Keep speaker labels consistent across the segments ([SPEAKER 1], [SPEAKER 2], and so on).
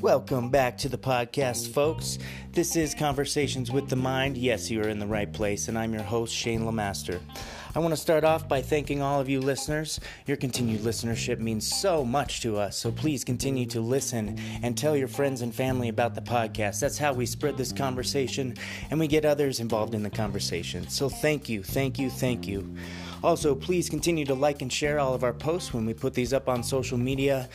[SPEAKER 1] Welcome back to the podcast, folks. This is Conversations with the Mind. Yes, you are in the right place, and I'm your host, Shane Lamaster. I want to start off by thanking all of you listeners. Your continued listenership means so much to us, so please continue to listen and tell your friends and family about the podcast. That's how we spread this conversation and we get others involved in the conversation. So thank you, thank you, thank you. Also, please continue to like and share all of our posts when we put these up on social media.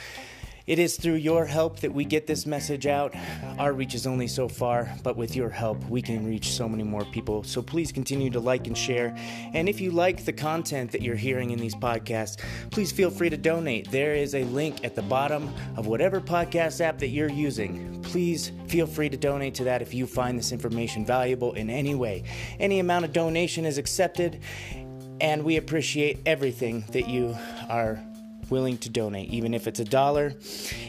[SPEAKER 1] It is through your help that we get this message out. Our reach is only so far, but with your help, we can reach so many more people. So please continue to like and share. And if you like the content that you're hearing in these podcasts, please feel free to donate. There is a link at the bottom of whatever podcast app that you're using. Please feel free to donate to that if you find this information valuable in any way. Any amount of donation is accepted, and we appreciate everything that you are willing to donate, even if it's a dollar,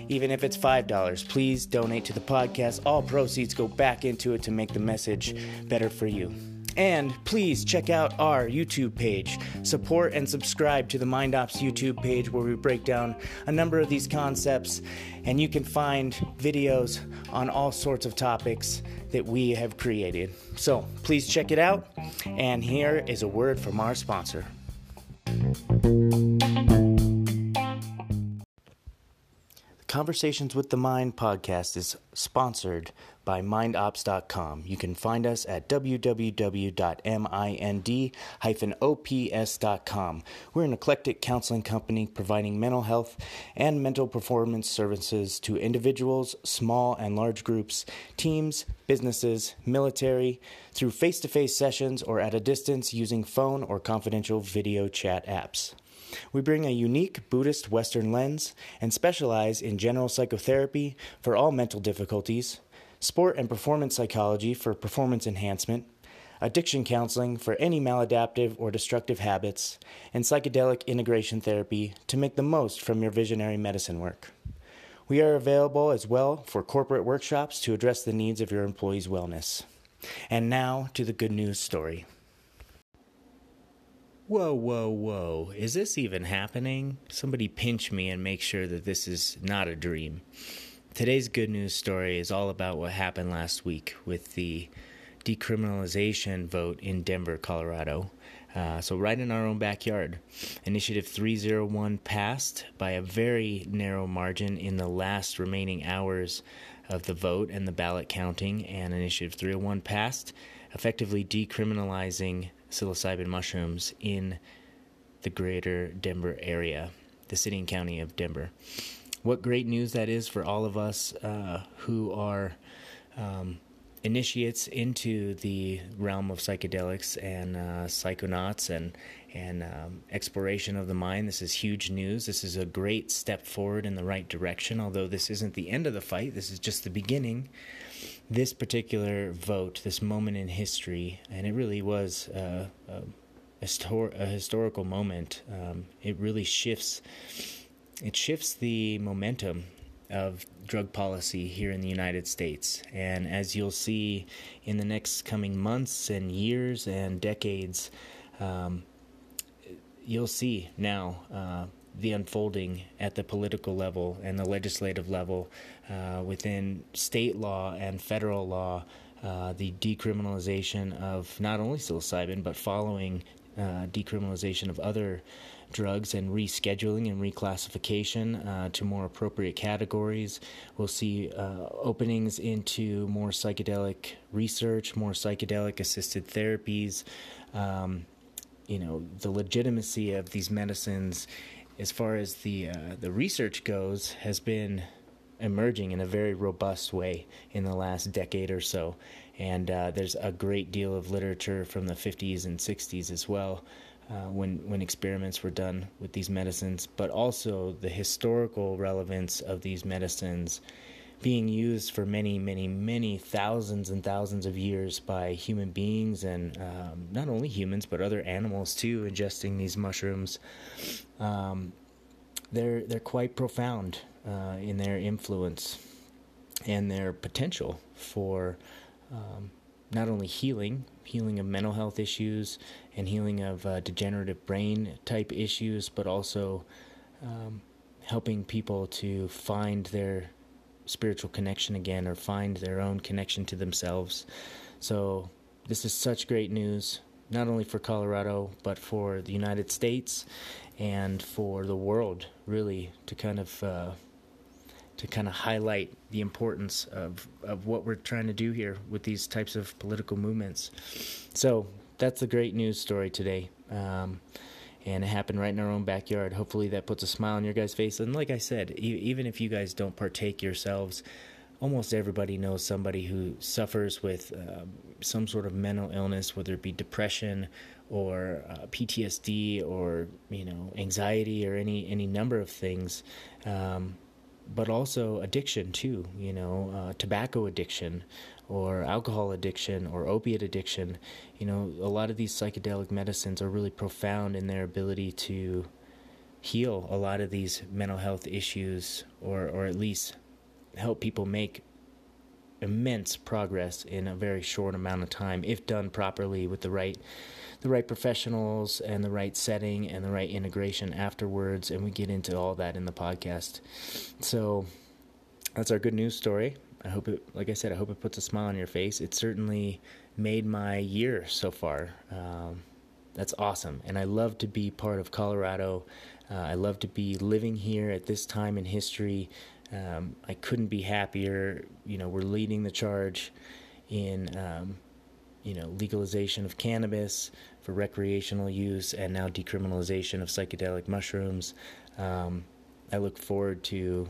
[SPEAKER 1] even if it's five dollars. Please donate to the podcast. All proceeds go back into it to make the message better for you. And please check out our YouTube page. Support and subscribe to the Mind Ops YouTube page where we break down a number of these concepts, and you can find videos on all sorts of topics that we have created. So please check it out. And here is a word from our sponsor. The Conversations with the Mind podcast is sponsored by mindops.com. You can find us at www.mind-ops.com. We're an eclectic counseling company providing mental health and mental performance services to individuals, small and large groups, teams, businesses, military, through face-to-face sessions or at a distance using phone or confidential video chat apps. We bring a unique Buddhist Western lens and specialize in general psychotherapy for all mental difficulties, sport and performance psychology for performance enhancement, addiction counseling for any maladaptive or destructive habits, and psychedelic integration therapy to make the most from your visionary medicine work. We are available as well for corporate workshops to address the needs of your employees' wellness. And now to the good news story. Whoa, whoa, whoa. Is this even happening? Somebody pinch me and make sure that this is not a dream. Today's good news story is all about what happened last week with the decriminalization vote in Denver, Colorado. Uh, so, right in our own backyard. Initiative 301 passed by a very narrow margin in the last remaining hours of the vote and the ballot counting, and Initiative 301 passed, effectively decriminalizing psilocybin mushrooms in the greater Denver area, the city and county of Denver. What great news that is for all of us uh, who are um, initiates into the realm of psychedelics and uh, psychonauts and and um, exploration of the mind. This is huge news. This is a great step forward in the right direction. Although this isn't the end of the fight, this is just the beginning this particular vote, this moment in history, and it really was uh, a, histor- a, historical moment. Um, it really shifts. It shifts the momentum of drug policy here in the United States, and as you'll see in the next coming months and years and decades, um, you'll see now uh, the unfolding at the political level and the legislative level uh, within state law and federal law, uh, the decriminalization of not only psilocybin but following uh, decriminalization of other drugs and rescheduling and reclassification uh, to more appropriate categories. We'll see uh, openings into more psychedelic research, more psychedelic assisted therapies. Um, you know, the legitimacy of these medicines as far as the uh, the research goes, has been emerging in a very robust way in the last decade or so. And uh, there's a great deal of literature from the 50s and 60s as well, uh, when when experiments were done with these medicines, but also the historical relevance of these medicines being used for many, many, many thousands and thousands of years by human beings and um, not only humans but other animals too, ingesting these mushrooms. Um, they're they're quite profound uh, in their influence and their potential for um, not only healing, healing of mental health issues and healing of uh, degenerative brain type issues, but also um, helping people to find their spiritual connection again or find their own connection to themselves. So, this is such great news, not only for Colorado, but for the United States and for the world, really, to kind of. Uh, to kind of highlight the importance of, of what we're trying to do here with these types of political movements. So that's a great news story today. Um, and it happened right in our own backyard. Hopefully, that puts a smile on your guys' face. And like I said, e- even if you guys don't partake yourselves, almost everybody knows somebody who suffers with uh, some sort of mental illness, whether it be depression or uh, PTSD or you know anxiety or any any number of things. Um, but also addiction too. You know, uh, tobacco addiction, or alcohol addiction, or opiate addiction. You know, a lot of these psychedelic medicines are really profound in their ability to heal a lot of these mental health issues, or or at least help people make immense progress in a very short amount of time if done properly with the right the right professionals and the right setting and the right integration afterwards. And we get into all that in the podcast. So that's our good news story. I hope it, like I said, I hope it puts a smile on your face. It certainly made my year so far. Um, that's awesome. And I love to be part of Colorado. Uh, I love to be living here at this time in history. Um, I couldn't be happier. You know, we're leading the charge in um, you know, legalization of cannabis for recreational use and now decriminalization of psychedelic mushrooms. Um, I look forward to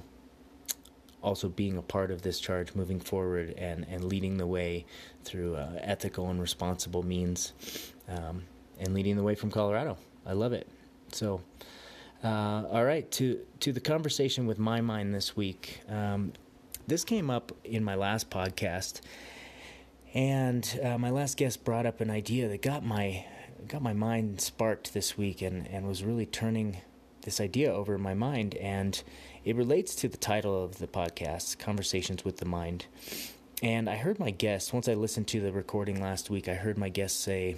[SPEAKER 1] also being a part of this charge moving forward and, and leading the way through uh, ethical and responsible means um, and leading the way from Colorado. I love it. So, uh, all right, to, to the conversation with my mind this week. Um, this came up in my last podcast and uh, my last guest brought up an idea that got my got my mind sparked this week, and and was really turning this idea over in my mind. And it relates to the title of the podcast, "Conversations with the Mind." And I heard my guest once I listened to the recording last week. I heard my guest say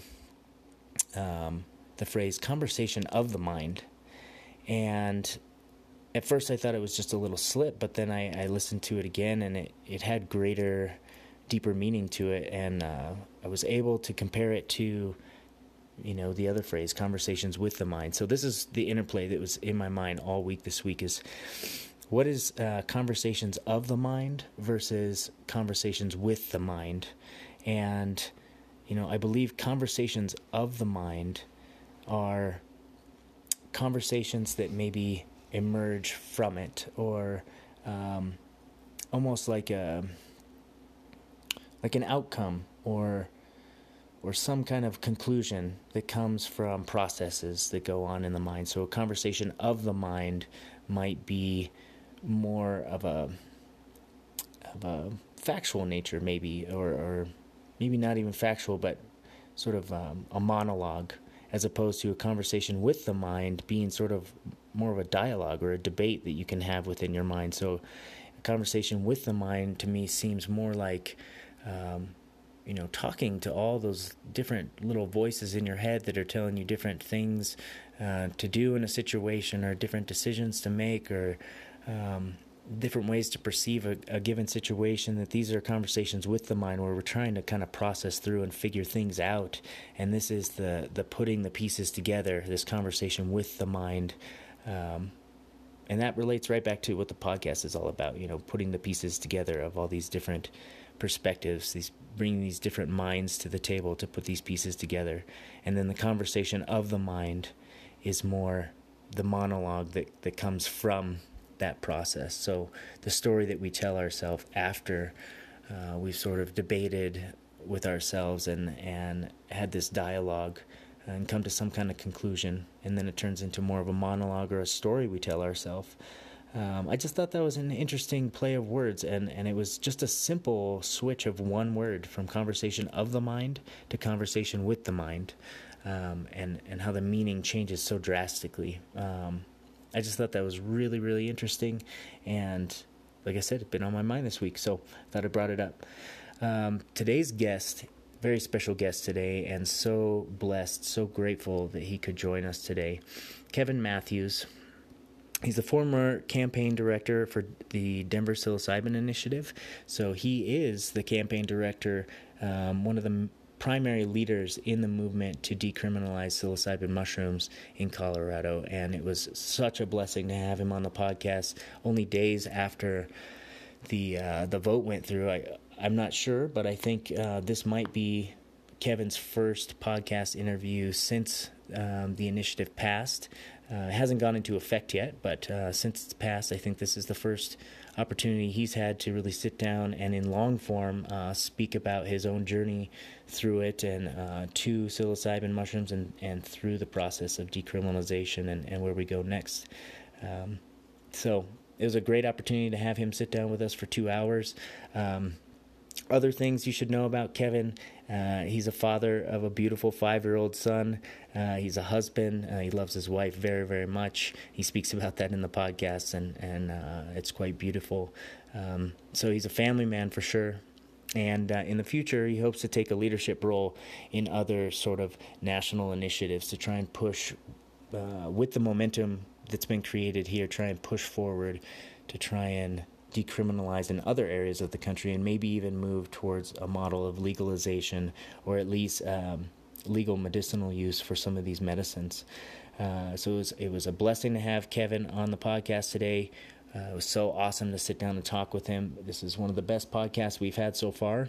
[SPEAKER 1] um, the phrase "conversation of the mind," and at first I thought it was just a little slip, but then I, I listened to it again, and it it had greater deeper meaning to it, and uh, I was able to compare it to, you know, the other phrase, conversations with the mind. So this is the interplay that was in my mind all week. This week is what is uh, conversations of the mind versus conversations with the mind, and you know, I believe conversations of the mind are conversations that maybe emerge from it, or um, almost like a like an outcome or or some kind of conclusion that comes from processes that go on in the mind. So a conversation of the mind might be more of a of a factual nature, maybe, or, or maybe not even factual, but sort of um, a monologue, as opposed to a conversation with the mind being sort of more of a dialogue or a debate that you can have within your mind. So, a conversation with the mind to me seems more like um, you know, talking to all those different little voices in your head that are telling you different things uh, to do in a situation or different decisions to make or um, different ways to perceive a, a, given situation. That these are conversations with the mind where we're trying to kind of process through and figure things out. And this is the the putting the pieces together. This conversation with the mind. Um, and that relates right back to what the podcast is all about, you know, putting the pieces together of all these different perspectives, these bringing these different minds to the table to put these pieces together. And then the conversation of the mind is more the monologue that, that comes from that process. So the story that we tell ourselves after uh, we've sort of debated with ourselves and, and had this dialogue and come to some kind of conclusion, and then it turns into more of a monologue or a story we tell ourselves. Um, I just thought that was an interesting play of words, and, and it was just a simple switch of one word from conversation of the mind to conversation with the mind, um, and and how the meaning changes so drastically. Um, I just thought that was really really interesting, and like I said, it's been on my mind this week, so I thought I brought it up. Um, today's guest very special guest today, and so blessed, so grateful that he could join us today. Kevin Matthews. He's the former campaign director for the Denver Psilocybin Initiative. So he is the campaign director, um, one of the primary leaders in the movement to decriminalize psilocybin mushrooms in Colorado. And it was such a blessing to have him on the podcast only days after the uh, the vote went through. I, I'm not sure, but I think uh, this might be Kevin's first podcast interview since um, the initiative passed. Uh, hasn't gone into effect yet, but uh, since it's passed, I think this is the first opportunity he's had to really sit down and, in long form, uh, speak about his own journey through it and uh, to psilocybin mushrooms and, and through the process of decriminalization and, and where we go next. Um, so it was a great opportunity to have him sit down with us for two hours. Um, other things you should know about Kevin. Uh, he's a father of a beautiful five year old son. Uh, he's a husband. Uh, he loves his wife very, very much. He speaks about that in the podcast, and, and uh, it's quite beautiful. Um, so he's a family man for sure. And uh, in the future, he hopes to take a leadership role in other sort of national initiatives to try and push, uh, with the momentum that's been created here, try and push forward to try and decriminalize in other areas of the country and maybe even move towards a model of legalization or at least um, legal medicinal use for some of these medicines. Uh, so it was, it was a blessing to have Kevin on the podcast today. Uh, it was so awesome to sit down and talk with him. This is one of the best podcasts we've had so far.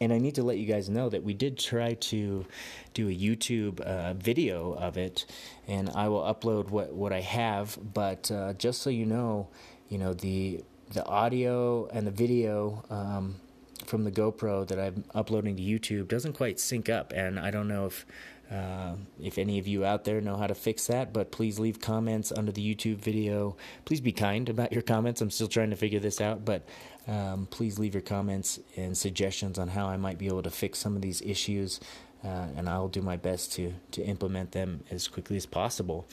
[SPEAKER 1] And I need to let you guys know that we did try to do a YouTube uh, video of it, and I will upload what, what I have. But uh, just so you know, you know the the audio and the video um, from the GoPro that I'm uploading to YouTube doesn't quite sync up, and I don't know if uh, if any of you out there know how to fix that. But please leave comments under the YouTube video. Please be kind about your comments. I'm still trying to figure this out, but um, please leave your comments and suggestions on how I might be able to fix some of these issues. Uh, and I'll do my best to to implement them as quickly as possible.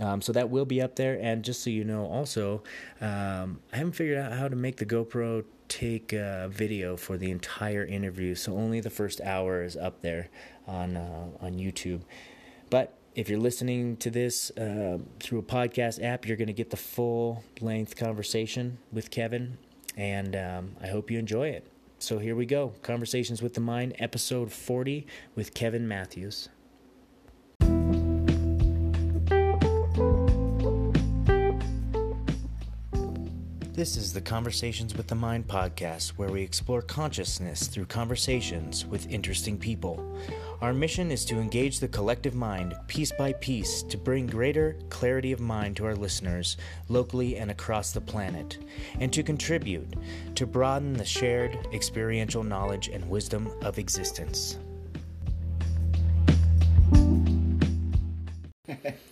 [SPEAKER 1] Um, so that will be up there. And just so you know, also, um, I haven't figured out how to make the GoPro take a video for the entire interview. So only the first hour is up there on uh, on YouTube. But if you're listening to this uh, through a podcast app, you're going to get the full length conversation with Kevin, and um, I hope you enjoy it. So here we go Conversations with the Mind, episode 40 with Kevin Matthews. This is the Conversations with the Mind podcast, where we explore consciousness through conversations with interesting people. Our mission is to engage the collective mind piece by piece to bring greater clarity of mind to our listeners locally and across the planet, and to contribute to broaden the shared experiential knowledge and wisdom of existence.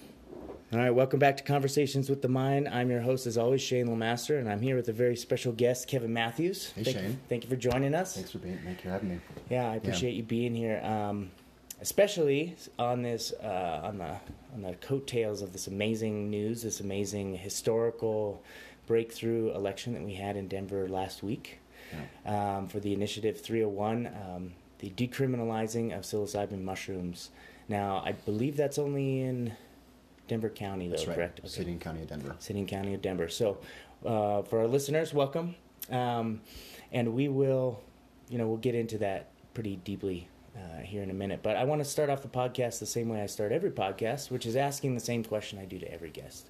[SPEAKER 1] All right, welcome back to Conversations with the Mind. I'm your host, as always, Shane Lemaster, and I'm here with a very special guest, Kevin Matthews.
[SPEAKER 2] Hey,
[SPEAKER 1] thank,
[SPEAKER 2] Shane.
[SPEAKER 1] Thank you for joining us.
[SPEAKER 2] Thanks for being. Thank you for having me.
[SPEAKER 1] Yeah, I appreciate you being here, um, especially on this uh, on the on the coattails of this amazing news, this amazing historical breakthrough election that we had in Denver last week
[SPEAKER 2] Yeah.
[SPEAKER 1] um, for the Initiative 301, um, the decriminalizing of psilocybin mushrooms. Now, I believe that's only in Denver County, though,
[SPEAKER 2] That's right.
[SPEAKER 1] correct? Okay.
[SPEAKER 2] City and County of Denver.
[SPEAKER 1] City and County of Denver. So, uh, for our listeners, welcome, um, and we will, you know, we'll get into that pretty deeply uh, here in a minute. But I want to start off the podcast the same way I start every podcast, which is asking the same question I do to every guest.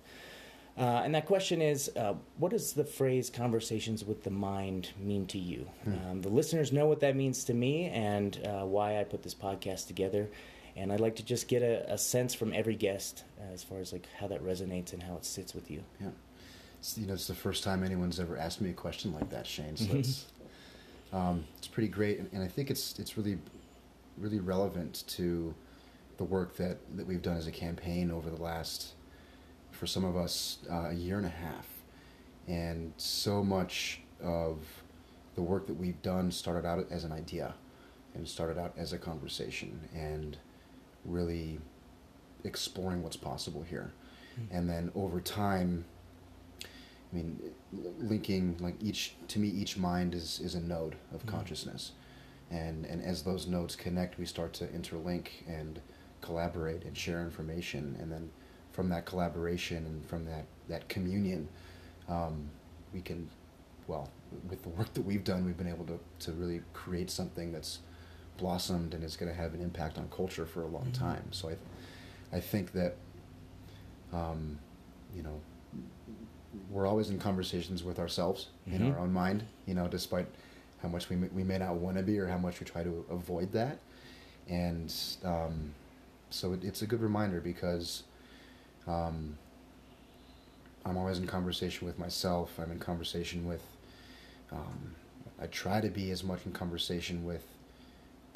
[SPEAKER 1] Uh, and that question is, uh, what does the phrase "conversations with the mind" mean to you? Um, the listeners know what that means to me, and uh, why I put this podcast together. And I'd like to just get a, a sense from every guest uh, as far as like how that resonates and how it sits with you.
[SPEAKER 2] Yeah. It's, you know, it's the first time anyone's ever asked me a question like that, Shane. So
[SPEAKER 1] Mm-hmm.
[SPEAKER 2] it's um, it's pretty great, and, and I think it's it's really really relevant to the work that that we've done as a campaign over the last, for some of us, uh, a year and a half, and so much of the work that we've done started out as an idea, and started out as a conversation, and really exploring what's possible here. And then over time, I mean, linking like each to me, each mind is is a node of consciousness, and and as those nodes connect, we start to interlink and collaborate and share information, and then from that collaboration and from that that communion, um, we can, well, with the work that we've done, we've been able to to really create something that's blossomed and is going to have an impact on culture for a long
[SPEAKER 1] Mhm.
[SPEAKER 2] time. So I, I think that, um, you know, we're always in conversations with ourselves in
[SPEAKER 1] Mhm.
[SPEAKER 2] our own mind. You know, despite how much we may, we may not want to be or how much we try to avoid that, and um, so it, it's a good reminder because. Um, I'm always in conversation with myself. I'm in conversation with. Um, I try to be as much in conversation with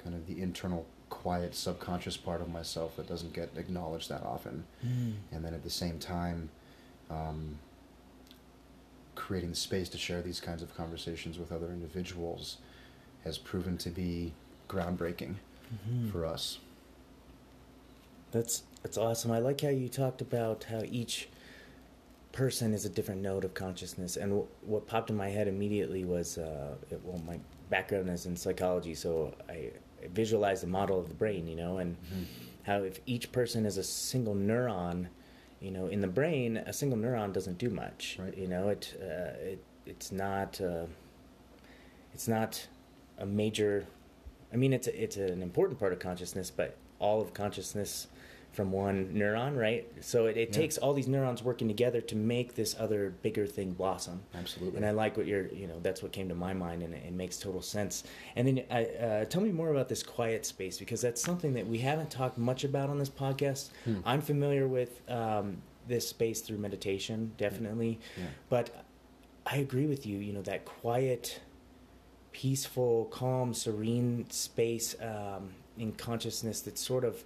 [SPEAKER 2] kind of the internal, quiet, subconscious part of myself that doesn't get acknowledged that often.
[SPEAKER 1] Mm.
[SPEAKER 2] And then at the same time, um, creating space to share these kinds of conversations with other individuals has proven to be groundbreaking
[SPEAKER 1] Mhm.
[SPEAKER 2] for us.
[SPEAKER 1] That's that's awesome. I like how you talked about how each person is a different node of consciousness, and w- what popped in my head immediately was, uh, it, well, my background is in psychology, so I, I visualized the model of the brain, you know, and how if each person is a single neuron, you know, in the brain, a single neuron doesn't do much.
[SPEAKER 2] Right.
[SPEAKER 1] You know, it uh, it it's not uh, it's not a major. I mean, it's a, it's an important part of consciousness, but all of consciousness from one neuron, right? So it, it
[SPEAKER 2] Yeah.
[SPEAKER 1] takes all these neurons working together to make this other bigger thing blossom.
[SPEAKER 2] Absolutely.
[SPEAKER 1] And I like what you're, you know, that's what came to my mind, and it, it makes total sense. And then, I, uh, tell me more about this quiet space because that's something that we haven't talked much about on this podcast.
[SPEAKER 2] Hmm.
[SPEAKER 1] I'm familiar with um, this space through meditation, definitely,
[SPEAKER 2] Yeah.
[SPEAKER 1] but I agree with you. You know, that quiet, peaceful, calm, serene space um, in consciousness that's sort of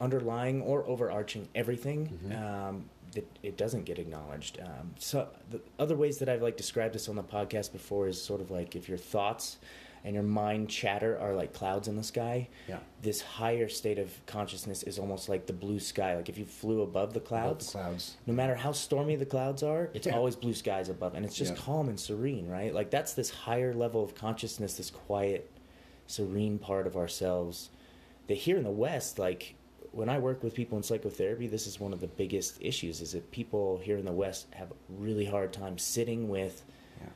[SPEAKER 1] underlying or overarching everything
[SPEAKER 2] Mhm.
[SPEAKER 1] um, that it doesn't get acknowledged. Um, so the other ways that I've like described this on the podcast before is sort of like if your thoughts and your mind chatter are like clouds in the sky.
[SPEAKER 2] Yeah.
[SPEAKER 1] This higher state of consciousness is almost like the blue sky. Like if you flew above the
[SPEAKER 2] Above
[SPEAKER 1] clouds,
[SPEAKER 2] the clouds.
[SPEAKER 1] no matter how stormy the clouds are, it's
[SPEAKER 2] Yeah.
[SPEAKER 1] always blue skies above, and it's just
[SPEAKER 2] Yeah.
[SPEAKER 1] calm and serene, right? Like that's this higher level of consciousness, this quiet, serene part of ourselves. That here in the West, like when I work with people in psychotherapy, this is one of the biggest issues: is that people here in the West have a really hard time sitting with
[SPEAKER 2] Yeah.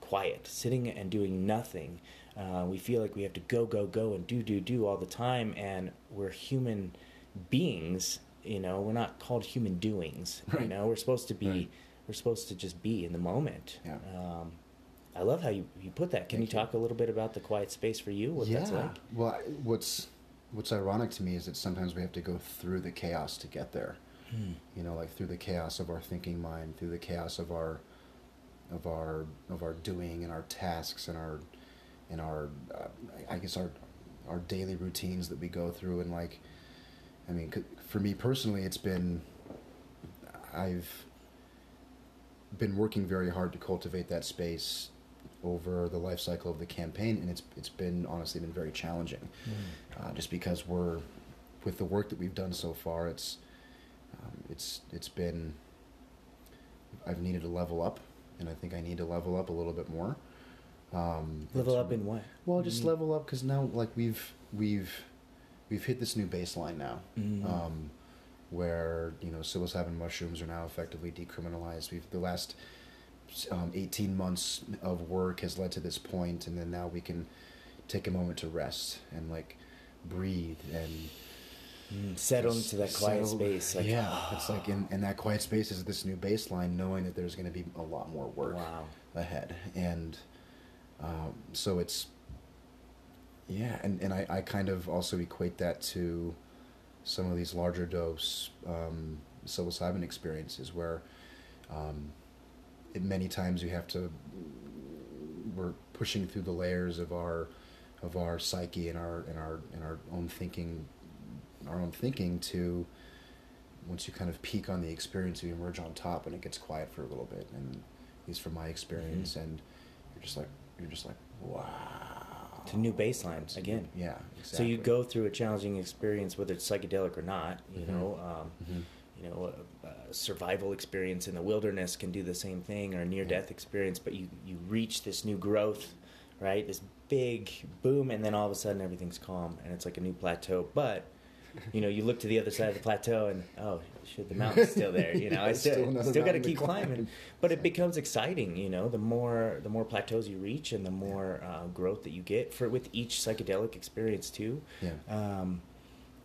[SPEAKER 1] quiet, sitting and doing nothing. Uh, we feel like we have to go, go, go, and do, do, do all the time, and we're human beings. You know, we're not called human doings. You know, we're supposed to be,
[SPEAKER 2] Right.
[SPEAKER 1] we're supposed to just be in the moment.
[SPEAKER 2] Yeah.
[SPEAKER 1] Um, I love how you, you put that. Can
[SPEAKER 2] Thank
[SPEAKER 1] you
[SPEAKER 2] you.
[SPEAKER 1] talk a little bit about the quiet space for you? What
[SPEAKER 2] yeah.
[SPEAKER 1] that's like?
[SPEAKER 2] Well, what's what's ironic to me is that sometimes we have to go through the chaos to get there.
[SPEAKER 1] Hmm.
[SPEAKER 2] You know, like through the chaos of our thinking mind, through the chaos of our of our of our doing and our tasks and our and our uh, I guess our our daily routines that we go through and like I mean for me personally it's been I've been working very hard to cultivate that space over the life cycle of the campaign and it's it's been honestly been very challenging uh, just because we're with the work that we've done so far it's um, it's it's been I've needed to level up and I think I need to level up a little bit more um,
[SPEAKER 1] Level up in what?
[SPEAKER 2] well just
[SPEAKER 1] Mhm.
[SPEAKER 2] level up because now like we've we've we've hit this new baseline now
[SPEAKER 1] Mhm.
[SPEAKER 2] um, where you know psilocybin mushrooms are now effectively decriminalized we've the last um, 18 months of work has led to this point and then now we can take a moment to rest and like breathe and
[SPEAKER 1] Mm, settle into that quiet space. Like,
[SPEAKER 2] yeah it's like in, and that quiet space is this new baseline knowing that there's going to be a lot more work
[SPEAKER 1] Wow.
[SPEAKER 2] ahead and um, so it's yeah and, and I, I kind of also equate that to some of these larger dose um, psilocybin experiences where um, it, many times you have to we're pushing through the layers of our of our psyche and our and our and our own thinking our own thinking to once you kind of peak on the experience you emerge on top and it gets quiet for a little bit and at least from my experience
[SPEAKER 1] Mhm.
[SPEAKER 2] and you're just like you're just like wow
[SPEAKER 1] To new
[SPEAKER 2] baselines
[SPEAKER 1] again.
[SPEAKER 2] yeah exactly.
[SPEAKER 1] So you go through a challenging experience, whether it's psychedelic or not. You
[SPEAKER 2] Mhm.
[SPEAKER 1] know, um,
[SPEAKER 2] Mhm.
[SPEAKER 1] you know, a, a survival experience in the wilderness can do the same thing, or a near-death experience. But you you reach this new growth, right? This big boom, and then all of a sudden everything's calm, and it's like a new plateau. But you know, you look to the other side of the plateau, and oh, shit, the mountain's still there. You know, I
[SPEAKER 2] Still
[SPEAKER 1] still still got to keep
[SPEAKER 2] climb.
[SPEAKER 1] climbing. But it becomes exciting. You know, the more the more plateaus you reach, and the more uh, growth that you get for with each psychedelic experience too.
[SPEAKER 2] Yeah.
[SPEAKER 1] Um,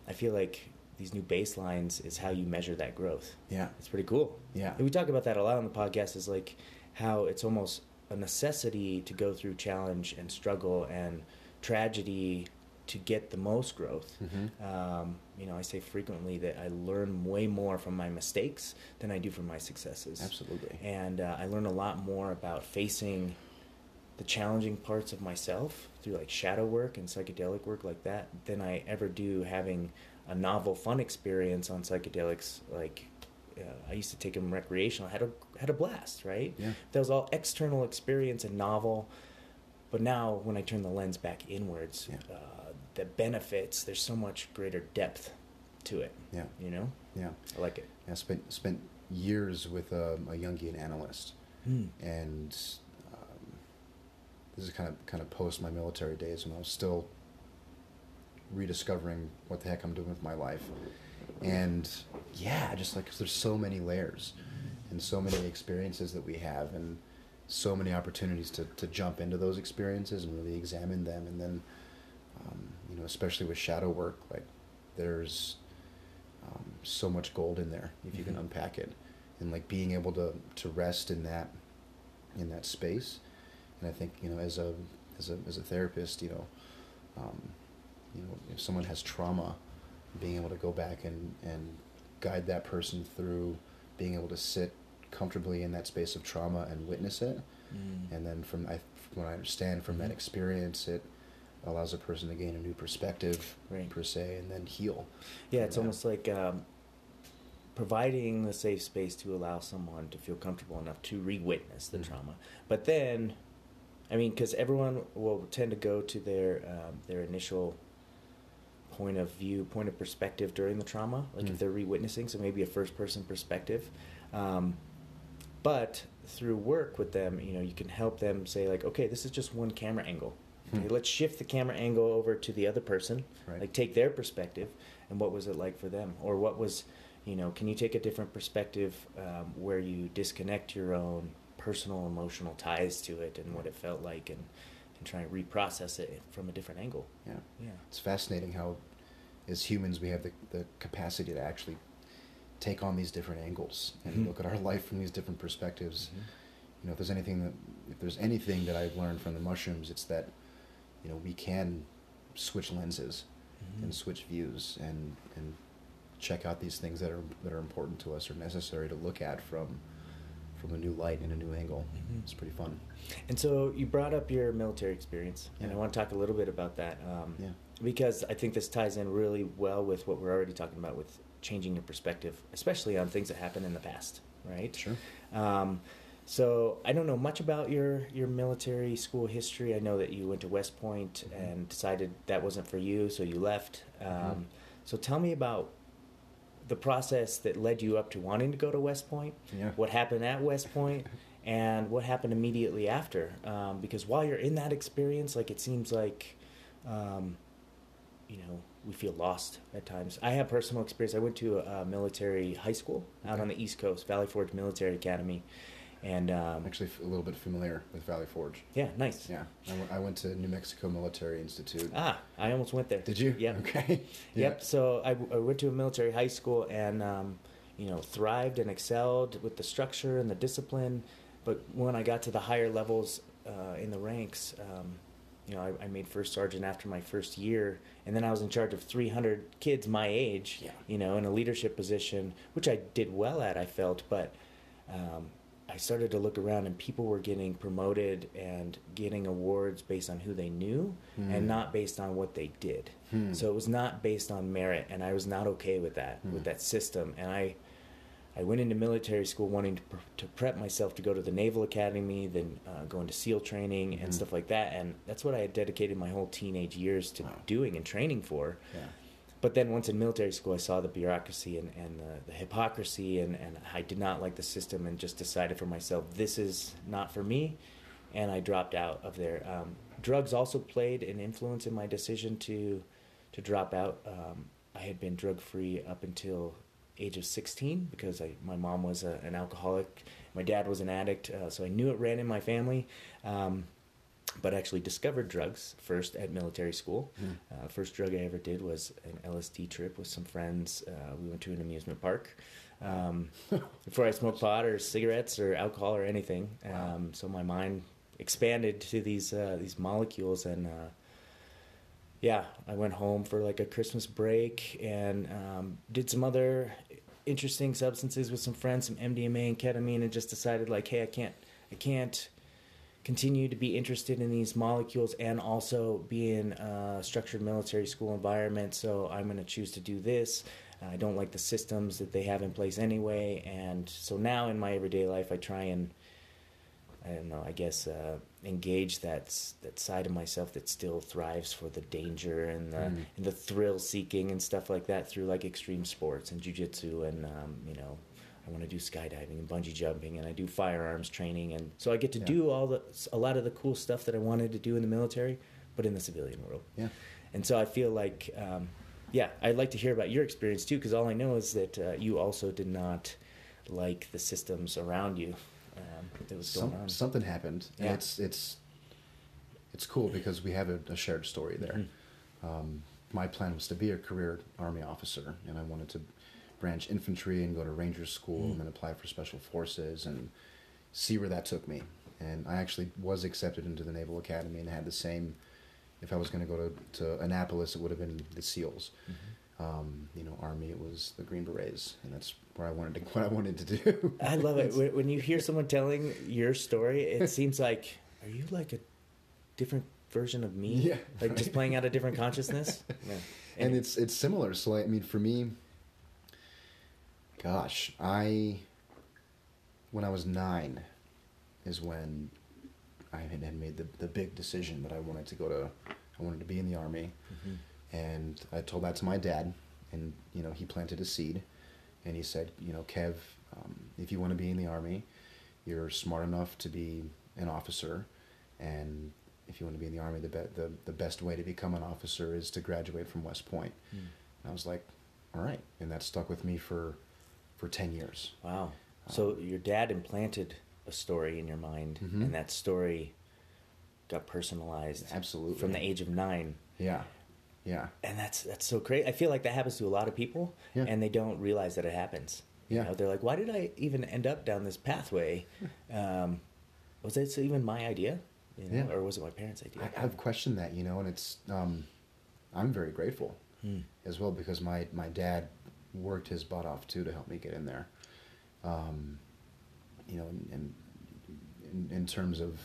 [SPEAKER 1] I feel like these new baselines is how you measure that growth.
[SPEAKER 2] Yeah.
[SPEAKER 1] It's pretty cool.
[SPEAKER 2] Yeah.
[SPEAKER 1] And we talk about that a lot on the podcast is like how it's almost a necessity to go through challenge and struggle and tragedy to get the most growth.
[SPEAKER 2] Mhm.
[SPEAKER 1] Um, you know, I say frequently that I learn way more from my mistakes than I do from my successes.
[SPEAKER 2] Absolutely.
[SPEAKER 1] And uh, I learn a lot more about facing the challenging parts of myself through like shadow work and psychedelic work like that than I ever do having a novel, fun experience on psychedelics. Like uh, I used to take them recreational, I had a had a blast, right?
[SPEAKER 2] Yeah.
[SPEAKER 1] That was all external experience and novel. But now, when I turn the lens back inwards,
[SPEAKER 2] Yeah.
[SPEAKER 1] uh, the benefits there's so much greater depth to it.
[SPEAKER 2] Yeah.
[SPEAKER 1] You know,
[SPEAKER 2] Yeah.
[SPEAKER 1] I like it.
[SPEAKER 2] I spent spent years with a, a Jungian analyst,
[SPEAKER 1] Hmm.
[SPEAKER 2] and um, this is kind of kind of post my military days when I was still rediscovering what the heck I'm doing with my life, and yeah, just like 'cause there's so many layers, and so many experiences that we have, and so many opportunities to to jump into those experiences and really examine them, and then um, you know, especially with shadow work, like there's um, so much gold in there if you can
[SPEAKER 1] Mhm.
[SPEAKER 2] unpack it, and like being able to to rest in that in that space. And I think you know, as a as a as a therapist, you know, um, you know, if someone has trauma, being able to go back and and guide that person through being able to sit comfortably in that space of trauma and witness it,
[SPEAKER 1] Mm.
[SPEAKER 2] and then from I from what I understand from that
[SPEAKER 1] Mhm.
[SPEAKER 2] experience, it allows a person to gain a new perspective
[SPEAKER 1] Right.
[SPEAKER 2] per se, and then heal.
[SPEAKER 1] Yeah, it's
[SPEAKER 2] that.
[SPEAKER 1] almost like um, providing the safe space to allow someone to feel comfortable enough to re-witness the
[SPEAKER 2] Mhm.
[SPEAKER 1] trauma. But then, I mean, because everyone will tend to go to their um, their initial point of view, point of perspective during the trauma, like
[SPEAKER 2] Mm.
[SPEAKER 1] if they're re-witnessing, so maybe a first-person perspective. Um, but through work with them, you know, you can help them say like, okay, this is just one camera angle.
[SPEAKER 2] Hmm.
[SPEAKER 1] Okay, let's shift the camera angle over to the other person
[SPEAKER 2] Right.
[SPEAKER 1] like take their perspective and what was it like for them or what was you know can you take a different perspective um, where you disconnect your own personal emotional ties to it and what it felt like and and try and reprocess it from a different angle
[SPEAKER 2] Yeah.
[SPEAKER 1] yeah
[SPEAKER 2] It's fascinating how, as humans, we have the, the capacity to actually take on these different angles and
[SPEAKER 1] Mhm.
[SPEAKER 2] look at our life from these different perspectives.
[SPEAKER 1] Mhm.
[SPEAKER 2] You know, if there's anything that if there's anything that I've learned from the mushrooms, it's that you know we can switch lenses
[SPEAKER 1] Mhm.
[SPEAKER 2] and switch views and and check out these things that are that are important to us or necessary to look at from from a new light and a new angle.
[SPEAKER 1] Mhm.
[SPEAKER 2] It's pretty fun.
[SPEAKER 1] and so you brought up your military experience and i want to talk a little bit about that um,
[SPEAKER 2] Yeah.
[SPEAKER 1] because i think this ties in really well with what we're already talking about with changing your perspective especially on things that happened in the past right
[SPEAKER 2] Sure.
[SPEAKER 1] Um, so I don't know much about your your military school history. I know that you went to West Point
[SPEAKER 2] Mhm.
[SPEAKER 1] and decided that wasn't for you, so you left. Um,
[SPEAKER 2] Mhm.
[SPEAKER 1] So tell me about the process that led you up to wanting to go to West Point.
[SPEAKER 2] Yeah.
[SPEAKER 1] What happened at West Point, and what happened immediately after? Um, because while you're in that experience, like it seems like. Um, you know, we feel lost at times. I have personal experience. I went to a, a military high school out
[SPEAKER 2] Okay.
[SPEAKER 1] on the East Coast, Valley Forge Military Academy, and um,
[SPEAKER 2] actually a little bit familiar with Valley Forge.
[SPEAKER 1] yeah, nice.
[SPEAKER 2] Yeah, I went- I went to New Mexico Military Institute.
[SPEAKER 1] Ah, I almost went there.
[SPEAKER 2] Did you?
[SPEAKER 1] Yeah.
[SPEAKER 2] Okay.
[SPEAKER 1] Yep. So I, I went to a military high school and um, you know thrived and excelled with the structure and the discipline. But when I got to the higher levels uh, in the ranks, um, you know, I, I made first sergeant after my first year, and then I was in charge of 300 kids my age.
[SPEAKER 2] Yeah.
[SPEAKER 1] You know, in a leadership position, which I did well at. I felt, but. Um, I started to look around and people were getting promoted and getting awards based on who they knew
[SPEAKER 2] Hmm.
[SPEAKER 1] and not based on what they did.
[SPEAKER 2] Hmm.
[SPEAKER 1] So it was not based on merit, and I was not okay with that
[SPEAKER 2] Hmm.
[SPEAKER 1] with that system. And I, I went into military school wanting to, pr- to prep myself to go to the Naval Academy, then uh, go into SEAL training and stuff like that. And that's what I had dedicated my whole teenage years to
[SPEAKER 2] Wow.
[SPEAKER 1] doing and training for.
[SPEAKER 2] Yeah.
[SPEAKER 1] But then once in military school, I saw the bureaucracy and, and the, the hypocrisy, and, and I did not like the system and just decided for myself, this is not for me. and I dropped out of there. Um, drugs also played an influence in my decision to to drop out. Um, I had been drug free up until age of 16 because I, my mom was a, an alcoholic, my dad was an addict, uh, so I knew it ran in my family. Um, but actually discovered drugs first at military school. Mm. Uh, first drug I ever did was an LSD trip with some friends. Uh, we went to an amusement park. Um, before I smoked pot or cigarettes or alcohol or anything, um, so my mind expanded to these uh, these molecules and uh, yeah, I went home for like a Christmas break and um, did some other interesting substances with some friends, some MDMA and ketamine, and just decided like, hey, I can't, I can't continue to be interested in these molecules and also be in a structured military school environment. So I'm going to choose to do this. I don't like the systems that they have in place anyway, and so now in my everyday life, I try and I don't know, I guess uh, engage that that side of myself that still thrives for the danger and the mm. and the thrill seeking and stuff like that through like extreme sports and jujitsu and um, you know I want to do skydiving and bungee jumping and I do firearms training and so I get to yeah. do all the a lot of the cool stuff that I wanted to do in the military, but in the civilian world.
[SPEAKER 2] Yeah,
[SPEAKER 1] and so I feel like. Um, yeah, I'd like to hear about your experience too, because all I know is that uh, you also did not like the systems around you um, that was going Some, on.
[SPEAKER 2] Something happened. Yeah. It's it's it's cool because we have a, a shared story there. Mm-hmm. Um, my plan was to be a career army officer, and I wanted to branch infantry and go to ranger school, mm-hmm. and then apply for special forces and see where that took me. And I actually was accepted into the Naval Academy and had the same. If I was going to go to, to Annapolis, it would have been the SEALs. Mm-hmm um, you know, army. It was the Green Berets, and that's where I wanted to what I wanted to do.
[SPEAKER 1] I love it when you hear someone telling your story. It seems like are you like a different version of me?
[SPEAKER 2] Yeah,
[SPEAKER 1] like right. just playing out a different consciousness.
[SPEAKER 2] Yeah. And, and it's it's similar. So I mean, for me, gosh, I when I was nine is when I had made the the big decision that I wanted to go to. I wanted to be in the army. Mm-hmm and I told that to my dad, and you know he planted a seed, and he said, you know, Kev, um, if you want to be in the army, you're smart enough to be an officer, and if you want to be in the army, the be- the the best way to become an officer is to graduate from West Point. Mm. And I was like, all right, and that stuck with me for for ten years.
[SPEAKER 1] Wow. So your dad implanted a story in your mind, mm-hmm. and that story got personalized.
[SPEAKER 2] Absolutely.
[SPEAKER 1] From the age of nine.
[SPEAKER 2] Yeah. Yeah.
[SPEAKER 1] And that's that's so great. I feel like that happens to a lot of people, yeah. and they don't realize that it happens. Yeah. You know, they're like, why did I even end up down this pathway? Um, was it even my idea? You know, yeah. Or was it my parents' idea?
[SPEAKER 2] I, have questioned that, you know, and it's, um, I'm very grateful hmm. as well because my, my dad worked his butt off too to help me get in there. Um, you know, and, in, in terms of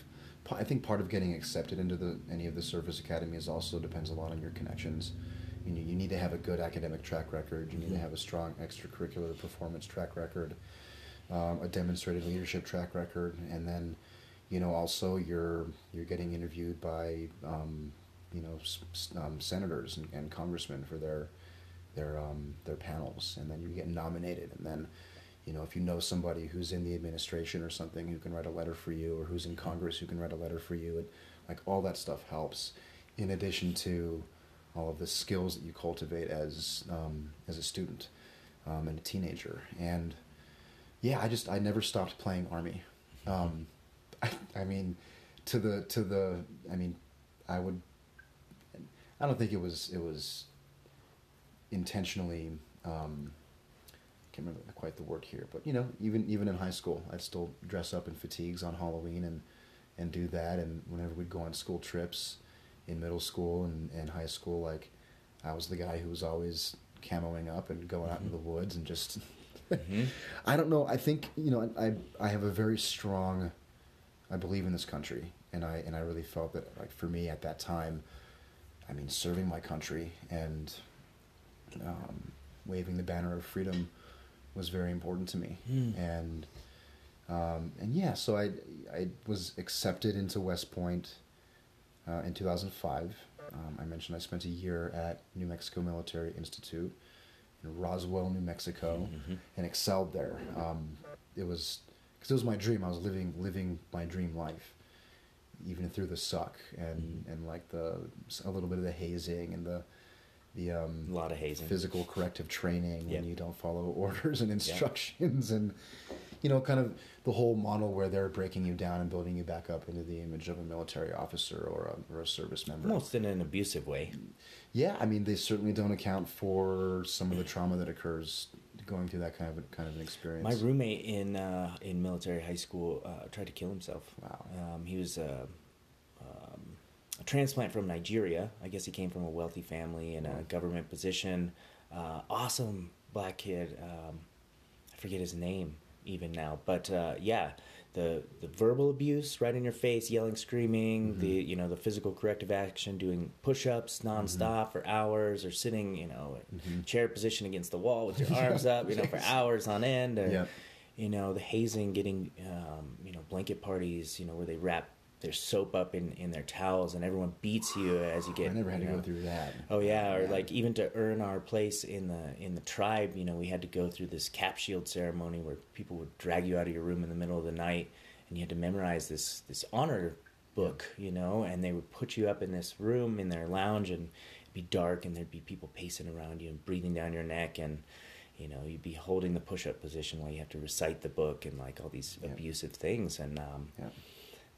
[SPEAKER 2] I think part of getting accepted into the any of the service academies also depends a lot on your connections. You know, you need to have a good academic track record. You need mm-hmm. to have a strong extracurricular performance track record, um, a demonstrated leadership track record, and then, you know, also you're you're getting interviewed by, um, you know, um, senators and, and, congressmen for their their um, their panels, and then you get nominated, and then you know, if you know somebody who's in the administration or something who can write a letter for you, or who's in Congress who can write a letter for you, and like all that stuff helps. In addition to all of the skills that you cultivate as um, as a student um, and a teenager, and yeah, I just I never stopped playing army. Um, I, I mean, to the to the I mean, I would. I don't think it was it was intentionally um, can't remember quite the word here, but you know, even even in high school, I'd still dress up in fatigues on Halloween and and do that. And whenever we'd go on school trips in middle school and, and high school, like I was the guy who was always camoing up and going out mm-hmm. into the woods and just. mm-hmm. I don't know. I think you know. I I have a very strong. I believe in this country, and I and I really felt that like for me at that time, I mean, serving my country and um, waving the banner of freedom was very important to me, mm. and um, and yeah, so I I was accepted into West Point uh, in 2005. Um, I mentioned I spent a year at New Mexico Military Institute in Roswell, New Mexico, mm-hmm. and excelled there. Um, it was because it was my dream. I was living living my dream life, even through the suck and
[SPEAKER 1] Mhm.
[SPEAKER 2] and like the a little bit of the hazing and the the um,
[SPEAKER 1] A lot of hazing.
[SPEAKER 2] physical corrective training
[SPEAKER 1] Yep.
[SPEAKER 2] when you don't follow orders and instructions and you know kind of the whole model where they're breaking you down and building you back up into the image of a military officer or a, or a service member
[SPEAKER 1] Almost in an abusive way.
[SPEAKER 2] yeah i mean they certainly don't account for some of the trauma that occurs going through that kind of a, kind of an experience
[SPEAKER 1] My roommate in uh, in military high school uh, tried to kill himself.
[SPEAKER 2] Wow.
[SPEAKER 1] Um, he was uh, a transplant from Nigeria. I guess he came from a wealthy family in a government position. Uh, awesome black kid. Um, I forget his name even now, but uh, yeah, the the verbal abuse right in your face, yelling, screaming,
[SPEAKER 2] Mhm.
[SPEAKER 1] the you know the physical corrective action, doing push-ups nonstop for hours, or sitting you know
[SPEAKER 2] Mhm.
[SPEAKER 1] chair position against the wall with your arms up, you know, for hours on end. Or,
[SPEAKER 2] Yeah.
[SPEAKER 1] You know, the hazing, getting, um, you know, blanket parties, you know, where they wrap their soap up in, in their towels and everyone beats you as you get.
[SPEAKER 2] i never had to
[SPEAKER 1] know-
[SPEAKER 2] go through that
[SPEAKER 1] Oh yeah, or like even to earn our place in the in the tribe, you know, we had to go through this cap shield ceremony where people would drag you out of your room in the middle of the night, and you had to memorize this this honor book, you know, and they would put you up in this room in their lounge, and it'd be dark, and there'd be people pacing around you and breathing down your neck, and you know, you'd be holding the push up position while you have to recite the book and like all these
[SPEAKER 2] Yeah.
[SPEAKER 1] abusive things, and um,
[SPEAKER 2] yeah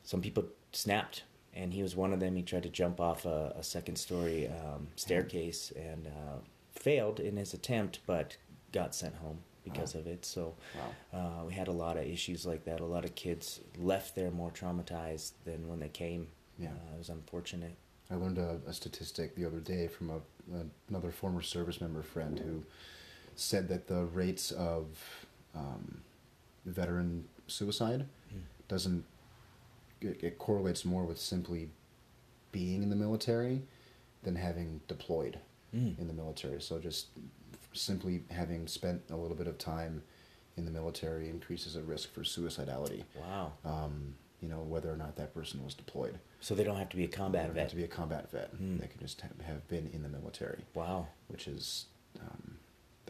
[SPEAKER 1] some people snapped and he was one of them he tried to jump off a, a second story um, staircase and uh, failed in his attempt but got sent home because
[SPEAKER 2] Wow.
[SPEAKER 1] of it so
[SPEAKER 2] wow
[SPEAKER 1] uh, we had a lot of issues like that a lot of kids left there more traumatized than when they came
[SPEAKER 2] Yeah.
[SPEAKER 1] uh, it was unfortunate
[SPEAKER 2] I learned a, a statistic the other day from a, a, another former service member friend who said that the rates of um, veteran suicide
[SPEAKER 1] Mm.
[SPEAKER 2] doesn't it, it correlates more with simply being in the military than having deployed
[SPEAKER 1] Mm.
[SPEAKER 2] in the military. So just simply having spent a little bit of time in the military increases a risk for suicidality.
[SPEAKER 1] wow
[SPEAKER 2] Um, you know whether or not that person was deployed.
[SPEAKER 1] so they don't have to be a
[SPEAKER 2] They
[SPEAKER 1] combat
[SPEAKER 2] don't have
[SPEAKER 1] vet
[SPEAKER 2] to be a combat vet.
[SPEAKER 1] Hmm.
[SPEAKER 2] They can just have, have been in the military,
[SPEAKER 1] wow
[SPEAKER 2] which is um,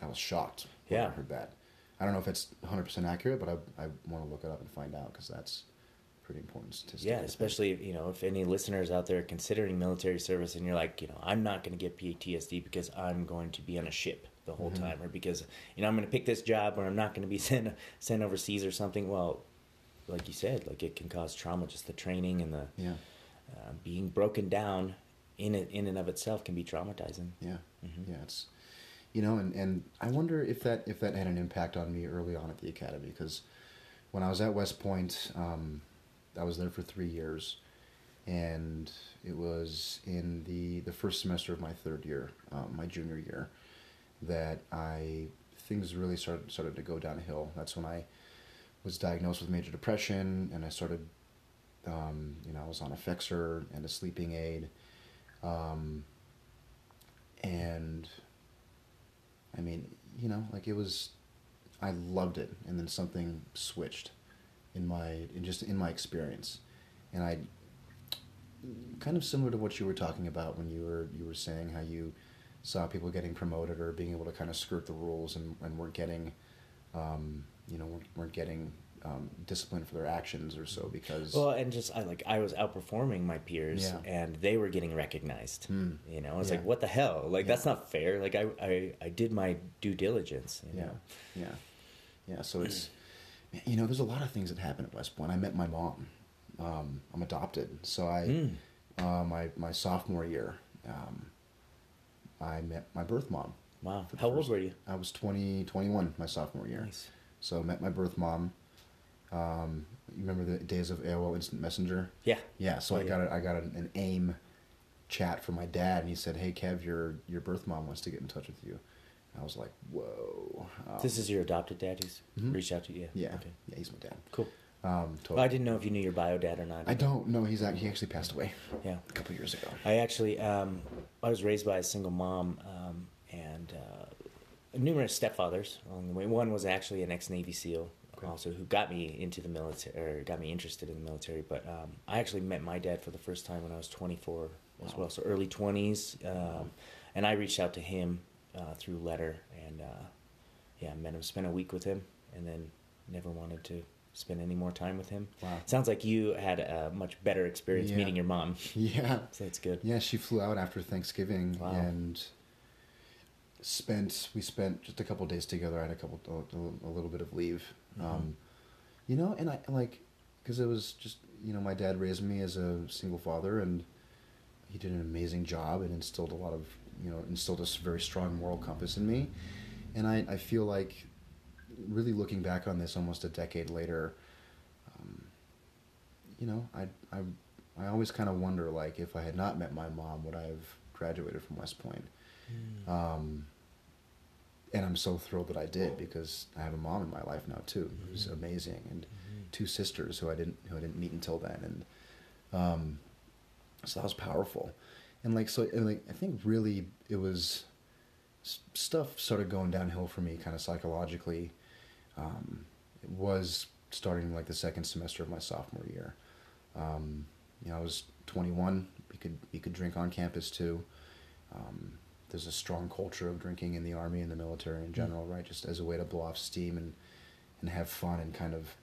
[SPEAKER 2] I was shocked when I
[SPEAKER 1] Yeah.
[SPEAKER 2] heard that. I don't know if it's 100 percent accurate, but I, I want to look it up and find out because that's pretty important statistic.
[SPEAKER 1] Yeah, especially if, you know if any listeners out there are considering military service and you're like, you know, I'm not going to get PTSD because I'm going to be on a ship the whole
[SPEAKER 2] Mhm.
[SPEAKER 1] time, or because you know I'm going to pick this job, or I'm not going to be sent sent overseas or something. Well, like you said, like it can cause trauma. Just the training and the
[SPEAKER 2] Yeah,
[SPEAKER 1] uh, being broken down in it in and of itself can be traumatizing.
[SPEAKER 2] yeah,
[SPEAKER 1] Mhm.
[SPEAKER 2] yeah. It's you know, and, and I wonder if that if that had an impact on me early on at the academy because when I was at West Point, um, I was there for three years, and it was in the the first semester of my third year, um, my junior year, that I things really started started to go downhill. That's when I was diagnosed with major depression, and I started, um, you know, I was on Effexor and a sleeping aid, um, and I mean, you know, like it was, I loved it, and then something switched in my in just in my experience, and I kind of similar to what you were talking about when you were you were saying how you saw people getting promoted or being able to kind of skirt the rules and, and weren't getting um, you know weren't, weren't getting um, disciplined for their actions or so because
[SPEAKER 1] Well, and just I like I was outperforming my peers,
[SPEAKER 2] Yeah.
[SPEAKER 1] and they were getting recognized.
[SPEAKER 2] Hmm.
[SPEAKER 1] You know, I was
[SPEAKER 2] Yeah.
[SPEAKER 1] like, what the hell? Like
[SPEAKER 2] Yeah.
[SPEAKER 1] that's not fair. Like I I, I did my due diligence. You
[SPEAKER 2] yeah
[SPEAKER 1] know?
[SPEAKER 2] yeah yeah so it's you know there's a lot of things that happen at West Point I met my mom um, I'm adopted so I
[SPEAKER 1] Mm.
[SPEAKER 2] uh, my my sophomore year um, I met my birth mom
[SPEAKER 1] Wow. How old were you?
[SPEAKER 2] I was 20 21 my sophomore year
[SPEAKER 1] Nice.
[SPEAKER 2] So I met my birth mom. Um, you remember the days of AOL Instant Messenger?
[SPEAKER 1] Yeah.
[SPEAKER 2] Yeah. So
[SPEAKER 1] Oh,
[SPEAKER 2] I
[SPEAKER 1] yeah.
[SPEAKER 2] got a, I got an, an AIM chat from my dad, and he said, "Hey Kev, your your birth mom wants to get in touch with you." I was like, "Whoa." Um,
[SPEAKER 1] This is your adopted dad who's
[SPEAKER 2] Mhm.
[SPEAKER 1] reached out to you.
[SPEAKER 2] yeah,
[SPEAKER 1] Okay.
[SPEAKER 2] yeah. He's my dad.
[SPEAKER 1] Cool.
[SPEAKER 2] Um, totally.
[SPEAKER 1] Well, I didn't know if you knew your bio dad or not.
[SPEAKER 2] I don't know. He's he actually passed away
[SPEAKER 1] Yeah.
[SPEAKER 2] a couple years ago.
[SPEAKER 1] I actually, um, I was raised by a single mom um, and uh, numerous stepfathers along the way. One was actually an ex-Navy SEAL,
[SPEAKER 2] Okay.
[SPEAKER 1] also who got me into the military or got me interested in the military. But um, I actually met my dad for the first time when I was 24 as well, so early 20s. Um, and I reached out to him uh, through letter, and uh, yeah, met him, spent a week with him, and then never wanted to spend any more time with him.
[SPEAKER 2] Wow.
[SPEAKER 1] Sounds like you had a much better experience
[SPEAKER 2] Yeah.
[SPEAKER 1] meeting your mom.
[SPEAKER 2] Yeah.
[SPEAKER 1] So that's good.
[SPEAKER 2] Yeah, she flew out after Thanksgiving
[SPEAKER 1] Wow.
[SPEAKER 2] and spent. We spent just a couple days together. I had a couple, a, little bit of leave.
[SPEAKER 1] Mhm.
[SPEAKER 2] Um, you know, and I like because it was just you know my dad raised me as a single father, and he did an amazing job and instilled a lot of you know instilled a s- very strong moral compass in me, and I I feel like really looking back on this almost a decade later. Um, you know, I I I always kind of wonder like if I had not met my mom, would I have graduated from West Point? Um, and I'm so thrilled that I did because I have a mom in my life now too, who's
[SPEAKER 1] Mhm.
[SPEAKER 2] amazing, and
[SPEAKER 1] Mhm.
[SPEAKER 2] two sisters who I didn't who I didn't meet until then, and um, so that was powerful, and like so, and like I think really it was stuff started going downhill for me, kind of psychologically. Um, it was starting like the second semester of my sophomore year. Um, you know, I was 21. We could we could drink on campus too. Um, there's a strong culture of drinking in the army and the military in general, right? Just as a way to blow off steam and and have fun and kind of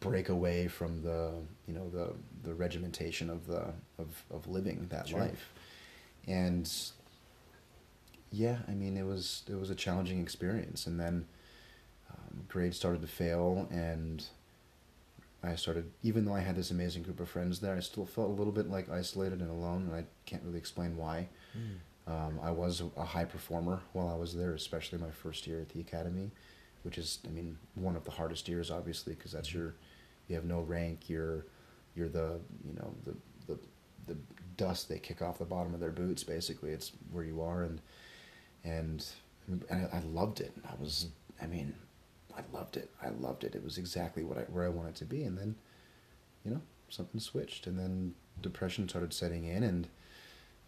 [SPEAKER 2] break away from the you know the the regimentation of the of of living that
[SPEAKER 1] Sure.
[SPEAKER 2] life. And yeah, I mean it was it was a challenging experience, and then um, grades started to fail, and I started even though I had this amazing group of friends there, I still felt a little bit like isolated and alone, and I can't really explain why.
[SPEAKER 1] Mm.
[SPEAKER 2] Um, I was a high performer while I was there, especially my first year at the academy, which is, I mean, one of the hardest years, obviously, because that's your, you have no rank. You're, you're the, you know, the, the, the dust they kick off the bottom of their boots. Basically, it's where you are, and, and, and I, I loved it. I was, I mean, I loved it. I loved it. It was exactly what I, where I wanted to be, and then, you know, something switched, and then depression started setting in, and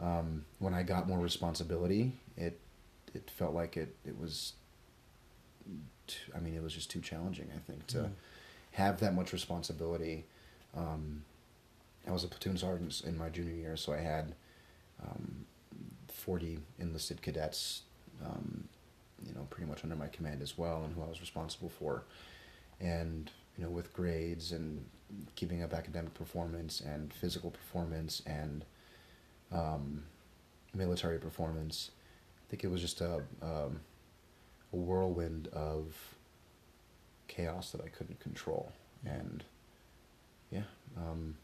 [SPEAKER 2] um, when I got more responsibility, it it felt like it it was. Too, I mean, it was just too challenging. I think to
[SPEAKER 1] Mm.
[SPEAKER 2] have that much responsibility. Um, I was a platoon sergeant in my junior year, so I had um, forty enlisted cadets, um, you know, pretty much under my command as well, and who I was responsible for, and you know, with grades and keeping up academic performance and physical performance and um, military performance. I think it was just a um, a whirlwind of chaos that I couldn't control, and yeah, um,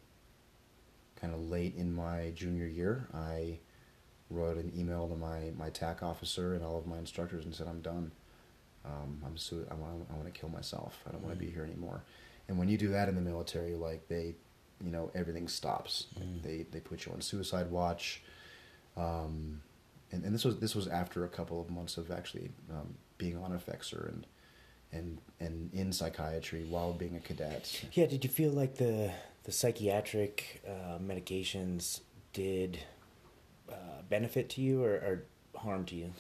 [SPEAKER 2] kind of late in my junior year, I wrote an email to my my TAC officer and all of my instructors and said I'm done. Um, I'm su- I want I want to kill myself. I don't want to be here anymore. And when you do that in the military, like they, you know, everything stops.
[SPEAKER 1] Mm.
[SPEAKER 2] They they put you on suicide watch. Um, and, and this was this was after a couple of months of actually um, being on Effexor and and and in psychiatry while being a cadet.
[SPEAKER 1] Yeah, did you feel like the the psychiatric uh, medications did uh, benefit to you or, or harm to you?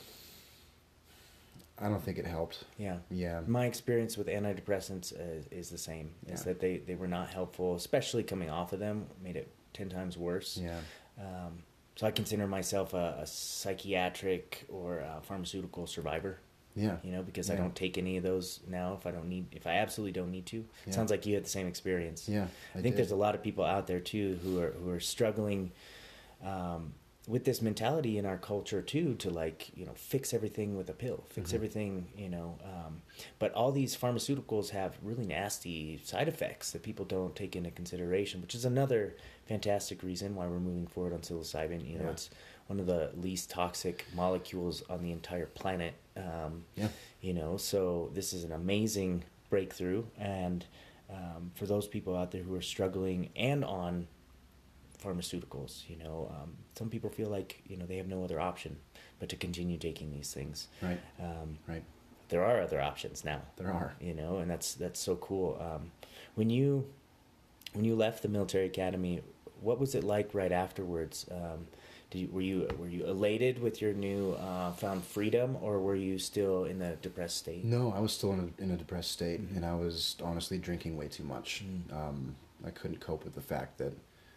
[SPEAKER 2] I don't think it helped.
[SPEAKER 1] Yeah.
[SPEAKER 2] Yeah.
[SPEAKER 1] My experience with antidepressants is, is the same. Is that they, they were not helpful, especially coming off of them, made it ten times worse.
[SPEAKER 2] Yeah.
[SPEAKER 1] Um, so I consider myself a, a psychiatric or a pharmaceutical survivor.
[SPEAKER 2] Yeah.
[SPEAKER 1] You know, because I don't take any of those now if I don't need if I absolutely don't need to.
[SPEAKER 2] Yeah.
[SPEAKER 1] Sounds like you had the same experience.
[SPEAKER 2] Yeah.
[SPEAKER 1] I, think there's a lot of people out there too who are who are struggling um, with this mentality in our culture too to like you know fix everything with a pill, fix
[SPEAKER 2] Mhm.
[SPEAKER 1] everything you know. Um, but all these pharmaceuticals have really nasty side effects that people don't take into consideration, which is another fantastic reason why we're moving forward on psilocybin. You know,
[SPEAKER 2] Yeah.
[SPEAKER 1] it's one of the least toxic molecules on the entire planet. Um,
[SPEAKER 2] Yeah.
[SPEAKER 1] you know so this is an amazing breakthrough and um, for those people out there who are struggling and on pharmaceuticals you know um, some people feel like you know they have no other option but to continue taking these things
[SPEAKER 2] Right.
[SPEAKER 1] um,
[SPEAKER 2] Right.
[SPEAKER 1] there are other options now
[SPEAKER 2] There are.
[SPEAKER 1] you know and that's that's so cool um, when you when you left the military academy what was it like right afterwards um, you, were you were you elated with your new uh, found freedom or were you still in the depressed state
[SPEAKER 2] No, I was still in a, in a depressed state,
[SPEAKER 1] Mhm.
[SPEAKER 2] and I was honestly drinking way too much.
[SPEAKER 1] Mm.
[SPEAKER 2] Um, I couldn't cope with the fact that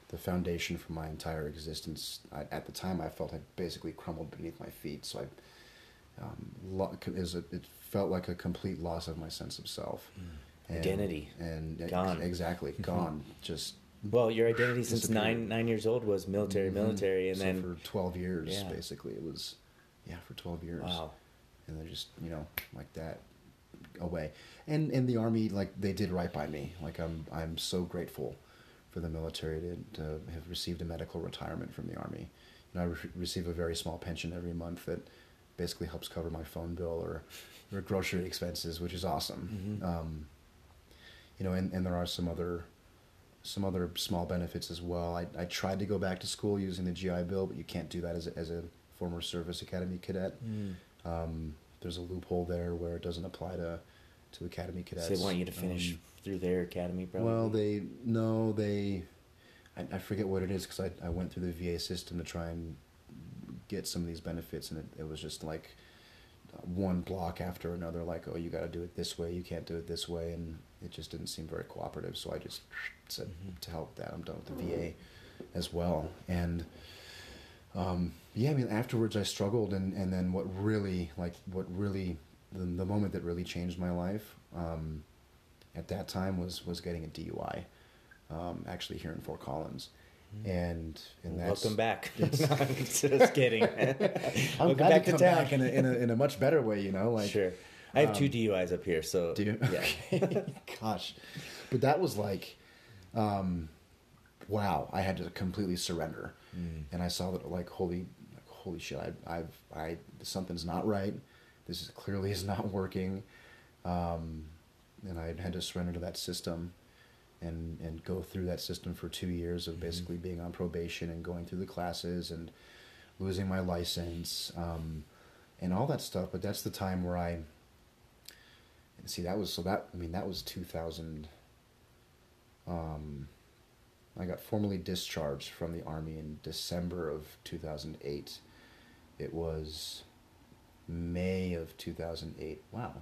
[SPEAKER 2] the foundation for my entire existence, I, at the time, I felt had basically crumbled beneath my feet. So I, um, lo- is a, it felt like a complete loss of my sense of self. And,
[SPEAKER 1] Identity.
[SPEAKER 2] and ex-
[SPEAKER 1] Gone.
[SPEAKER 2] exactly gone. Just
[SPEAKER 1] Well, your identity since nine nine years old was military,
[SPEAKER 2] Mhm.
[SPEAKER 1] military, and
[SPEAKER 2] So
[SPEAKER 1] then
[SPEAKER 2] for twelve years,
[SPEAKER 1] Yeah.
[SPEAKER 2] basically, it was yeah for twelve years.
[SPEAKER 1] wow,
[SPEAKER 2] and they're just you know like that away and and the army like they did right by me like i'm i'm so grateful for the military to, to have received a medical retirement from the army you know i re- receive a very small pension every month that basically helps cover my phone bill or or grocery expenses which is awesome
[SPEAKER 1] Mhm.
[SPEAKER 2] um, you know and, and there are some other some other small benefits as well I, I tried to go back to school using the gi bill but you can't do that as a, as a former service academy cadet
[SPEAKER 1] Mm.
[SPEAKER 2] um, there's a loophole there where it doesn't apply to to academy cadets.
[SPEAKER 1] so they want you to finish
[SPEAKER 2] Um,
[SPEAKER 1] through their academy, probably.
[SPEAKER 2] well, they no, they. I, I forget what it is because I, I went through the VA system to try and get some of these benefits, and it, it was just like one block after another. Like, oh, you got to do it this way. You can't do it this way, and it just didn't seem very cooperative. So I just said
[SPEAKER 1] Mhm.
[SPEAKER 2] to help that I'm done with the VA as well. And um, yeah, I mean, afterwards I struggled, and, and then what really, like, what really, the, the moment that really changed my life um, at that time was was getting a DUI, um, actually here in Fort Collins, and and that's
[SPEAKER 1] welcome back. Just kidding.
[SPEAKER 2] I'm
[SPEAKER 1] welcome
[SPEAKER 2] glad
[SPEAKER 1] back
[SPEAKER 2] to
[SPEAKER 1] to
[SPEAKER 2] come
[SPEAKER 1] town.
[SPEAKER 2] back in a, in a in a much better way, you know, like
[SPEAKER 1] sure, I have two
[SPEAKER 2] um,
[SPEAKER 1] DUIs up here, so
[SPEAKER 2] do you?
[SPEAKER 1] yeah.
[SPEAKER 2] Okay. Gosh, but that was like, um, wow! I had to completely surrender,
[SPEAKER 1] Mm.
[SPEAKER 2] and I saw that like holy, like, holy shit! I, I've I something's not right. This is clearly is not working, um, and I had to surrender to that system, and and go through that system for two years of
[SPEAKER 1] Mhm.
[SPEAKER 2] basically being on probation and going through the classes and losing my license, um, and all that stuff. But that's the time where I and see, that was so that I mean that was two thousand. Um, I got formally discharged from the army in December of two thousand eight. It was May of two thousand eight. Wow,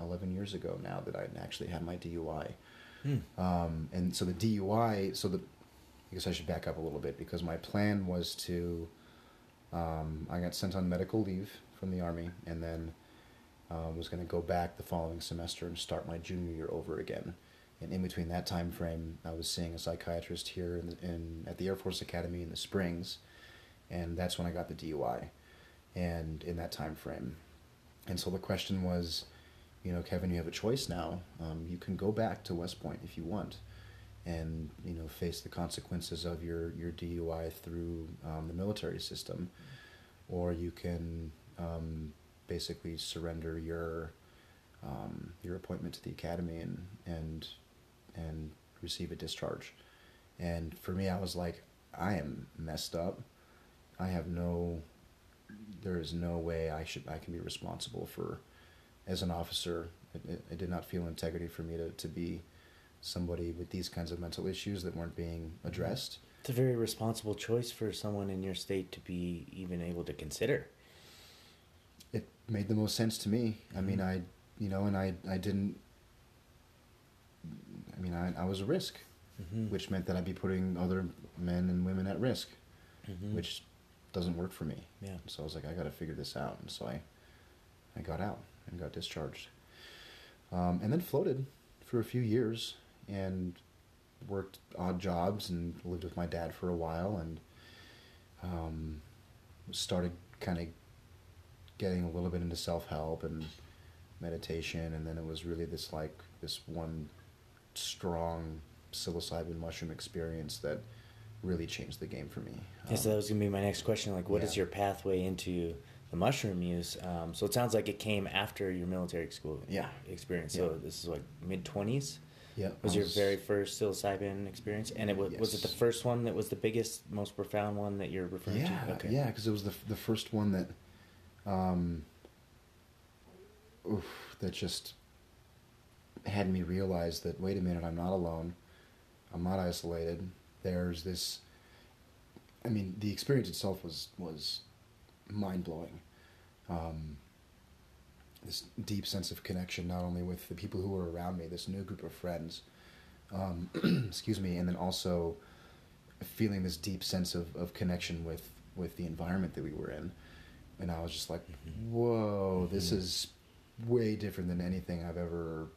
[SPEAKER 2] eleven years ago now that I actually had my DUI.
[SPEAKER 1] Hmm.
[SPEAKER 2] Um, and so the DUI, so the, I guess I should back up a little bit because my plan was to, um, I got sent on medical leave from the army and then uh, was going to go back the following semester and start my junior year over again. And in between that time frame, I was seeing a psychiatrist here in, in at the Air Force Academy in the Springs, and that's when I got the DUI, and in that time frame, and so the question was, you know, Kevin, you have a choice now. Um, you can go back to West Point if you want, and you know, face the consequences of your your DUI through um, the military system, or you can um, basically surrender your um, your appointment to the academy and and and receive a discharge. And for me, I was like, I am messed up. I have no. There is no way I should I can be responsible for, as an officer. It, it, it did not feel integrity for me to, to be somebody with these kinds of mental issues that weren't being addressed.
[SPEAKER 1] It's a very responsible choice for someone in your state to be even able to consider.
[SPEAKER 2] Made the most sense to me. I mean,
[SPEAKER 1] Mhm.
[SPEAKER 2] I, you know, and I, I didn't. I mean, I, I was a risk,
[SPEAKER 1] Mm-hmm.
[SPEAKER 2] which meant that I'd be putting other men and women at risk,
[SPEAKER 1] Mhm.
[SPEAKER 2] which doesn't work for me.
[SPEAKER 1] yeah.
[SPEAKER 2] So I was like, I got to figure this out, and so I, I got out and got discharged, um, and then floated for a few years and worked odd jobs and lived with my dad for a while and um, started kind of getting a little bit into self help and meditation, and then it was really this like this one strong psilocybin mushroom experience that really changed the game for me.
[SPEAKER 1] Yeah, so
[SPEAKER 2] Um,
[SPEAKER 1] that was gonna be my next question. Like, what is
[SPEAKER 2] yeah.
[SPEAKER 1] your pathway into the mushroom use? Um, so it sounds like it came after your military school
[SPEAKER 2] Yeah.
[SPEAKER 1] experience.
[SPEAKER 2] Yeah.
[SPEAKER 1] So this is like mid twenties.
[SPEAKER 2] yeah,
[SPEAKER 1] Was
[SPEAKER 2] I
[SPEAKER 1] your very first psilocybin experience, and it was was it the first one that was the biggest, most profound one that you're referring
[SPEAKER 2] yeah,
[SPEAKER 1] to? Okay.
[SPEAKER 2] yeah, because it was the the first one that, um, oof, that just had me realize that wait a minute, I'm not alone, I'm not isolated. There's this. I mean, the experience itself was was mind blowing. Um, this deep sense of connection, not only with the people who were around me, this new group of friends, um, excuse me, and then also feeling this deep sense of, of connection with, with the environment that we were in. And I was just like,
[SPEAKER 1] Mhm.
[SPEAKER 2] whoa, this
[SPEAKER 1] Mhm.
[SPEAKER 2] is way different than anything I've ever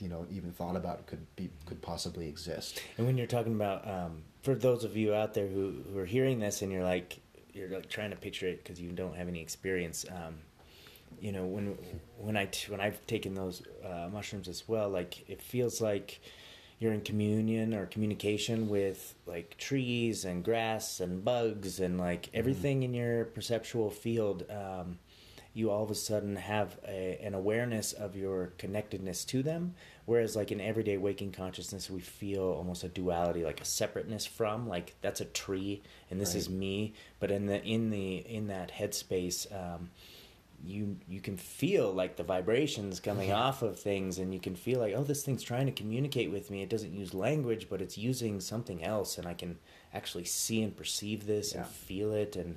[SPEAKER 2] you know even thought about could be could possibly exist.
[SPEAKER 1] And when you're talking about, um, for those of you out there who, who are hearing this and you're like, you're like trying to picture it because you don't have any experience. Um, you know, when when I t- when I've taken those uh, mushrooms as well, like it feels like you're in communion or communication with like trees and grass and bugs and like everything in your perceptual field. Um, you all of a sudden have a, an awareness of your connectedness to them whereas like in everyday waking consciousness we feel almost a duality like a separateness from like that's a tree and this
[SPEAKER 2] Right.
[SPEAKER 1] is me but in the in the in that headspace um, you you can feel like the vibrations coming off of things and you can feel like oh this thing's trying to communicate with me. It doesn't use language but it's using something else and i can actually see and perceive this and feel it. And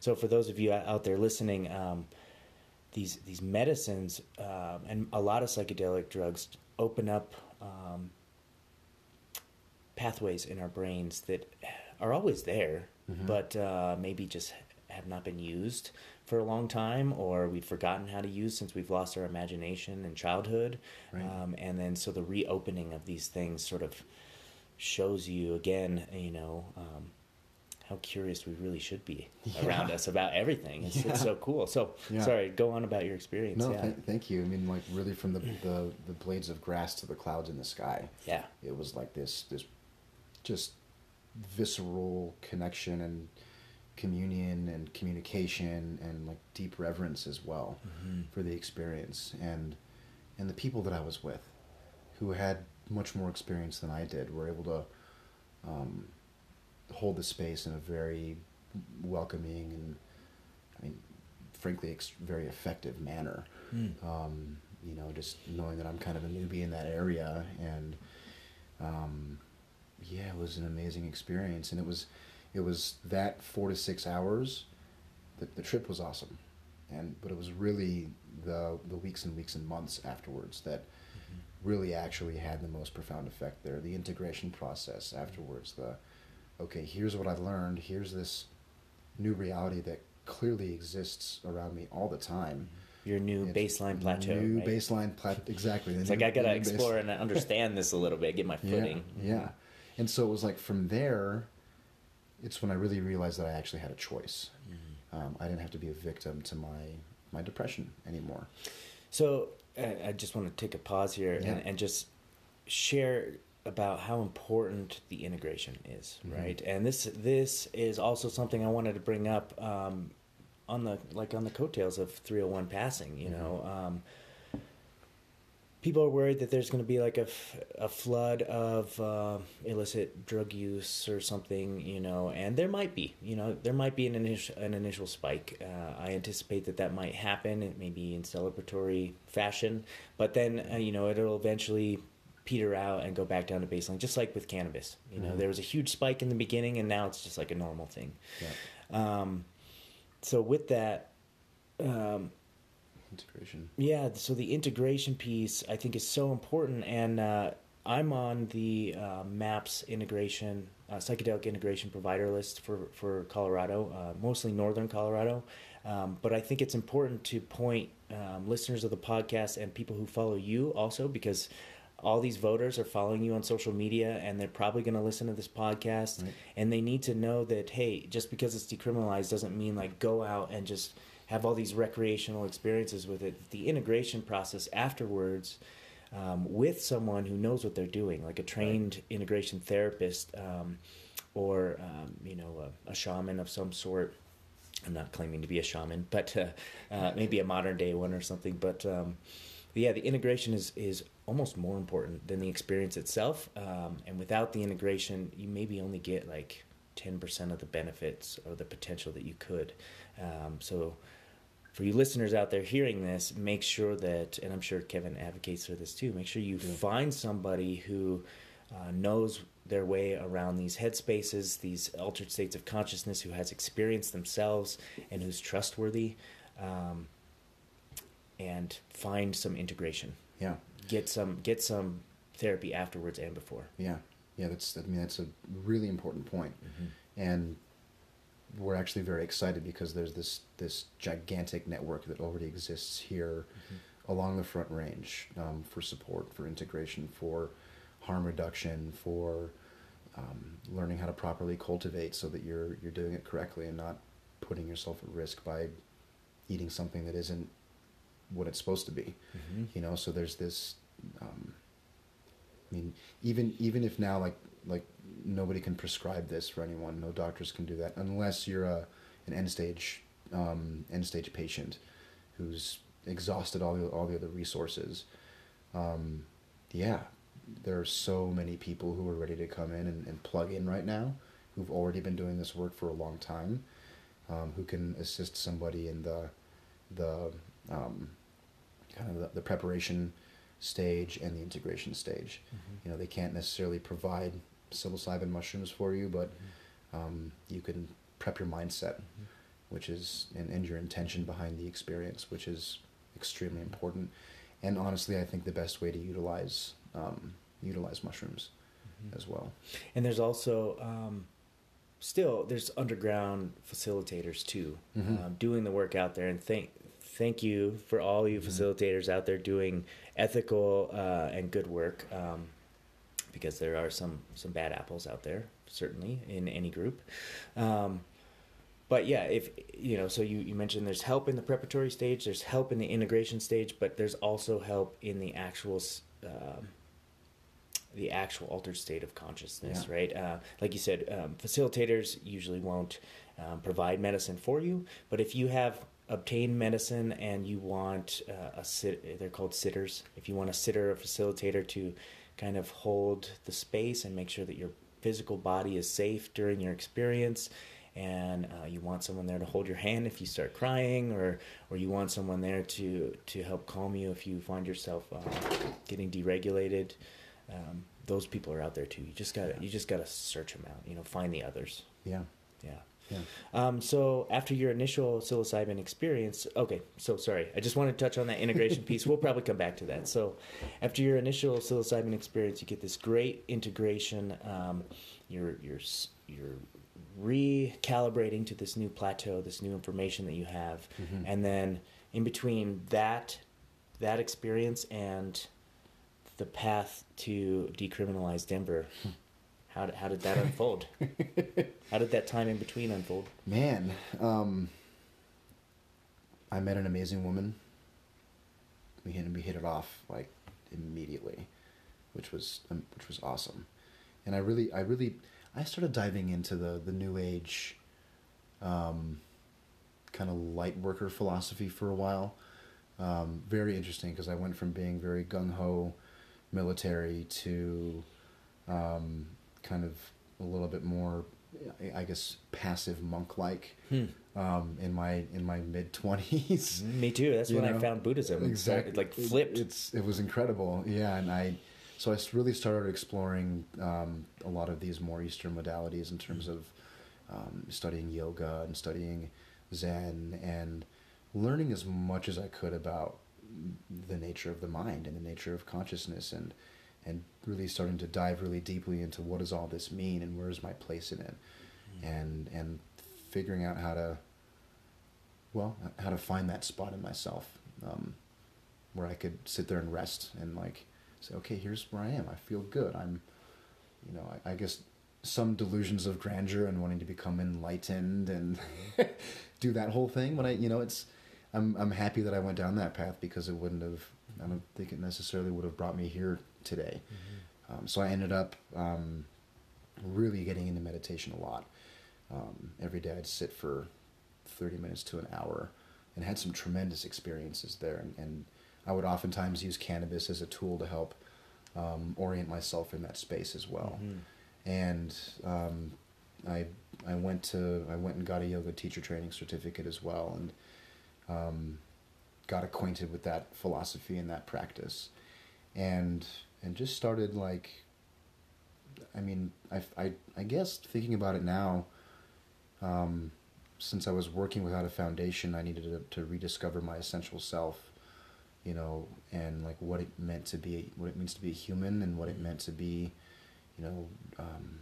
[SPEAKER 1] so for those of you out there listening um, these these medicines um, and a lot of psychedelic drugs open up um, pathways in our brains that are always there,
[SPEAKER 2] Mhm.
[SPEAKER 1] but uh, maybe just have not been used for a long time, or we've forgotten how to use since we've lost our imagination in childhood.
[SPEAKER 2] Right.
[SPEAKER 1] Um, and then so the reopening of these things sort of shows you again, you know. Um, how curious we really should be around us about everything. It's,
[SPEAKER 2] Yeah.
[SPEAKER 1] it's so cool. So,
[SPEAKER 2] Yeah.
[SPEAKER 1] sorry, go on about your experience.
[SPEAKER 2] No,
[SPEAKER 1] yeah.
[SPEAKER 2] th- thank you. I mean, like really, from the, the the blades of grass to the clouds in the sky,
[SPEAKER 1] yeah.
[SPEAKER 2] it was like this this just visceral connection and communion and communication and like deep reverence as well
[SPEAKER 1] Mhm.
[SPEAKER 2] for the experience and and the people that I was with who had much more experience than I did were able to um, hold the space in a very welcoming and I mean frankly ex- very effective manner
[SPEAKER 1] Mm.
[SPEAKER 2] um, you know, just knowing that I'm kind of a newbie in that area, and um, yeah, it was an amazing experience, and it was, it was that four to six hours. The, the trip was awesome, and but it was really the the weeks and weeks and months afterwards that mm-hmm. really actually had the most profound effect there. The integration process afterwards, the okay, here's what I've learned. Here's this new reality that clearly exists around me all the time. Mm-hmm.
[SPEAKER 1] Your new
[SPEAKER 2] It's
[SPEAKER 1] baseline plateau.
[SPEAKER 2] New
[SPEAKER 1] right?
[SPEAKER 2] baseline plateau. Exactly.
[SPEAKER 1] It's
[SPEAKER 2] The
[SPEAKER 1] like I gotta
[SPEAKER 2] new base-
[SPEAKER 1] explore and understand this a little bit, get my
[SPEAKER 2] Yeah,
[SPEAKER 1] footing.
[SPEAKER 2] Yeah. And so it was like from there, it's when I really realized that I actually had a choice.
[SPEAKER 1] Mm-hmm.
[SPEAKER 2] Um, I didn't have to be a victim to my my depression anymore.
[SPEAKER 1] So I just want to take a pause here
[SPEAKER 2] Yeah.
[SPEAKER 1] and, and just share about how important the integration is,
[SPEAKER 2] Mhm.
[SPEAKER 1] right? And this this is also something I wanted to bring up um, on the like on the coattails of 301 passing. You
[SPEAKER 2] Mhm.
[SPEAKER 1] know, um, people are worried that there's going to be like a, f- a flood of uh, illicit drug use or something, you know, and there might be, you know, there might be an initial an initial spike. Uh, I anticipate that that might happen, it may be in celebratory fashion, but then uh, you know it'll eventually peter out and go back down to baseline, just like with cannabis. You know,
[SPEAKER 2] Mhm.
[SPEAKER 1] there was a huge spike in the beginning, and now it's just like a normal thing.
[SPEAKER 2] Yeah.
[SPEAKER 1] Um, so with that. Um,
[SPEAKER 2] Integration.
[SPEAKER 1] yeah, so the integration piece I think is so important, and uh, I'm on the uh, MAPS integration, uh, psychedelic integration provider list for for Colorado, uh, mostly northern Colorado. Um, but I think it's important to point um, listeners of the podcast and people who follow you also because all these voters are following you on social media and they're probably going to listen to this podcast
[SPEAKER 2] Right.
[SPEAKER 1] and they need to know that hey just because it's decriminalized doesn't mean like go out and just have all these recreational experiences with it the integration process afterwards um, with someone who knows what they're doing like a trained integration therapist um, or um, you know a, a shaman of some sort i'm not claiming to be a shaman but uh, uh, maybe a modern day one or something but um, yeah, the integration is is almost more important than the experience itself. Um, and without the integration, you maybe only get like ten percent of the benefits or the potential that you could. Um, so, for you listeners out there hearing this, make sure that, and I'm sure Kevin advocates for this too. Make sure you
[SPEAKER 2] Yeah.
[SPEAKER 1] find somebody who uh, knows their way around these headspaces, these altered states of consciousness, who has experience themselves and who's trustworthy. Um, and find some integration.
[SPEAKER 2] Yeah.
[SPEAKER 1] Get some get some therapy afterwards and before.
[SPEAKER 2] Yeah. Yeah. That's. I mean, that's a really important point. and we're actually very excited because there's this this gigantic network that already exists here along the front range um, for support, for integration, for harm reduction, for um, learning how to properly cultivate so that you're you're doing it correctly and not putting yourself at risk by eating something that isn't what it's supposed to be.
[SPEAKER 1] Mhm.
[SPEAKER 2] You know, so there's this. Um, I mean, even even if now like like nobody can prescribe this for anyone, no doctors can do that unless you're a an end stage um, end stage patient who's exhausted all the all the other resources. Um, yeah, there are so many people who are ready to come in and, and plug in right now, who've already been doing this work for a long time, um, who can assist somebody in the the um, kind of the, the preparation stage and the integration stage.
[SPEAKER 1] Mhm.
[SPEAKER 2] You know, they can't necessarily provide psilocybin mushrooms for you, but um, you can prep your mindset,
[SPEAKER 1] Mhm.
[SPEAKER 2] which is and, and your intention behind the experience, which is extremely important. And honestly, I think the best way to utilize um, utilize mushrooms
[SPEAKER 1] Mhm.
[SPEAKER 2] as well.
[SPEAKER 1] And there's also um, still there's underground facilitators too,
[SPEAKER 2] Mhm.
[SPEAKER 1] um, doing the work out there. And thank thank you for all you
[SPEAKER 2] Mhm.
[SPEAKER 1] facilitators out there doing ethical uh, and good work. Um, because there are some some bad apples out there, certainly in any group. Um, but yeah, if you know, so you, you mentioned there's help in the preparatory stage, there's help in the integration stage, but there's also help in the actual um, the actual altered state of consciousness,
[SPEAKER 2] Yeah.
[SPEAKER 1] right? Uh, like you said, um, facilitators usually won't um, provide medicine for you, but if you have obtained medicine and you want uh, a sit, they're called sitters. If you want a sitter or facilitator to kind of hold the space and make sure that your physical body is safe during your experience, and uh, you want someone there to hold your hand if you start crying, or or you want someone there to to help calm you if you find yourself uh, getting deregulated. Um, those people are out there too. You just gotta you just gotta search them out. You know, find the others.
[SPEAKER 2] Yeah,
[SPEAKER 1] Yeah.
[SPEAKER 2] Yeah.
[SPEAKER 1] Um, so after your initial psilocybin experience, okay. So sorry, I just want to touch on that integration piece. We'll probably come back to that. So after your initial psilocybin experience, you get this great integration. Um, you're you're you're recalibrating to this new plateau, this new information that you have,
[SPEAKER 2] Mhm.
[SPEAKER 1] and then in between that that experience and the path to decriminalize Denver. How did, how did that unfold? how did that time in between unfold?
[SPEAKER 2] Man, um, I met an amazing woman. We hit we hit it off like immediately, which was um, which was awesome, and I really I really I started diving into the the new age, um, kind of light worker philosophy for a while. Um, very interesting because I went from being very gung ho, military to, um, kind of a little bit more, I- guess, passive monk like
[SPEAKER 1] Hmm.
[SPEAKER 2] um, in my in my mid twenties.
[SPEAKER 1] Me too. That's when I found Buddhism. It
[SPEAKER 2] Exactly,
[SPEAKER 1] like flipped.
[SPEAKER 2] It, it's it was incredible. Yeah, and I so I really started exploring um, a lot of these more Eastern modalities in terms of um, studying yoga and studying Zen and learning as much as I could about the nature of the mind and the nature of consciousness and and really starting to dive really deeply into what does all this mean and where is my place in it. And and figuring out how to well how to find that spot in myself um, where I could sit there and rest and like say okay here's where I am. I feel good. I'm you know I, I guess some delusions of grandeur and wanting to become enlightened and do that whole thing. When I you know it's I'm I'm happy that I went down that path because it wouldn't have I don't think it necessarily would have brought me here today um, so I ended up um, really getting into meditation a lot. Um, every day I'd sit for 30 minutes to an hour and had some tremendous experiences there. And, and I would oftentimes use cannabis as a tool to help um, orient myself in that space as well.
[SPEAKER 1] Mhm.
[SPEAKER 2] And um, I, I went to I went and got a yoga teacher training certificate as well, and um, got acquainted with that philosophy and that practice, and and just started like I mean, I, I, I guess thinking about it now, um, since I was working without a foundation, I needed to, to rediscover my essential self, you know, and like what it meant to be, what it means to be a human, and what it meant to be, you know, um,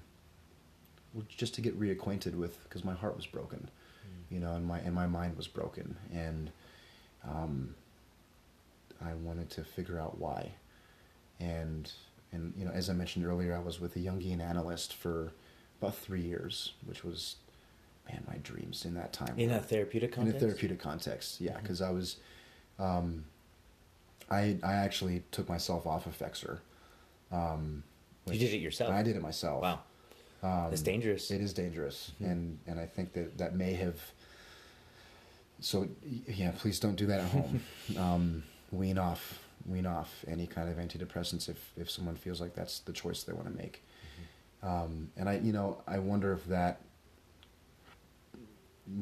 [SPEAKER 2] just to get reacquainted with, because my heart was broken, you know, and my and my mind was broken, and um, I wanted to figure out why. And and you know, as I mentioned earlier, I was with a Jungian analyst for about three years, which was man, my dreams in that time.
[SPEAKER 1] In a therapeutic context?
[SPEAKER 2] In a therapeutic context, yeah, because I was, um, I I actually took myself off of Effexor. Um,
[SPEAKER 1] You did it yourself?
[SPEAKER 2] I did it myself.
[SPEAKER 1] Wow.
[SPEAKER 2] Um,
[SPEAKER 1] That's dangerous.
[SPEAKER 2] It is dangerous,
[SPEAKER 1] Mhm.
[SPEAKER 2] and and I think that that may have. So yeah, please don't do that at home. um, wean off, wean off any kind of antidepressants if if someone feels like that's the choice they want to make. Um, and I, you know, I wonder if that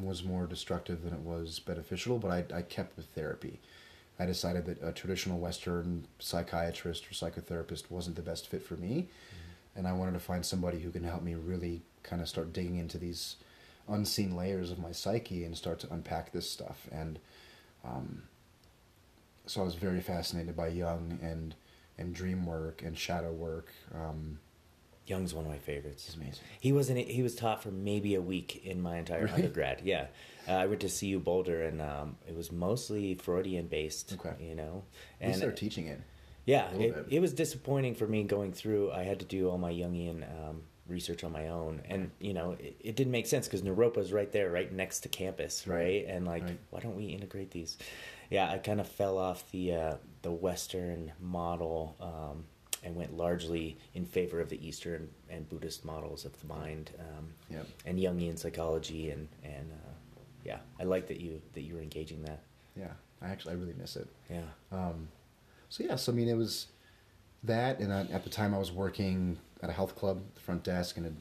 [SPEAKER 2] was more destructive than it was beneficial. But I, I kept with therapy. I decided that a traditional Western psychiatrist or psychotherapist wasn't the best fit for me, and I wanted to find somebody who can help me really kind of start digging into these unseen layers of my psyche and start to unpack this stuff. And um, so I was very fascinated by Jung and and dream work and shadow work. Um,
[SPEAKER 1] Jung's one of my favorites.
[SPEAKER 2] it's amazing.
[SPEAKER 1] He wasn't. He was taught for maybe a week in my entire
[SPEAKER 2] Really?
[SPEAKER 1] undergrad. Yeah, uh, I went to CU Boulder, and um, it was mostly Freudian based.
[SPEAKER 2] Okay.
[SPEAKER 1] You know, and
[SPEAKER 2] they're teaching it.
[SPEAKER 1] yeah, it, it was disappointing for me going through. I had to do all my Jungian um, research on my own, and you know, it, it didn't make sense because Naropa's right there, right next to campus, right?
[SPEAKER 2] Right.
[SPEAKER 1] And like,
[SPEAKER 2] Right.
[SPEAKER 1] why don't we integrate these? Yeah, I kind of fell off the uh, the Western model. Um, and went largely in favor of the Eastern and Buddhist models of the mind. Um,
[SPEAKER 2] Yep.
[SPEAKER 1] and Jungian psychology and and uh, yeah, I like that you that you were engaging that.
[SPEAKER 2] Yeah, I actually I really miss it.
[SPEAKER 1] Yeah.
[SPEAKER 2] Um, so yeah, so I mean, it was that, and I, at the time I was working at a health club, the front desk, and had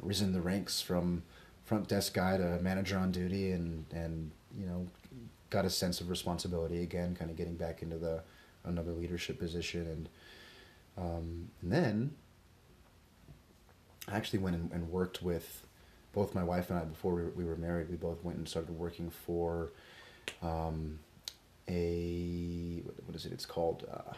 [SPEAKER 2] risen the ranks from front desk guy to manager on duty, and and you know, got a sense of responsibility again, kind of getting back into the another leadership position, and um, and then I actually went and, and worked with both my wife and I before we were, we were married. We both went and started working for um, a what, is it? It's called. Uh,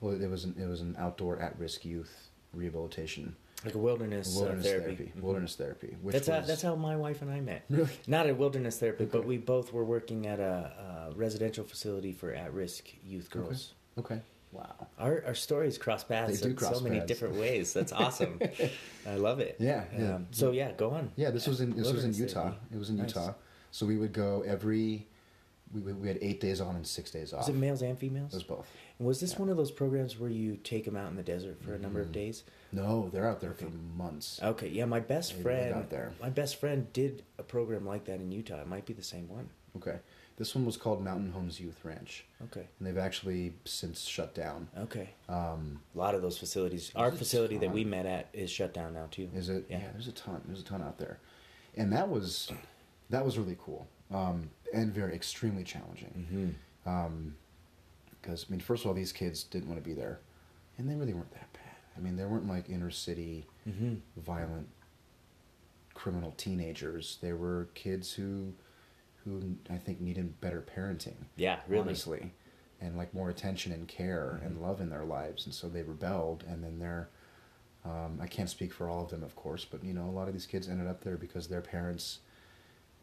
[SPEAKER 2] well, it was an, it was an outdoor at risk youth rehabilitation
[SPEAKER 1] Like a wilderness,
[SPEAKER 2] wilderness
[SPEAKER 1] uh,
[SPEAKER 2] therapy.
[SPEAKER 1] therapy. Mhm.
[SPEAKER 2] Wilderness therapy. Which
[SPEAKER 1] That's how, that's how my wife and I met.
[SPEAKER 2] Really?
[SPEAKER 1] Not at wilderness therapy, but we both were working at a, a residential facility for at-risk youth girls.
[SPEAKER 2] Okay. Wow.
[SPEAKER 1] Our our stories cross paths in so many
[SPEAKER 2] paths.
[SPEAKER 1] different ways. That's awesome. I love it.
[SPEAKER 2] Yeah, yeah.
[SPEAKER 1] Um, so yeah, go on.
[SPEAKER 2] Yeah, this was in this was in Utah.
[SPEAKER 1] therapy.
[SPEAKER 2] It was in
[SPEAKER 1] Nice.
[SPEAKER 2] Utah. So we would go every. We, we had eight days on and six days off.
[SPEAKER 1] Was it males and females?
[SPEAKER 2] It was both.
[SPEAKER 1] And was this
[SPEAKER 2] yeah.
[SPEAKER 1] one of those programs where you take them out in the desert for a number of
[SPEAKER 2] Mhm.
[SPEAKER 1] days?
[SPEAKER 2] No, they're out there for months.
[SPEAKER 1] Okay, yeah, my best
[SPEAKER 2] They
[SPEAKER 1] friend,
[SPEAKER 2] got there.
[SPEAKER 1] my best friend did a program like that in Utah. It might be the same one.
[SPEAKER 2] Okay, this one was called Mountain Homes Youth Ranch,
[SPEAKER 1] Okay,
[SPEAKER 2] and they've actually since shut down.
[SPEAKER 1] okay.
[SPEAKER 2] Um,
[SPEAKER 1] A lot of those facilities. Our facility that we met at is shut down now too.
[SPEAKER 2] Is it?
[SPEAKER 1] Yeah.
[SPEAKER 2] Yeah. there's a ton. There's a ton out there, and that was that was really cool um, and very extremely challenging.
[SPEAKER 1] Mm-hmm.
[SPEAKER 2] Because I mean, first of all, these kids didn't want to be there, and they really weren't that bad. I mean, they weren't like inner city
[SPEAKER 1] Mm-hmm.
[SPEAKER 2] violent criminal teenagers. They were kids who who I think needed better parenting.
[SPEAKER 1] Yeah, really.
[SPEAKER 2] honestly, and like more attention and care and
[SPEAKER 1] Mhm.
[SPEAKER 2] love in their lives, and so they rebelled, and then they're. Um, I can't speak for all of them, of course, but you know, a lot of these kids ended up there because their parents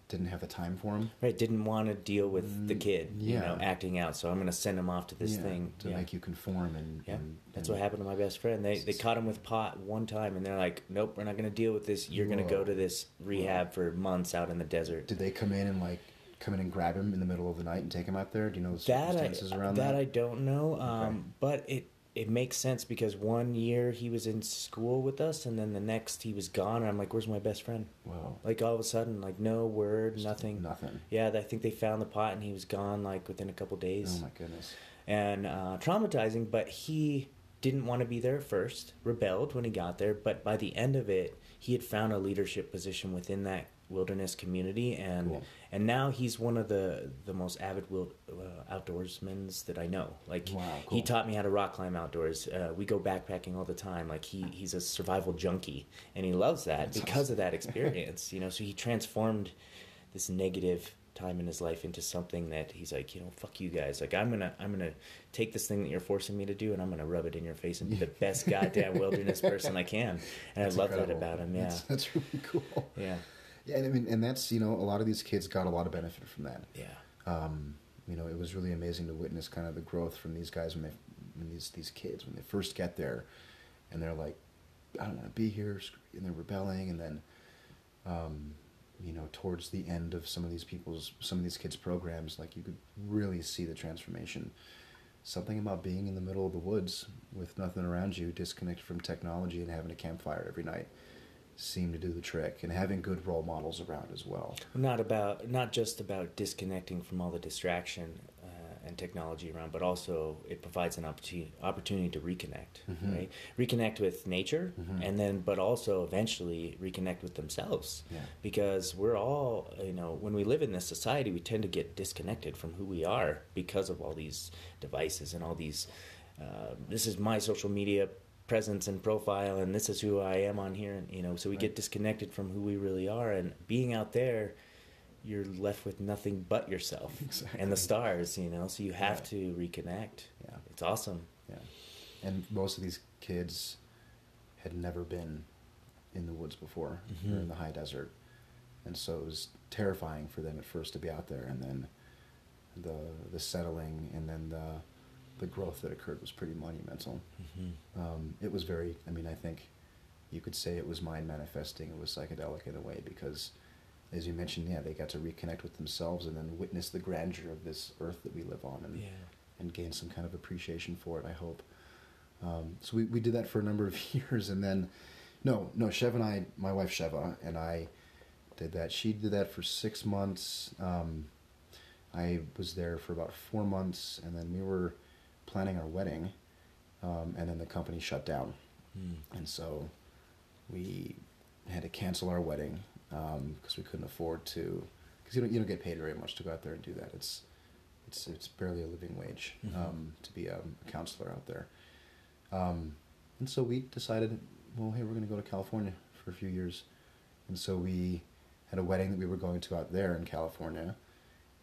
[SPEAKER 2] didn't have the time for him.
[SPEAKER 1] Right, didn't want to deal with the
[SPEAKER 2] Mm,
[SPEAKER 1] kid, you know, acting out. So I'm going to send him off to this thing.
[SPEAKER 2] to
[SPEAKER 1] yeah.
[SPEAKER 2] make you conform, and
[SPEAKER 1] Yeah,
[SPEAKER 2] and,
[SPEAKER 1] that's
[SPEAKER 2] and-
[SPEAKER 1] what happened to my best friend. They they caught him with pot one time, and they're like, "Nope, we're not going to deal with this. You're going to go to this rehab for months out in the desert."
[SPEAKER 2] Did they come in and like come in and grab him in the middle of the night and take him out there? Do you know the
[SPEAKER 1] that
[SPEAKER 2] circumstances
[SPEAKER 1] I,
[SPEAKER 2] around
[SPEAKER 1] that
[SPEAKER 2] that?
[SPEAKER 1] I don't know, um, but it it makes sense because one year he was in school with us, and then the next he was gone. And I'm like, "Where's my best friend?"
[SPEAKER 2] Whoa.
[SPEAKER 1] Like all of a sudden, like no word,
[SPEAKER 2] Just
[SPEAKER 1] nothing.
[SPEAKER 2] Nothing.
[SPEAKER 1] Yeah, I think they found the pot, and he was gone like within a couple days.
[SPEAKER 2] Oh my goodness.
[SPEAKER 1] and uh, traumatizing. But he didn't want to be there at first, rebelled when he got there. But by the end of it, he had found a leadership position within that wilderness community, and
[SPEAKER 2] Cool.
[SPEAKER 1] And now he's one of the the most avid wild, uh, outdoorsmen that I know. Like
[SPEAKER 2] Wow,
[SPEAKER 1] he taught me how to rock climb outdoors. Uh, we go backpacking all the time. Like he he's a survival junkie, and he loves that
[SPEAKER 2] That's
[SPEAKER 1] because
[SPEAKER 2] awesome.
[SPEAKER 1] of that experience. you know, so he transformed this negative time in his life into something that he's like, you know, fuck you guys. Like I'm gonna I'm gonna take this thing that you're forcing me to do and I'm gonna rub it in your face and be the best goddamn wilderness person I can. And
[SPEAKER 2] That's
[SPEAKER 1] I love
[SPEAKER 2] incredible.
[SPEAKER 1] that about him. Yeah.
[SPEAKER 2] That's, that's really cool.
[SPEAKER 1] Yeah.
[SPEAKER 2] Yeah, and I mean, and that's you know, a lot of these kids got a lot of benefit from that.
[SPEAKER 1] Yeah.
[SPEAKER 2] Um, you know, it was really amazing to witness kind of the growth from these guys when they, when these these kids when they first get there, and they're like, I don't want to be here, and they're rebelling, and then, um, you know, towards the end of some of these people's some of these kids' programs, like you could really see the transformation. Something about being in the middle of the woods with nothing around you, disconnected from technology, and having a campfire every night seem to do the trick and having good role models around as well
[SPEAKER 1] not about not just about disconnecting from all the distraction uh, and technology around but also it provides an opportunity opportunity to reconnect
[SPEAKER 2] Mhm.
[SPEAKER 1] right reconnect with nature
[SPEAKER 2] Mhm.
[SPEAKER 1] and then but also eventually reconnect with themselves
[SPEAKER 2] Yeah.
[SPEAKER 1] because we're all you know when we live in this society we tend to get disconnected from who we are because of all these devices and all these uh, this is my social media presence and profile and this is who i am on here and you know so we
[SPEAKER 2] Right.
[SPEAKER 1] get disconnected from who we really are and being out there you're left with nothing but yourself
[SPEAKER 2] Exactly.
[SPEAKER 1] and the stars you know so you have
[SPEAKER 2] Yeah.
[SPEAKER 1] to reconnect
[SPEAKER 2] yeah
[SPEAKER 1] it's awesome
[SPEAKER 2] Yeah. And most of these kids had never been in the woods before or
[SPEAKER 1] Mhm.
[SPEAKER 2] in the high desert. And so it was terrifying for them at first to be out there and then the the settling and then the the growth that occurred was pretty monumental.
[SPEAKER 1] mm-hmm.
[SPEAKER 2] Um, it was very I mean I think you could say it was mind manifesting, it was psychedelic in a way because as you mentioned, yeah, they got to reconnect with themselves and then witness the grandeur of this earth that we live on and
[SPEAKER 1] yeah
[SPEAKER 2] and gain some kind of appreciation for it. I hope. Um, so we, we did that for a number of years, and then no no Chev and I, my wife Sheva and I did that. She did that for six months. Um, I was there for about four months, and then we were planning our wedding, um, and then the company shut down,
[SPEAKER 1] Mm.
[SPEAKER 2] and so we had to cancel our wedding because we couldn't afford to. Because you don't you don't get paid very much to go out there and do that. It's it's it's barely a living wage
[SPEAKER 1] Mhm.
[SPEAKER 2] um, to be a, a counselor out there. Um, and so we decided, well, hey, we're going to go to California for a few years. And so we had a wedding that we were going to out there in California.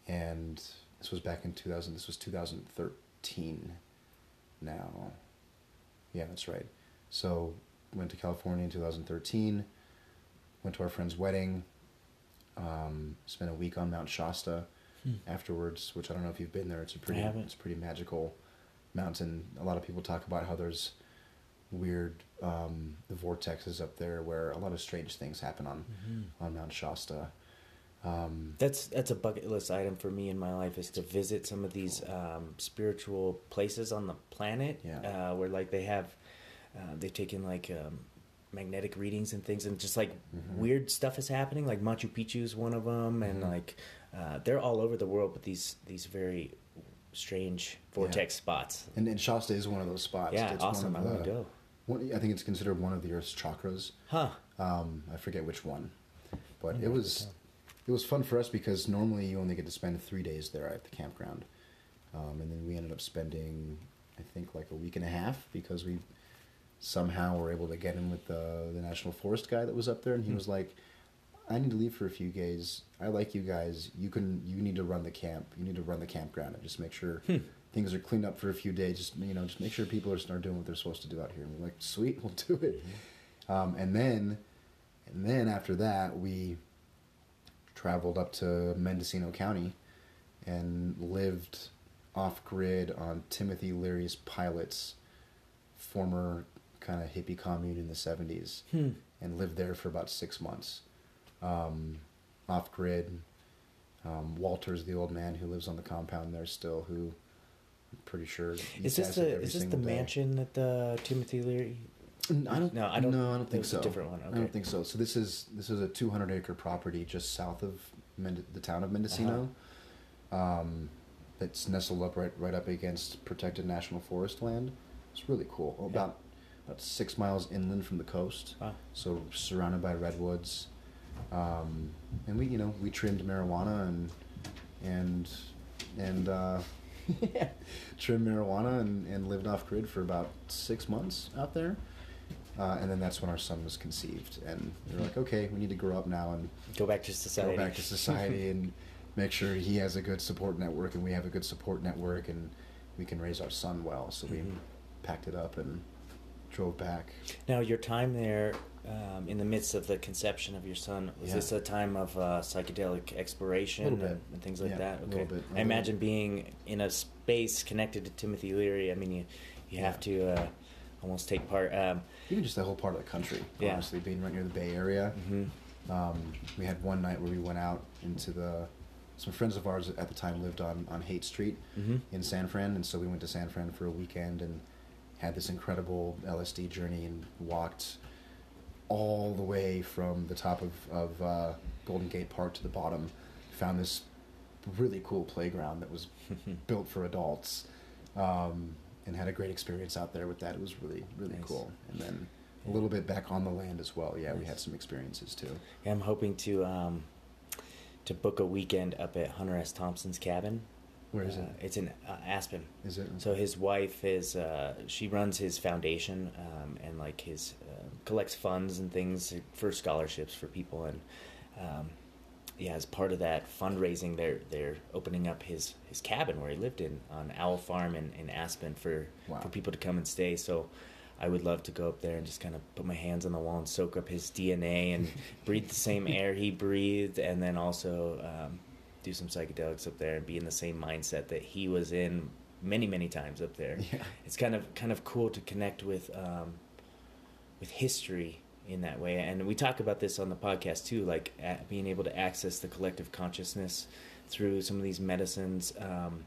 [SPEAKER 2] And this was back in 2000, this was 2013 now. Yeah, that's right. So went to California in 2013, went to our friend's wedding, um, spent a week on Mount Shasta
[SPEAKER 1] Hmm.
[SPEAKER 2] afterwards, which I don't know if you've been there. It's a pretty, it's a pretty magical mountain. A lot of people talk about how there's weird um, the vortexes up there where a lot of strange things happen on
[SPEAKER 1] Mhm.
[SPEAKER 2] on Mount Shasta. Um,
[SPEAKER 1] That's that's a bucket list item for me in my life is to visit some of these um, spiritual places on the planet.
[SPEAKER 2] Yeah.
[SPEAKER 1] Uh, where like they have, uh, they've taken like um, magnetic readings and things, and just like
[SPEAKER 2] Mhm.
[SPEAKER 1] weird stuff is happening. Like Machu Picchu is one of them, and
[SPEAKER 2] Mhm.
[SPEAKER 1] like uh, they're all over the world, but these these very strange vortex spots.
[SPEAKER 2] and, and Shasta is one of those spots.
[SPEAKER 1] Yeah,
[SPEAKER 2] It's
[SPEAKER 1] awesome. I want to go.
[SPEAKER 2] One, I think it's considered one of the Earth's chakras.
[SPEAKER 1] Huh?
[SPEAKER 2] Um, I forget which one, but it was it was fun for us because normally you only get to spend three days there at the campground, um, and then we ended up spending I think like a week and a half because we somehow were able to get in with the the national forest guy that was up there, and he
[SPEAKER 1] Hmm.
[SPEAKER 2] was like, "I need to leave for a few days. I like you guys. You can you need to run the camp. You need to run the campground and just make sure."
[SPEAKER 1] Hmm.
[SPEAKER 2] Things are cleaned up for a few days. Just you know, just make sure people are start doing what they're supposed to do out here. And we're like, sweet, we'll do it. Um, and then, and then after that, we traveled up to Mendocino County and lived off grid on Timothy Leary's pilot's former kind of hippie commune in the 70s
[SPEAKER 1] Hmm.
[SPEAKER 2] and lived there for about six months. Um, off grid. Um, Walter's the old man who lives on the compound there still, who I'm pretty sure
[SPEAKER 1] Is this the is this the
[SPEAKER 2] day.
[SPEAKER 1] mansion that the Timothy Leary?
[SPEAKER 2] I don't.
[SPEAKER 1] No, I don't-
[SPEAKER 2] No, I don't think so.
[SPEAKER 1] different one,
[SPEAKER 2] I don't think so. So this is this is a 200 acre property just south of Mend- the town of Mendocino.
[SPEAKER 1] Uh-huh.
[SPEAKER 2] Um, it's nestled up right right up against protected national forest land. It's really cool.
[SPEAKER 1] Yeah.
[SPEAKER 2] About about six miles inland from the coast.
[SPEAKER 1] Wow.
[SPEAKER 2] So surrounded by redwoods, um, and we you know we trimmed marijuana and and and uh, trimmed marijuana and, and lived off grid for about six months out there. Uh, and then that's when our son was conceived, and we were like, okay, we need to grow up now and
[SPEAKER 1] Go back to society.
[SPEAKER 2] go back to society and make sure he has a good support network, and we have a good support network, and we can raise our son well. So we
[SPEAKER 1] Mhm.
[SPEAKER 2] packed it up and drove back.
[SPEAKER 1] Now, your time there, um, in the midst of the conception of your son, was
[SPEAKER 2] Yeah.
[SPEAKER 1] this a time of uh, psychedelic exploration and, and things like
[SPEAKER 2] Yeah,
[SPEAKER 1] that?
[SPEAKER 2] a little bit.
[SPEAKER 1] I imagine being in a space connected to Timothy Leary. I mean, you you have to uh, almost take part. Um,
[SPEAKER 2] Even just that whole part of the country,
[SPEAKER 1] Yeah.
[SPEAKER 2] honestly, being right near the Bay Area.
[SPEAKER 1] mhm.
[SPEAKER 2] Um, we had one night where we went out into the. Some friends of ours at the time lived on, on Haight Street
[SPEAKER 1] Mhm.
[SPEAKER 2] in San Fran, and so we went to San Fran for a weekend and had this incredible LSD journey and walked all the way from the top of, of uh, Golden Gate Park to the bottom. Found this really cool playground that was built for adults, um, and had a great experience out there with that. It was really really
[SPEAKER 1] Nice.
[SPEAKER 2] cool. And then a little bit back on the land as well. Yeah, we had some experiences too.
[SPEAKER 1] Yeah, I'm hoping to um, to book a weekend up at Hunter S. Thompson's cabin.
[SPEAKER 2] Where is
[SPEAKER 1] Uh,
[SPEAKER 2] it?
[SPEAKER 1] It's in uh, Aspen.
[SPEAKER 2] Is it?
[SPEAKER 1] So his wife is uh, she runs his foundation um, and like his uh, collects funds and things for scholarships for people and um, yeah as part of that fundraising they're they're opening up his his cabin where he lived in on Owl Farm in, in Aspen for
[SPEAKER 2] Wow.
[SPEAKER 1] for people to come and stay so I would love to go up there and just kind of put my hands on the wall and soak up his DNA and breathe the same air he breathed and then also um, do some psychedelics up there and be in the same mindset that he was in many many times up there
[SPEAKER 2] Yeah.
[SPEAKER 1] it's kind of kind of cool to connect with um, with history in that way and we talk about this on the podcast too like being able to access the collective consciousness through some of these medicines um,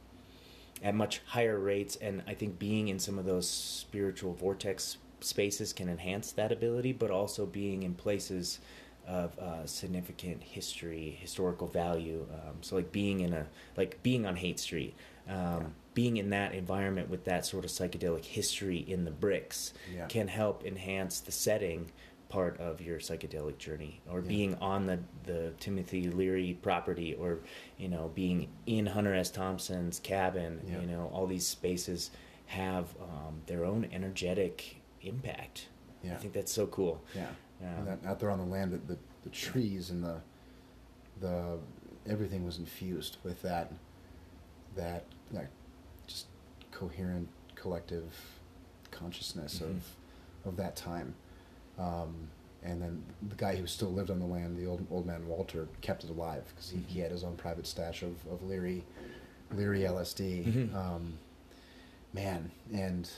[SPEAKER 1] at much higher rates and i think being in some of those spiritual vortex spaces can enhance that ability but also being in places of uh, significant history historical value um, so like being in a like being on Haight street um,
[SPEAKER 2] Yeah.
[SPEAKER 1] being in that environment with that sort of psychedelic history in the bricks
[SPEAKER 2] Yeah.
[SPEAKER 1] can help enhance the setting part of your psychedelic journey or
[SPEAKER 2] Yeah.
[SPEAKER 1] being on the, the timothy leary property or you know being in hunter s thompson's cabin
[SPEAKER 2] Yeah.
[SPEAKER 1] you know all these spaces have um, their own energetic impact
[SPEAKER 2] Yeah.
[SPEAKER 1] i think that's so cool
[SPEAKER 2] Yeah.
[SPEAKER 1] Yeah.
[SPEAKER 2] And that, out there on the land, the, the, the trees and the the everything was infused with that that that just coherent collective consciousness
[SPEAKER 1] Mhm.
[SPEAKER 2] of of that time. Um, and then the guy who still lived on the land, the old old man Walter, kept it alive because he, he
[SPEAKER 1] Mhm.
[SPEAKER 2] had his own private stash of, of Leary Leary LSD.
[SPEAKER 1] Mhm.
[SPEAKER 2] Um, man, and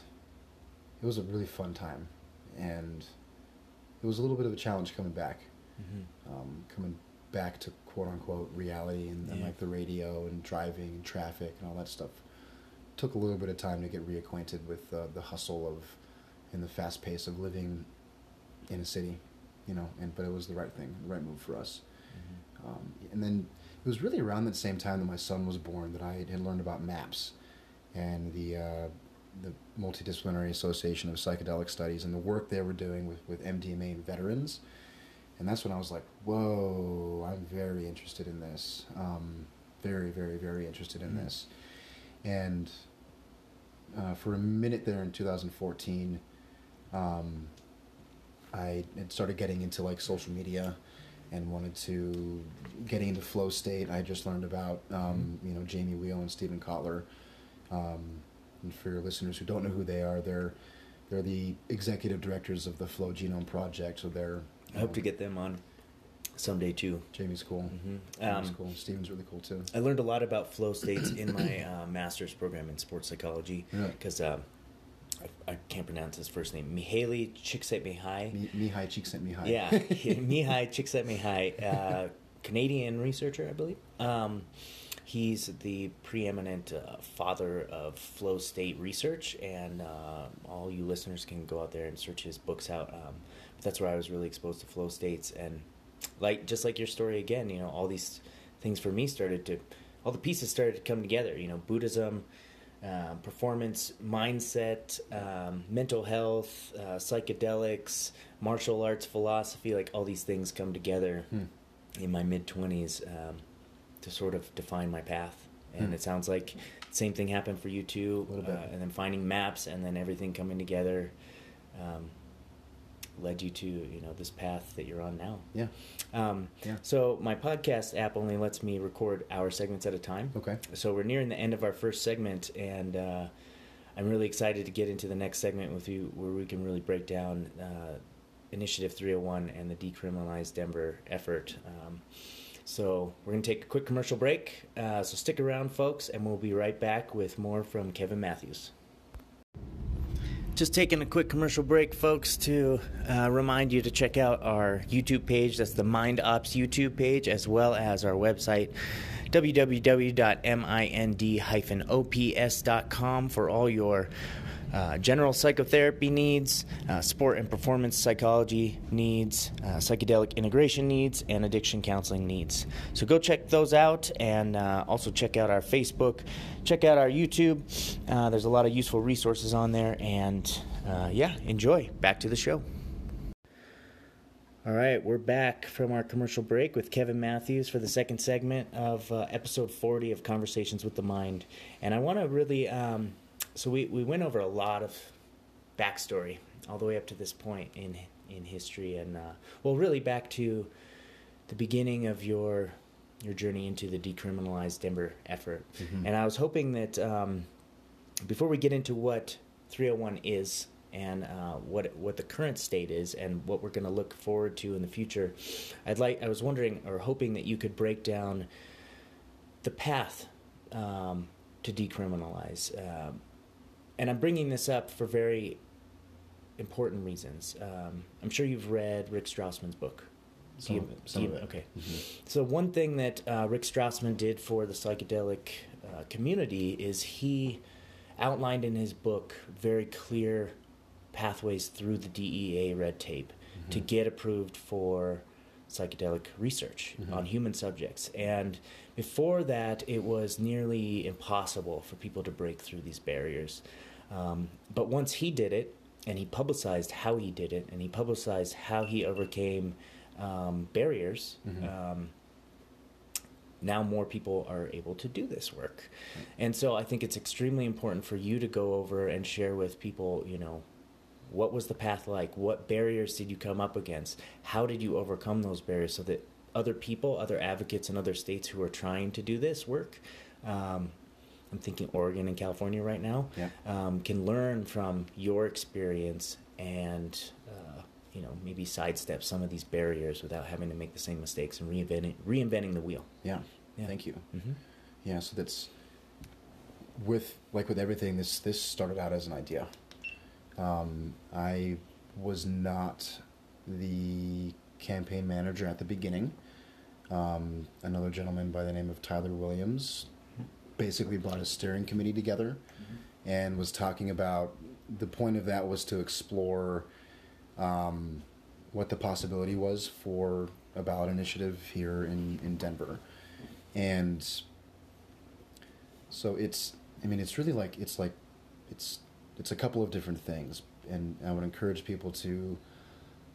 [SPEAKER 2] it was a really fun time, and it was a little bit of a challenge coming back,
[SPEAKER 1] Mhm.
[SPEAKER 2] um, coming back to quote unquote reality and, and like the radio and driving and traffic and all that stuff. Took a little bit of time to get reacquainted with uh, the hustle of and the fast pace of living in a city, you know. And but it was the right thing, the right move for us.
[SPEAKER 1] Mhm.
[SPEAKER 2] Um, and then it was really around that same time that my son was born that I had learned about MAPS and the uh, the Multidisciplinary Association of Psychedelic Studies and the work they were doing with, with MDMA and veterans. And that's when I was like, whoa, I'm very interested in this. Um, very, very, very interested in
[SPEAKER 1] Mhm.
[SPEAKER 2] this. And uh, for a minute there in 2014, um, I had started getting into like social media and wanted to getting into flow state. I just learned about um, you know Jamie Wheal and Steven Kotler. Um, and for your listeners who don't know who they are, they're they're the executive directors of the Flow Genome Project. So they're
[SPEAKER 1] i hope to get them on someday too
[SPEAKER 2] Jamie's cool.
[SPEAKER 1] Mhm.
[SPEAKER 2] Jamie's
[SPEAKER 1] Um,
[SPEAKER 2] cool. Stephen's really cool too.
[SPEAKER 1] I learned a lot about flow states in my uh, master's program in sports psychology because um, I, I can't pronounce his first name. Mihaly Csikszentmihalyi.
[SPEAKER 2] Mi- Mihai Csikszentmihalyi.
[SPEAKER 1] Yeah, Mihai Csikszentmihalyi, uh, Canadian researcher, I believe. Um, he's the preeminent uh, father of flow state research, and uh, all you listeners can go out there and search his books out. Um, but that's where I was really exposed to flow states, and like just like your story again, you know, all these things for me started to, all the pieces started to come together. You know, Buddhism. Um, performance mindset, um, mental health, uh, psychedelics, martial arts philosophy, like all these things come together
[SPEAKER 2] Hmm.
[SPEAKER 1] in my mid 20s um, to sort of define my path. And
[SPEAKER 2] Hmm.
[SPEAKER 1] it sounds like same thing happened for you too.
[SPEAKER 2] A little bit.
[SPEAKER 1] Uh, and then finding maps and then everything coming together um, led you to, you know, this path that you're on now.
[SPEAKER 2] Yeah.
[SPEAKER 1] Um,
[SPEAKER 2] Yeah.
[SPEAKER 1] So my podcast app only lets me record hour segments at a time.
[SPEAKER 2] Okay.
[SPEAKER 1] So we're nearing the end of our first segment, and uh, I'm really excited to get into the next segment with you where we can really break down uh, Initiative 301 and the decriminalized Denver effort. Um, so we're going to take a quick commercial break. Uh, so stick around, folks, and we'll be right back with more from Kevin Matthews. Just taking a quick commercial break, folks, to uh, remind you to check out our YouTube page. That's the Mind Ops YouTube page, as well as our website, www.mind-ops.com, for all your uh, general psychotherapy needs, uh, sport and performance psychology needs, uh, psychedelic integration needs, and addiction counseling needs. So go check those out and uh, also check out our Facebook, check out our YouTube. Uh, there's a lot of useful resources on there, and yeah, enjoy. Back to the show. All right, we're back from our commercial break with Kevin Matthews for the second segment of episode 40 of Conversations with the Mind. And I want to really. Um, so we, we went over a lot of backstory all the way up to this point in in history and uh, well really back to the beginning of your your journey into the decriminalized Denver effort mm-hmm. and I was hoping that um, before we get into what 301 is and uh, what what the current state is and what we're going to look forward to in the future I'd like I was wondering or hoping that you could break down the path um, to decriminalize um, and I'm bringing this up for very important reasons. Um, I'm sure you've read Rick Strassman's book.
[SPEAKER 2] Some you, of it. Some
[SPEAKER 1] you,
[SPEAKER 2] of it.
[SPEAKER 1] Okay. Mm-hmm. So one thing that uh, Rick Strassman did for the psychedelic uh, community is he outlined in his book very clear pathways through the DEA red tape mm-hmm. to get approved for psychedelic research mm-hmm. on human subjects. And before that, it was nearly impossible for people to break through these barriers. Um, but once he did it, and he publicized how he did it, and he publicized how he overcame um, barriers. Mm-hmm. Um, now more people are able to do this work, and so I think it's extremely important for you to go over and share with people, you know, what was the path like? What barriers did you come up against? How did you overcome those barriers so that other people, other advocates in other states who are trying to do this work um, I'm thinking Oregon and California right now,
[SPEAKER 2] yeah.
[SPEAKER 1] um, can learn from your experience and uh, you know maybe sidestep some of these barriers without having to make the same mistakes and reinventing reinventing the wheel.
[SPEAKER 2] Yeah. yeah. Thank you. Mm-hmm. Yeah. So that's with like with everything. This this started out as an idea. Um, I was not the campaign manager at the beginning. Um, another gentleman by the name of Tyler Williams basically brought a steering committee together mm-hmm. and was talking about the point of that was to explore um, what the possibility was for a ballot initiative here in, in Denver. And so it's, I mean, it's really like, it's like, it's, it's a couple of different things. And I would encourage people to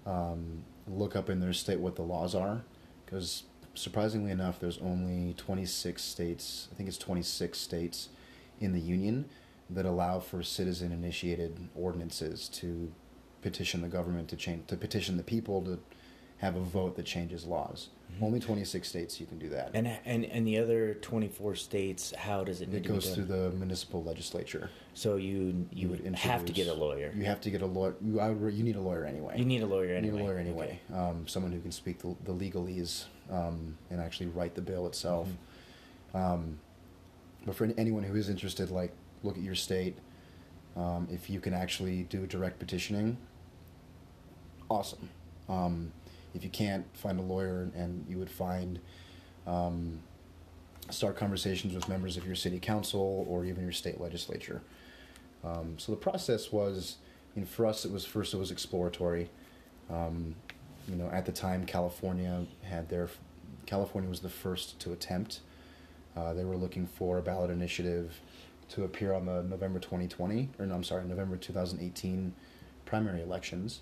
[SPEAKER 2] um, look up in their state what the laws are because surprisingly enough, there's only 26 states, I think it's 26 states in the union that allow for citizen initiated ordinances to petition the government to change, to petition the people to have a vote that changes laws. Mm-hmm. Only 26 states you can do that.
[SPEAKER 1] And and and the other 24 states, how does it?
[SPEAKER 2] Need it goes through the municipal legislature.
[SPEAKER 1] So you you, would have to get a lawyer.
[SPEAKER 2] You have to get a lawyer. You, you need a lawyer anyway.
[SPEAKER 1] You need a lawyer anyway.
[SPEAKER 2] You need a lawyer anyway. Okay. Um, someone who can speak the, the legalese um, and actually write the bill itself. Mm-hmm. Um, but for anyone who is interested, like look at your state. Um, if you can actually do direct petitioning, awesome. Um, if you can't find a lawyer and you would find um, start conversations with members of your city council or even your state legislature. Um, so the process was, know, for us, it was first it was exploratory. Um, you know, at the time, California had their California was the first to attempt. Uh, they were looking for a ballot initiative to appear on the November 2020, or no, I'm sorry, November 2018 primary elections.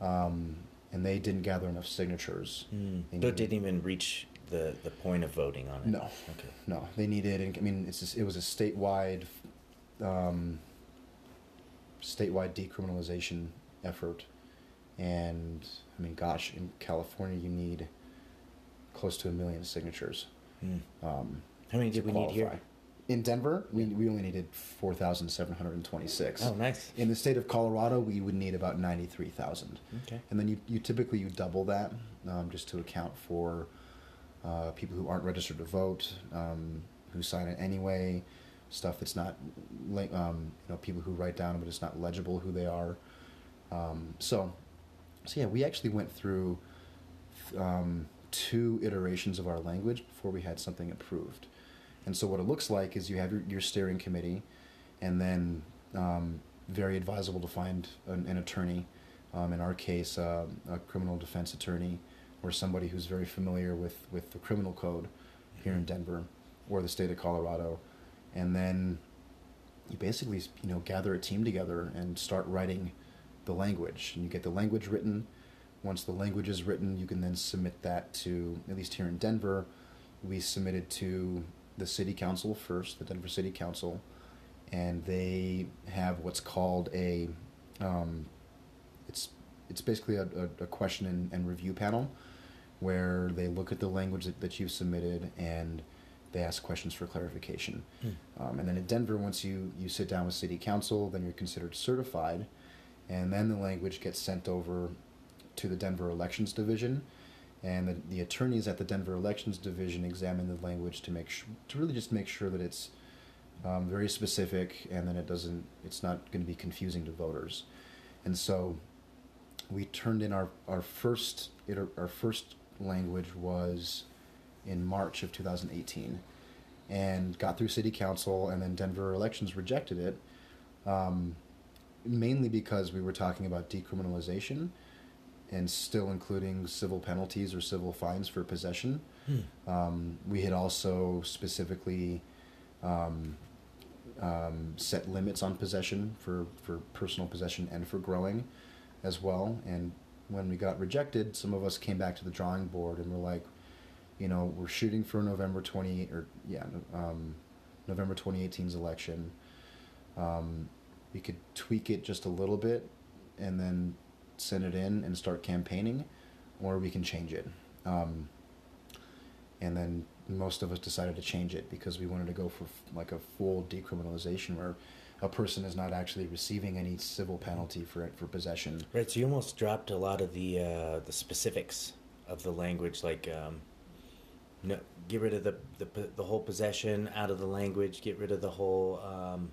[SPEAKER 2] Um, and they didn't gather enough signatures.
[SPEAKER 1] Mm. But didn't even reach the, the point of voting on it.
[SPEAKER 2] No, okay, no, they needed. I mean, it's just, it was a statewide, um, statewide decriminalization effort, and I mean, gosh, in California, you need close to a million signatures.
[SPEAKER 1] Mm. Um, How many did we qualify. need here?
[SPEAKER 2] In Denver, we, we only needed 4,726.
[SPEAKER 1] Oh, nice.
[SPEAKER 2] In the state of Colorado, we would need about 93,000.
[SPEAKER 1] Okay.
[SPEAKER 2] And then you, you typically you double that um, just to account for uh, people who aren't registered to vote, um, who sign it anyway, stuff that's not, um, you know, people who write down but it's not legible who they are. Um, so, so yeah, we actually went through um, two iterations of our language before we had something approved. And so what it looks like is you have your, your steering committee, and then um, very advisable to find an, an attorney. Um, in our case, uh, a criminal defense attorney, or somebody who's very familiar with, with the criminal code here in Denver or the state of Colorado, and then you basically you know gather a team together and start writing the language, and you get the language written. Once the language is written, you can then submit that to at least here in Denver. We submitted to the city council first, the Denver City Council, and they have what's called a um, it's it's basically a, a, a question and, and review panel where they look at the language that, that you've submitted and they ask questions for clarification.
[SPEAKER 1] Hmm.
[SPEAKER 2] Um, and then in Denver, once you, you sit down with city council, then you're considered certified, and then the language gets sent over to the Denver Elections Division, and the, the attorneys at the Denver Elections Division examine the language to make sh- to really just make sure that it's um, very specific and then it doesn't it's not going to be confusing to voters, and so we turned in our our first our first language was in March of 2018 and got through city council and then Denver elections rejected it. Um, mainly because we were talking about decriminalization and still including civil penalties or civil fines for possession.
[SPEAKER 1] Hmm.
[SPEAKER 2] Um, we had also specifically um, um, set limits on possession for, for personal possession and for growing as well. And when we got rejected, some of us came back to the drawing board and were like, you know, we're shooting for November 20 or yeah, um, November 2018's election. Um, we could tweak it just a little bit and then send it in and start campaigning, or we can change it. Um, and then most of us decided to change it because we wanted to go for like a full decriminalization where a person is not actually receiving any civil penalty for for possession.
[SPEAKER 1] Right. So you almost dropped a lot of the uh, the specifics of the language, like um, no, get rid of the, the the whole possession out of the language. Get rid of the whole um,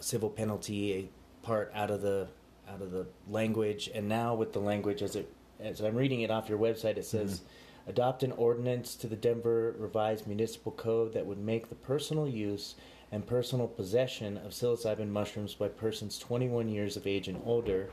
[SPEAKER 1] civil penalty part out of the out of the language. And now with the language, as it as I'm reading it off your website, it says. Mm-hmm. Adopt an ordinance to the Denver Revised Municipal Code that would make the personal use and personal possession of psilocybin mushrooms by persons 21 years of age and older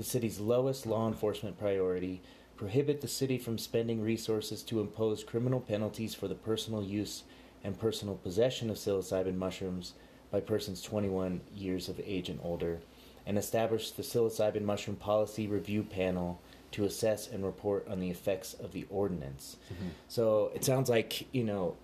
[SPEAKER 1] the city's lowest law enforcement priority, prohibit the city from spending resources to impose criminal penalties for the personal use and personal possession of psilocybin mushrooms by persons 21 years of age and older, and established the psilocybin mushroom policy review panel to assess and report on the effects of the ordinance. So it sounds like, you know,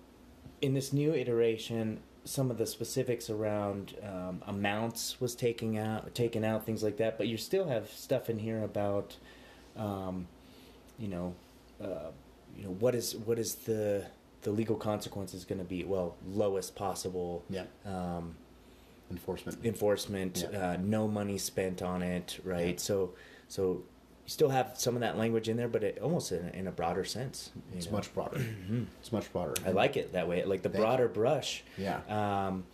[SPEAKER 1] in this new iteration, some of the specifics around um, amounts was taken out, taken out, things like that. But you still have stuff in here about, um, you know, uh, you know what is what is the the legal consequence is going to be? Well, lowest possible
[SPEAKER 2] Yeah.
[SPEAKER 1] um,
[SPEAKER 2] Enforcement.
[SPEAKER 1] enforcement,
[SPEAKER 2] Yeah.
[SPEAKER 1] uh, no money spent on it, right?
[SPEAKER 2] Yeah.
[SPEAKER 1] So, so you still have some of that language in there, but it almost in, a- in a broader sense.
[SPEAKER 2] It's
[SPEAKER 1] know?
[SPEAKER 2] much broader. It's much broader.
[SPEAKER 1] I like it that way, like the
[SPEAKER 2] Thank
[SPEAKER 1] broader brush.
[SPEAKER 2] Yeah.
[SPEAKER 1] Um,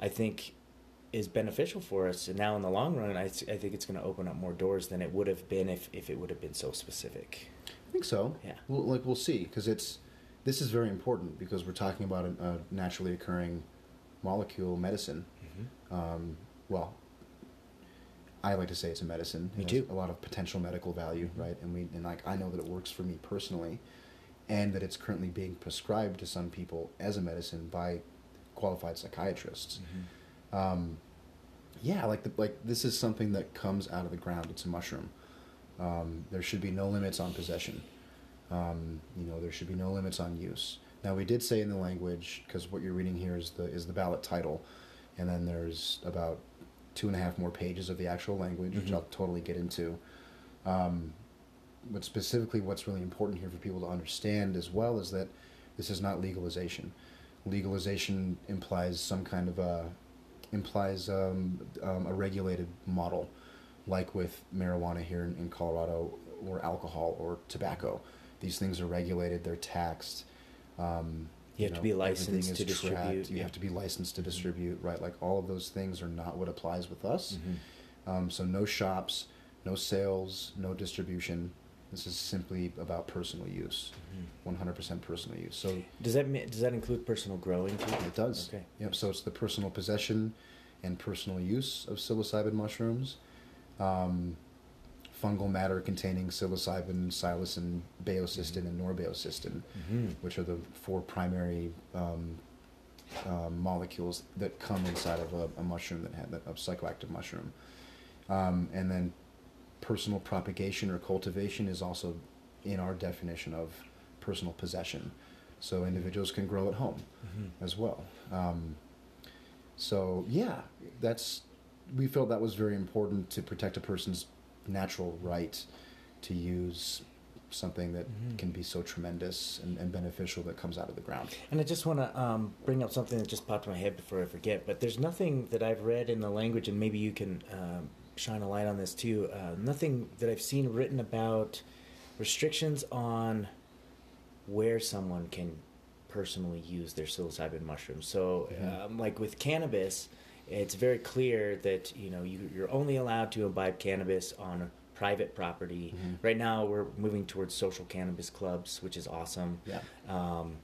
[SPEAKER 1] I think is beneficial for us, and now in the long run, I think it's going to open up more doors than it would have been if, if it would have been so specific.
[SPEAKER 2] I think so.
[SPEAKER 1] Yeah.
[SPEAKER 2] Well, like we'll see, because it's this is very important because we're talking about a, a naturally occurring molecule medicine.
[SPEAKER 1] Mm-hmm.
[SPEAKER 2] Um, well, I like to say it's a medicine.
[SPEAKER 1] Me
[SPEAKER 2] It
[SPEAKER 1] too.
[SPEAKER 2] A lot of potential medical value, right? And we and like I know that it works for me personally, and that it's currently being prescribed to some people as a medicine by qualified psychiatrists. Um, yeah, like the, like this is something that comes out of the ground. It's a mushroom. Um, there should be no limits on possession. Um, you know, there should be no limits on use. Now we did say in the language because what you're reading here is the is the ballot title, and then there's about two and a half more pages of the actual language, which
[SPEAKER 1] Mhm.
[SPEAKER 2] I'll totally get into. Um, but specifically, what's really important here for people to understand as well is that this is not legalization. legalization implies some kind of a implies um, um, a regulated model, like with marijuana here in, in Colorado, or alcohol or tobacco. These things are regulated; they're taxed. Um,
[SPEAKER 1] You have to be licensed to distribute.
[SPEAKER 2] You
[SPEAKER 1] yeah.
[SPEAKER 2] have to be licensed to distribute, right? Like all of those things are not what applies with us.
[SPEAKER 1] Mm-hmm.
[SPEAKER 2] Um, so no shops, no sales, no distribution. This is simply about personal use,
[SPEAKER 1] Mm-hmm.
[SPEAKER 2] one hundred percent personal use. So
[SPEAKER 1] Does that ma- does that include personal growing too?
[SPEAKER 2] it does.
[SPEAKER 1] Okay.
[SPEAKER 2] Yep. So it's the personal possession and personal use of psilocybin mushrooms. Um, fungal matter containing psilocybin, psilocin, baeocystin, and norbaeocystin,
[SPEAKER 1] Mm-hmm.
[SPEAKER 2] which are the four primary um, um, molecules that come inside of a, a mushroom that had a psychoactive mushroom. Um, and then personal propagation or cultivation is also in our definition of personal possession. So individuals can grow at home
[SPEAKER 1] Mm-hmm.
[SPEAKER 2] as well. Um, so yeah, that's we felt that was very important to protect a person's natural right to use something that
[SPEAKER 1] Mhm.
[SPEAKER 2] can be so tremendous and, and beneficial that comes out of the ground.
[SPEAKER 1] And I just want to um, bring up something that just popped in my head before I forget. But there's nothing that I've read in the language, and maybe you can um, shine a light on this too. Uh, nothing that I've seen written about restrictions on where someone can personally use their psilocybin mushrooms. So,
[SPEAKER 2] Mhm.
[SPEAKER 1] um, like with cannabis, it's very clear that you know you, you're only allowed to imbibe cannabis on private property.
[SPEAKER 2] Mhm.
[SPEAKER 1] Right now, we're moving towards social cannabis clubs, which is awesome.
[SPEAKER 2] Yeah.
[SPEAKER 1] Um,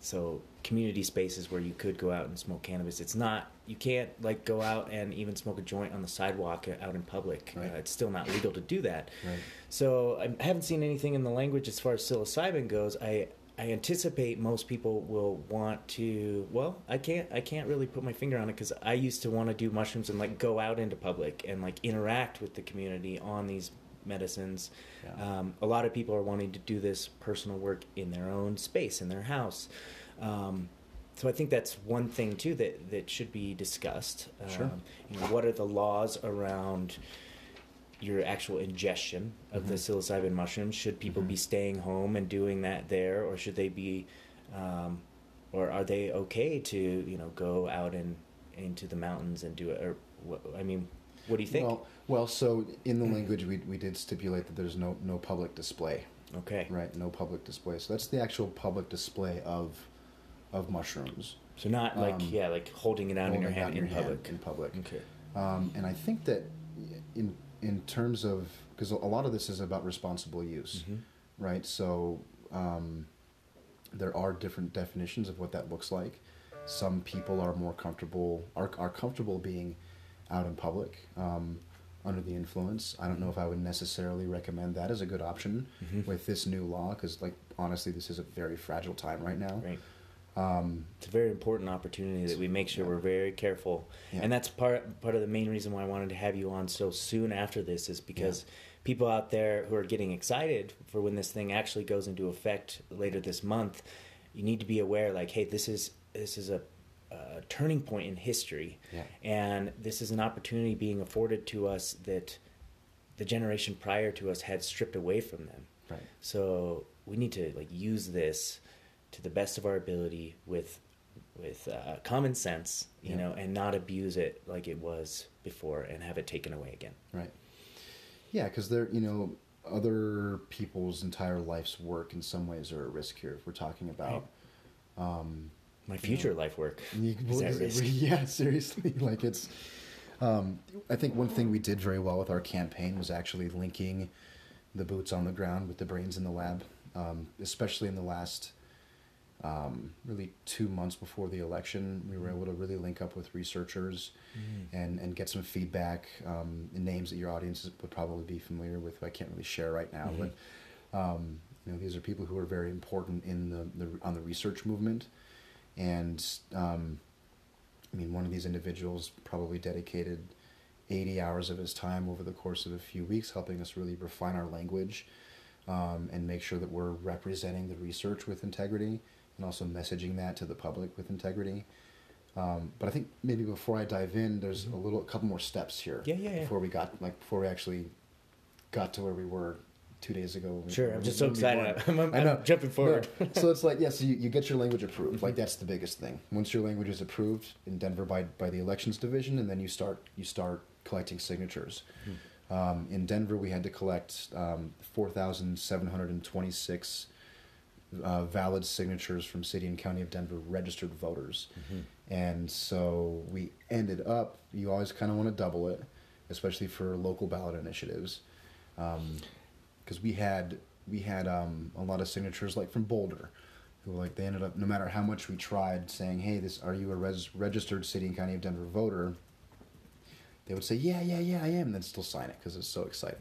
[SPEAKER 1] so community spaces where you could go out and smoke cannabis. It's not you can't like go out and even smoke a joint on the sidewalk uh, out in public.
[SPEAKER 2] Right.
[SPEAKER 1] Uh, it's still not legal to do that.
[SPEAKER 2] Right.
[SPEAKER 1] So I haven't seen anything in the language as far as psilocybin goes. I I anticipate most people will want to. Well, I can't I can't really put my finger on it because I used to want to do mushrooms and like go out into public and like interact with the community on these medicines.
[SPEAKER 2] Yeah.
[SPEAKER 1] Um, a lot of people are wanting to do this personal work in their own space in their house. Um, so I think that's one thing too that that should be discussed.
[SPEAKER 2] Sure.
[SPEAKER 1] Um, you know, what are the laws around your actual ingestion of the
[SPEAKER 2] Mhm.
[SPEAKER 1] psilocybin mushrooms? Should people
[SPEAKER 2] Mhm.
[SPEAKER 1] be staying home and doing that there, or should they be, um, or are they okay to you know go out and into the mountains and do it? Or what, I mean, what do you think?
[SPEAKER 2] Well, well, so in the language we, we did stipulate that there's no no public display,
[SPEAKER 1] okay,
[SPEAKER 2] right? No public display. So that's the actual public display of of mushrooms.
[SPEAKER 1] so not like
[SPEAKER 2] Um,
[SPEAKER 1] yeah, like holding it out in your hand in
[SPEAKER 2] your hand
[SPEAKER 1] public.
[SPEAKER 2] In public.
[SPEAKER 1] Okay.
[SPEAKER 2] Um, and I think that in in terms of because a lot of this is about responsible use,
[SPEAKER 1] Mhm.
[SPEAKER 2] right? So um, there are different definitions of what that looks like. Some people are more comfortable are are comfortable being out in public um, under the influence. I don't know if I would necessarily recommend that as a good option
[SPEAKER 1] Mhm.
[SPEAKER 2] with this new law because, like, honestly, this is a very fragile time right now.
[SPEAKER 1] Right.
[SPEAKER 2] Um,
[SPEAKER 1] It's a very important opportunity that we make sure
[SPEAKER 2] Yeah.
[SPEAKER 1] we're very careful,
[SPEAKER 2] Yeah.
[SPEAKER 1] and that's part part of the main reason why I wanted to have you on so soon after this is because people out there who are getting excited for when this thing actually goes into effect later this month, you need to be aware, like, hey, this is this is a, a turning point in history,
[SPEAKER 2] Yeah.
[SPEAKER 1] and this is an opportunity being afforded to us that the generation prior to us had stripped away from them.
[SPEAKER 2] right.
[SPEAKER 1] So we need to like use this to the best of our ability with with uh, common sense, you
[SPEAKER 2] Yeah.
[SPEAKER 1] know, and not abuse it like it was before and have it taken away again.
[SPEAKER 2] Right. Yeah, because they're you know other people's entire life's work in some ways are at risk here. If we're talking about, um,
[SPEAKER 1] My future life work
[SPEAKER 2] you-
[SPEAKER 1] is at risk.
[SPEAKER 2] yeah, seriously, like it's. Um, I think one thing we did very well with our campaign was actually linking the boots on the ground with the brains in the lab, um, especially in the last um, really two months before the election. We were able to really link up with researchers and, and get some feedback, um, in names that your audience would probably be familiar with, I can't really share right now.
[SPEAKER 1] Mhm.
[SPEAKER 2] But um, you know, these are people who are very important in the, the on the research movement, and um, I mean, one of these individuals probably dedicated 80 hours of his time over the course of a few weeks, helping us really refine our language um, and make sure that we're representing the research with integrity and also messaging that to the public with integrity. Um, but I think maybe before I dive in, there's mm-hmm. a little, a couple more steps here.
[SPEAKER 1] Yeah, yeah, yeah.
[SPEAKER 2] Before we got like before we actually got to where we were two days ago.
[SPEAKER 1] Sure, I'm just so excited. I'm, I'm, i know. I'm jumping forward.
[SPEAKER 2] No. so it's like, yeah, so you, you get your language approved. Mm-hmm. Like that's the biggest thing. Once your language is approved in Denver by, by the elections division, and then you start you start collecting signatures. Mm-hmm. Um, in Denver, we had to collect um, 4,726 uh, valid signatures from city and county of Denver registered voters, and so we ended up. You always kind of want to double it, especially for local ballot initiatives because we had we had um, a lot of signatures like from Boulder, who like they ended up no matter how much we tried saying, "Hey, this are you a res- registered city and county of Denver voter?" They would say, "Yeah, yeah, yeah, I am," and then still sign it because it's so exciting.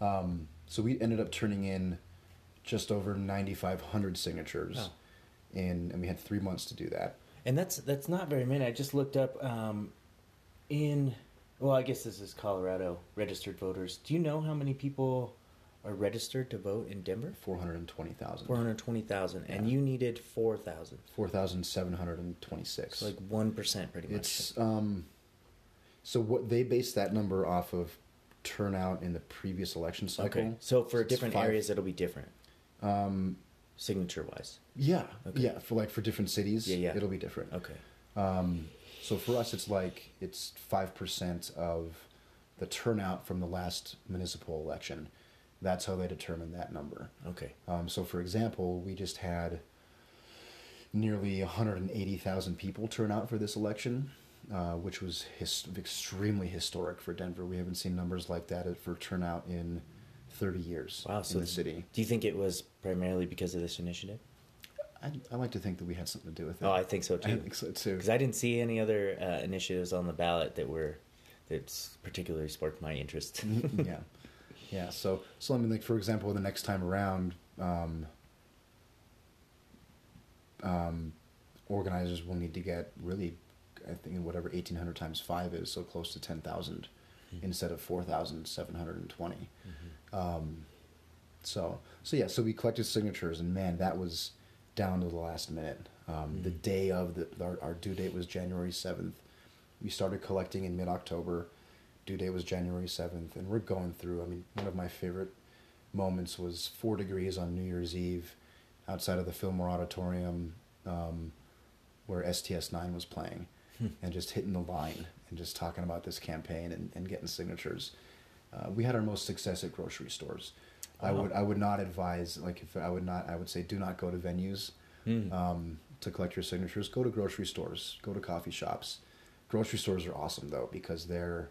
[SPEAKER 2] Um, so we ended up turning in just over ninety five hundred signatures,
[SPEAKER 1] Wow.
[SPEAKER 2] in and we had three months to do that.
[SPEAKER 1] And that's that's not very many. I just looked up um, in well, I guess this is Colorado registered voters. Do you know how many people are registered to vote in Denver?
[SPEAKER 2] Four hundred and twenty thousand.
[SPEAKER 1] Four hundred twenty thousand, and you needed four thousand.
[SPEAKER 2] Four thousand seven hundred and twenty six.
[SPEAKER 1] So like one percent, pretty much.
[SPEAKER 2] It's um, so what they base that number off of turnout in the previous election cycle.
[SPEAKER 1] okay. So for
[SPEAKER 2] It's
[SPEAKER 1] different
[SPEAKER 2] five-
[SPEAKER 1] areas, it'll be different,
[SPEAKER 2] Um,
[SPEAKER 1] signature wise.
[SPEAKER 2] yeah,
[SPEAKER 1] Okay.
[SPEAKER 2] yeah. For like for different cities,
[SPEAKER 1] Yeah, yeah.
[SPEAKER 2] it'll be different.
[SPEAKER 1] Okay.
[SPEAKER 2] Um, so for us, it's like it's five percent of the turnout from the last municipal election. That's how they determine that number.
[SPEAKER 1] Okay.
[SPEAKER 2] Um, so, for example, we just had nearly 180,000 people turn out for this election, uh, which was his- extremely historic for Denver. We haven't seen numbers like that for turnout in 30 years
[SPEAKER 1] Wow.
[SPEAKER 2] in
[SPEAKER 1] So
[SPEAKER 2] the city.
[SPEAKER 1] Do you think it was primarily because of this initiative?
[SPEAKER 2] I, I like to think that we had something to do with it.
[SPEAKER 1] Oh, I think so too.
[SPEAKER 2] I think so too.
[SPEAKER 1] Because I didn't see any other uh, initiatives on the ballot that were that's particularly sparked my interest.
[SPEAKER 2] Mhm, yeah, yeah. So, so I mean, like for example, the next time around, um, um, organizers will need to get really, I think whatever eighteen hundred times five is, so close to ten thousand, instead of four thousand seven hundred and twenty. Um, so, so yeah, so we collected signatures, and man, that was down to the last minute. Um, The day of the our, our due date was January seventh. We started collecting in mid October. Due date was January seventh, and we're going through. I mean, one of my favorite moments was four degrees on New Year's Eve, outside of the Fillmore Auditorium, um, where STS nine was playing, and just hitting the line and just talking about this campaign and, and getting signatures. Uh, we had our most success at grocery stores. I would I would not advise like if I would not I would say do not go to venues
[SPEAKER 1] Mm.
[SPEAKER 2] um, to collect your signatures. Go to grocery stores. Go to coffee shops. Grocery stores are awesome though because they're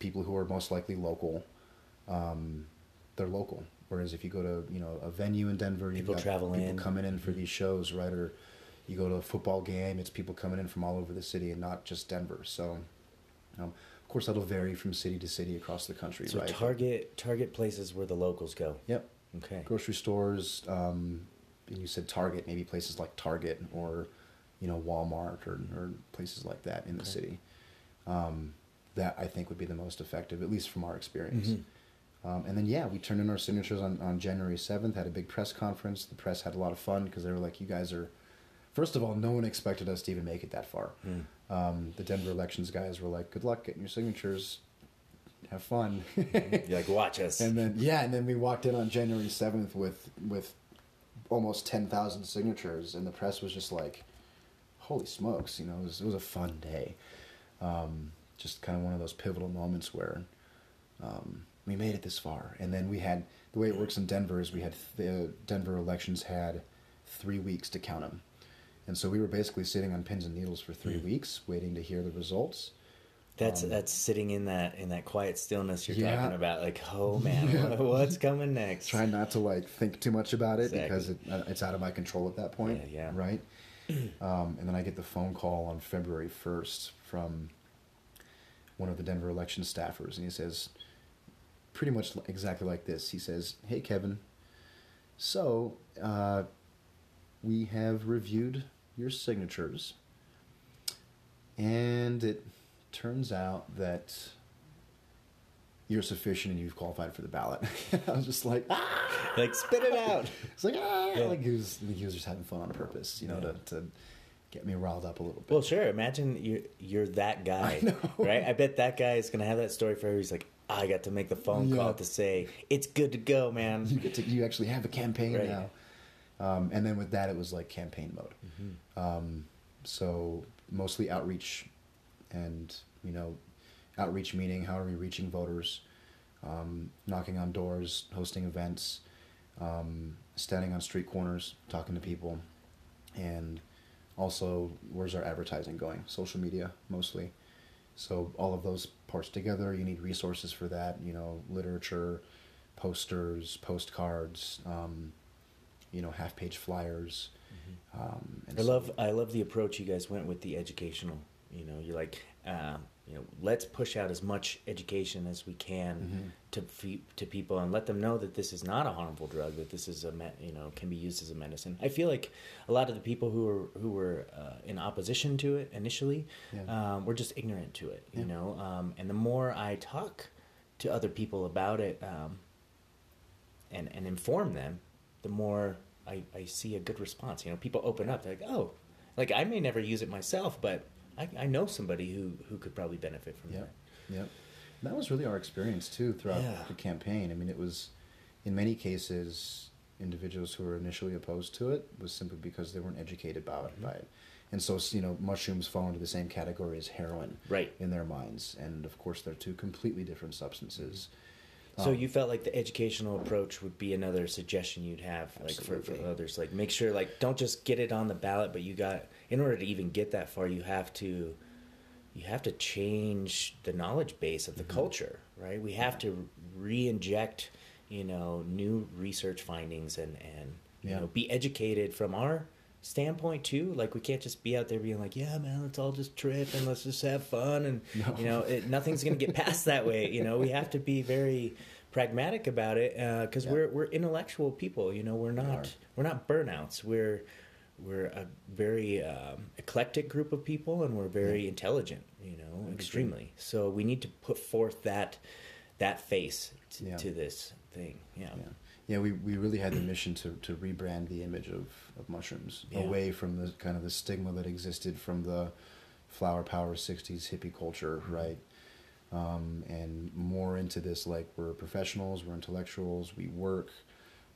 [SPEAKER 2] people who are most likely local. Um, they're local. Whereas if you go to you know a venue in Denver, you've
[SPEAKER 1] People
[SPEAKER 2] got
[SPEAKER 1] travel
[SPEAKER 2] people
[SPEAKER 1] in.
[SPEAKER 2] coming in for
[SPEAKER 1] Mhm.
[SPEAKER 2] these shows, right? Or you go to a football game, it's people coming in from all over the city and not just Denver. So, um, of course, that'll vary from city to city across the country,
[SPEAKER 1] So
[SPEAKER 2] right?
[SPEAKER 1] target target places where the locals go.
[SPEAKER 2] Yep.
[SPEAKER 1] Okay.
[SPEAKER 2] Grocery stores, um, and you said Target, maybe places like Target or, you know, Walmart or, or places like that in the city. Um, that I think would be the most effective, at least from our experience.
[SPEAKER 1] Mhm.
[SPEAKER 2] Um, and then, yeah, we turned in our signatures on, on January 7th, had a big press conference. The press had a lot of fun because they were like, you guys are, first of all, no one expected us to even make it that far.
[SPEAKER 1] Mm.
[SPEAKER 2] Um, the Denver elections guys were like, good luck getting your signatures. Have fun.
[SPEAKER 1] You're like, watch us.
[SPEAKER 2] And then yeah, and then we walked in on January seventh with with almost ten thousand signatures, and the press was just like, "Holy smokes!" You know, it was it was a fun day. Um, just kind of one of those pivotal moments where um, we made it this far, and then we had the way it works in Denver is we had the Denver elections had three weeks to count them, and so we were basically sitting on pins and needles for three
[SPEAKER 1] Mm.
[SPEAKER 2] weeks waiting to hear the results.
[SPEAKER 1] That's
[SPEAKER 2] Um,
[SPEAKER 1] that's sitting in that in that quiet stillness you're
[SPEAKER 2] Yeah.
[SPEAKER 1] talking about. Like, oh man,
[SPEAKER 2] Yeah.
[SPEAKER 1] what- what's coming next?
[SPEAKER 2] try not to like think too much about it
[SPEAKER 1] Exactly.
[SPEAKER 2] because it, uh, it's out of my control at that point
[SPEAKER 1] Yeah, yeah.
[SPEAKER 2] right um, and then i get the phone call on february 1st from one of the denver election staffers and he says pretty much exactly like this he says hey kevin so uh, we have reviewed your signatures and it turns out that you're sufficient and you've qualified for the ballot. I was just like, ah!
[SPEAKER 1] Like, spit it out.
[SPEAKER 2] It's like, ah!
[SPEAKER 1] Yeah.
[SPEAKER 2] Like he was, he was just having fun on purpose, you know,
[SPEAKER 1] Yeah.
[SPEAKER 2] to, to get me riled up a little bit.
[SPEAKER 1] Well, sure. Imagine you you're that guy,
[SPEAKER 2] I
[SPEAKER 1] right? I bet that guy is gonna have that story forever. He's like, I got to make the phone
[SPEAKER 2] Yeah.
[SPEAKER 1] call to say it's good to go, man.
[SPEAKER 2] you get to you actually have a campaign
[SPEAKER 1] Right.
[SPEAKER 2] now. Um, and then with that, it was like campaign mode. Um, so mostly outreach, and you know, outreach meaning how are we reaching voters, um, knocking on doors, hosting events, um, standing on street corners, talking to people, and also where's our advertising going? Social media mostly. So all of those parts together, you need resources for that. You know, literature, posters, postcards, um, you know, half-page flyers. Um, and
[SPEAKER 1] I
[SPEAKER 2] so-
[SPEAKER 1] love I love the approach you guys went with the educational. You know, you're like, um, you know, let's push out as much education as we can
[SPEAKER 2] Mhm.
[SPEAKER 1] to fe- to people and let them know that this is not a harmful drug. That this is a me- you know can be used as a medicine. I feel like a lot of the people who were who were uh, in opposition to it initially
[SPEAKER 2] Yeah.
[SPEAKER 1] um, were just ignorant to it. You
[SPEAKER 2] Yeah.
[SPEAKER 1] know, um, and the more I talk to other people about it um, and and inform them, the more I, I see a good response. You know, people open up. They're like, oh, like I may never use it myself, but I, I know somebody who, who could probably benefit from
[SPEAKER 2] Yep.
[SPEAKER 1] that.
[SPEAKER 2] Yep. And that was really our experience too throughout
[SPEAKER 1] Yeah.
[SPEAKER 2] the campaign. I mean, it was, in many cases, individuals who were initially opposed to it was simply because they weren't educated about
[SPEAKER 1] Mm-hmm.
[SPEAKER 2] by it. And so, you know, mushrooms fall into the same category as heroin
[SPEAKER 1] Right.
[SPEAKER 2] in their minds. And of course, they're two completely different substances.
[SPEAKER 1] So
[SPEAKER 2] Um,
[SPEAKER 1] you felt like the educational approach would be another suggestion you'd have, like for, for others, like make sure, like don't just get it on the ballot, but you got in order to even get that far, you have to, you have to change the knowledge base of the
[SPEAKER 2] Mm-hmm.
[SPEAKER 1] culture, right? We have to re-inject, you know, new research findings and and you
[SPEAKER 2] Yeah.
[SPEAKER 1] know be educated from our standpoint too. Like we can't just be out there being like, yeah, man, let's all just trip and let's just have fun and
[SPEAKER 2] No.
[SPEAKER 1] you know, it, nothing's gonna get past that way. You know, we have to be very pragmatic about it because
[SPEAKER 2] Yeah.
[SPEAKER 1] we're we're intellectual people. You know, we're not
[SPEAKER 2] are.
[SPEAKER 1] we're not burnouts. We're we're a very um, eclectic group of people, and we're very intelligent. You know,
[SPEAKER 2] agree.
[SPEAKER 1] extremely. So we need to put forth that that face to,
[SPEAKER 2] Yeah.
[SPEAKER 1] to this thing. Yeah.
[SPEAKER 2] Yeah. We, we really had the mission to, to rebrand the image of, of mushrooms
[SPEAKER 1] Yeah.
[SPEAKER 2] away from the kind of the stigma that existed from the flower power '60s hippie culture,
[SPEAKER 1] Mm-hmm.
[SPEAKER 2] right? Um, and more into this like we're professionals, we're intellectuals, we work,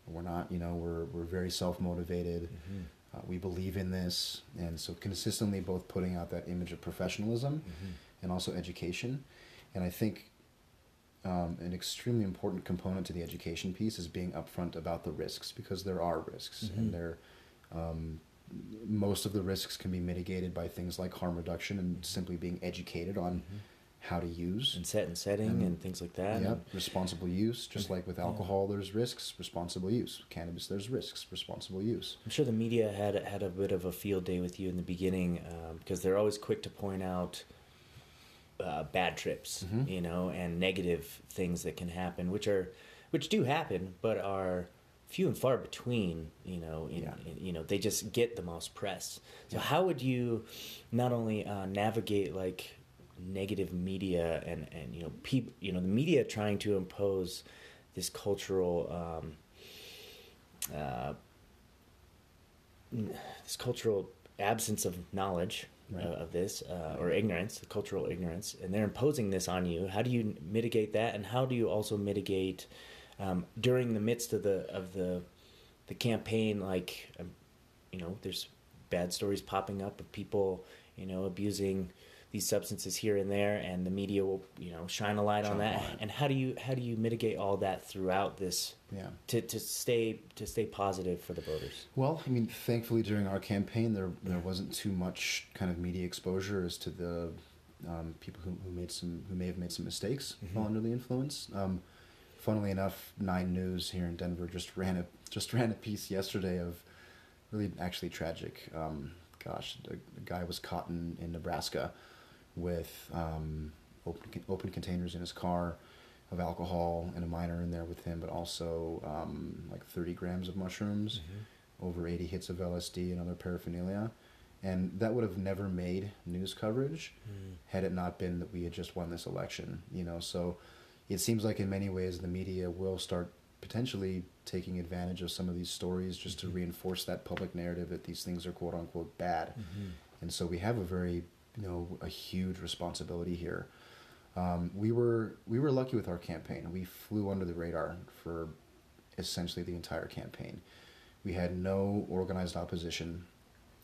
[SPEAKER 2] we're not, you know, we're we're very self motivated.
[SPEAKER 1] Mm-hmm.
[SPEAKER 2] Uh, we believe in this, and so consistently both putting out that image of professionalism
[SPEAKER 1] Mm-hmm.
[SPEAKER 2] and also education. And I think um, an extremely important component to the education piece is being upfront about the risks because there are risks,
[SPEAKER 1] Mhm.
[SPEAKER 2] and there um, most of the risks can be mitigated by things like harm reduction and simply being educated on how to use.
[SPEAKER 1] And set and setting
[SPEAKER 2] And-
[SPEAKER 1] and, things like that.
[SPEAKER 2] Yep,
[SPEAKER 1] And-
[SPEAKER 2] responsible use. Just like with
[SPEAKER 1] Yeah.
[SPEAKER 2] alcohol, there's risks. Responsible use. Cannabis, there's risks. Responsible use.
[SPEAKER 1] I'm sure the media had had a bit of a field day with you in the beginning um, because they're always quick to point out uh, bad trips,
[SPEAKER 2] Mhm.
[SPEAKER 1] you know, and negative things that can happen, which are which do happen, but are few and far between. You know, in,
[SPEAKER 2] Yeah.
[SPEAKER 1] in- you know they just get the most press. So
[SPEAKER 2] Yeah.
[SPEAKER 1] how would you not only uh, navigate like negative media and and you know people you know the media trying to impose this cultural um, uh, this cultural absence of knowledge
[SPEAKER 2] Right.
[SPEAKER 1] uh, of this uh, or ignorance, cultural ignorance, and they're imposing this on you. How do you mitigate that, and how do you also mitigate um, during the midst of the of the the campaign? Like, um, you know, there's bad stories popping up of people, you know, abusing these substances here and there, and the media will, you know, shine a light on
[SPEAKER 2] Shine a
[SPEAKER 1] that.
[SPEAKER 2] light.
[SPEAKER 1] And how do you how do you mitigate all that throughout this
[SPEAKER 2] Yeah.
[SPEAKER 1] to, to stay to stay positive for the voters?
[SPEAKER 2] Well, I mean, thankfully during our campaign, there there wasn't too much kind of media exposure as to the um, people who, who made some who may have made some mistakes
[SPEAKER 1] Mhm.
[SPEAKER 2] while under the influence. Um, funnily enough, Nine News here in Denver just ran a just ran a piece yesterday of really actually tragic. Um, gosh, a, a guy was caught in, in Nebraska with um, open open containers in his car of alcohol and a minor in there with him, but also um, like 30 grams of mushrooms over 80 hits of LSD and other paraphernalia. And that would have never made news coverage had it not been that we had just won this election, you know. So it seems like in many ways the media will start potentially taking advantage of some of these stories just to
[SPEAKER 1] Mhm.
[SPEAKER 2] reinforce that public narrative that these things are quote unquote bad. And so we have a very, you know, a huge responsibility here. Um, we were we were lucky with our campaign. We flew under the radar for essentially the entire campaign. We had no organized opposition.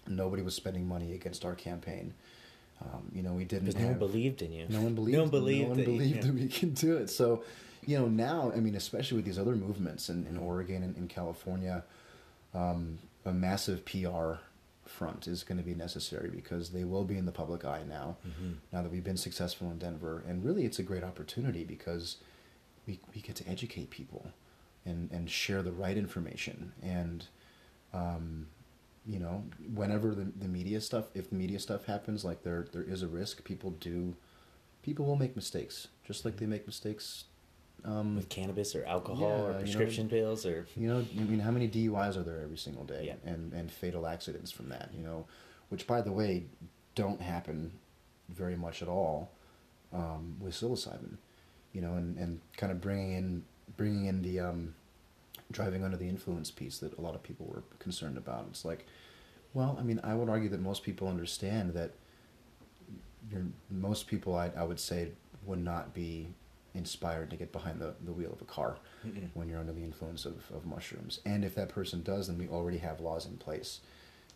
[SPEAKER 2] Nobody was spending money against our campaign. Um, you know, we didn't.
[SPEAKER 1] Because no one believed in you.
[SPEAKER 2] No one believed.
[SPEAKER 1] No one believed.
[SPEAKER 2] No one
[SPEAKER 1] that,
[SPEAKER 2] believed
[SPEAKER 1] yeah.
[SPEAKER 2] that we can do it. So, you know, now I mean, especially with these other movements in, in Oregon and in California, um, a massive PR front is going to be necessary because they will be in the public eye now.
[SPEAKER 1] Mm-hmm.
[SPEAKER 2] Now that we've been successful in Denver, and really, it's a great opportunity because we we get to educate people and and share the right information and. Um, you know, whenever the, the media stuff, if the media stuff happens, like there there is a risk. People do, people will make mistakes, just like they make mistakes. Um,
[SPEAKER 1] With cannabis or alcohol
[SPEAKER 2] Yeah,
[SPEAKER 1] or
[SPEAKER 2] you know,
[SPEAKER 1] prescription pills or.
[SPEAKER 2] you know, I mean, how many DUIs are there every single day,
[SPEAKER 1] Yeah.
[SPEAKER 2] and and fatal accidents from that? You know, which by the way, don't happen very much at all um, with psilocybin. You know, and and kind of bringing in bringing in the um, driving under the influence piece that a lot of people were concerned about. It's like, well, I mean, I would argue that most people understand that. You're, most people, I, I would say, would not be inspired to get behind the, the wheel of a car
[SPEAKER 1] Mm-mm.
[SPEAKER 2] when you're under the influence of, of mushrooms. And if that person does, then we already have laws in place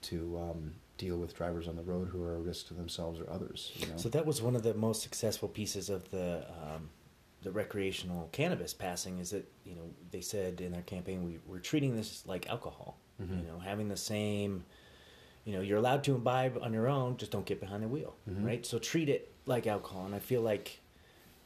[SPEAKER 2] to um, deal with drivers on the road who are a risk to themselves or others. You know?
[SPEAKER 1] So that was one of the most successful pieces of the um, the recreational cannabis passing. Is that you know they said in their campaign we we're treating this like alcohol.
[SPEAKER 2] Mhm.
[SPEAKER 1] You know, having the same. You know, you're allowed to imbibe on your own. Just don't get behind the wheel,
[SPEAKER 2] Mhm.
[SPEAKER 1] right? So treat it like alcohol, and I feel like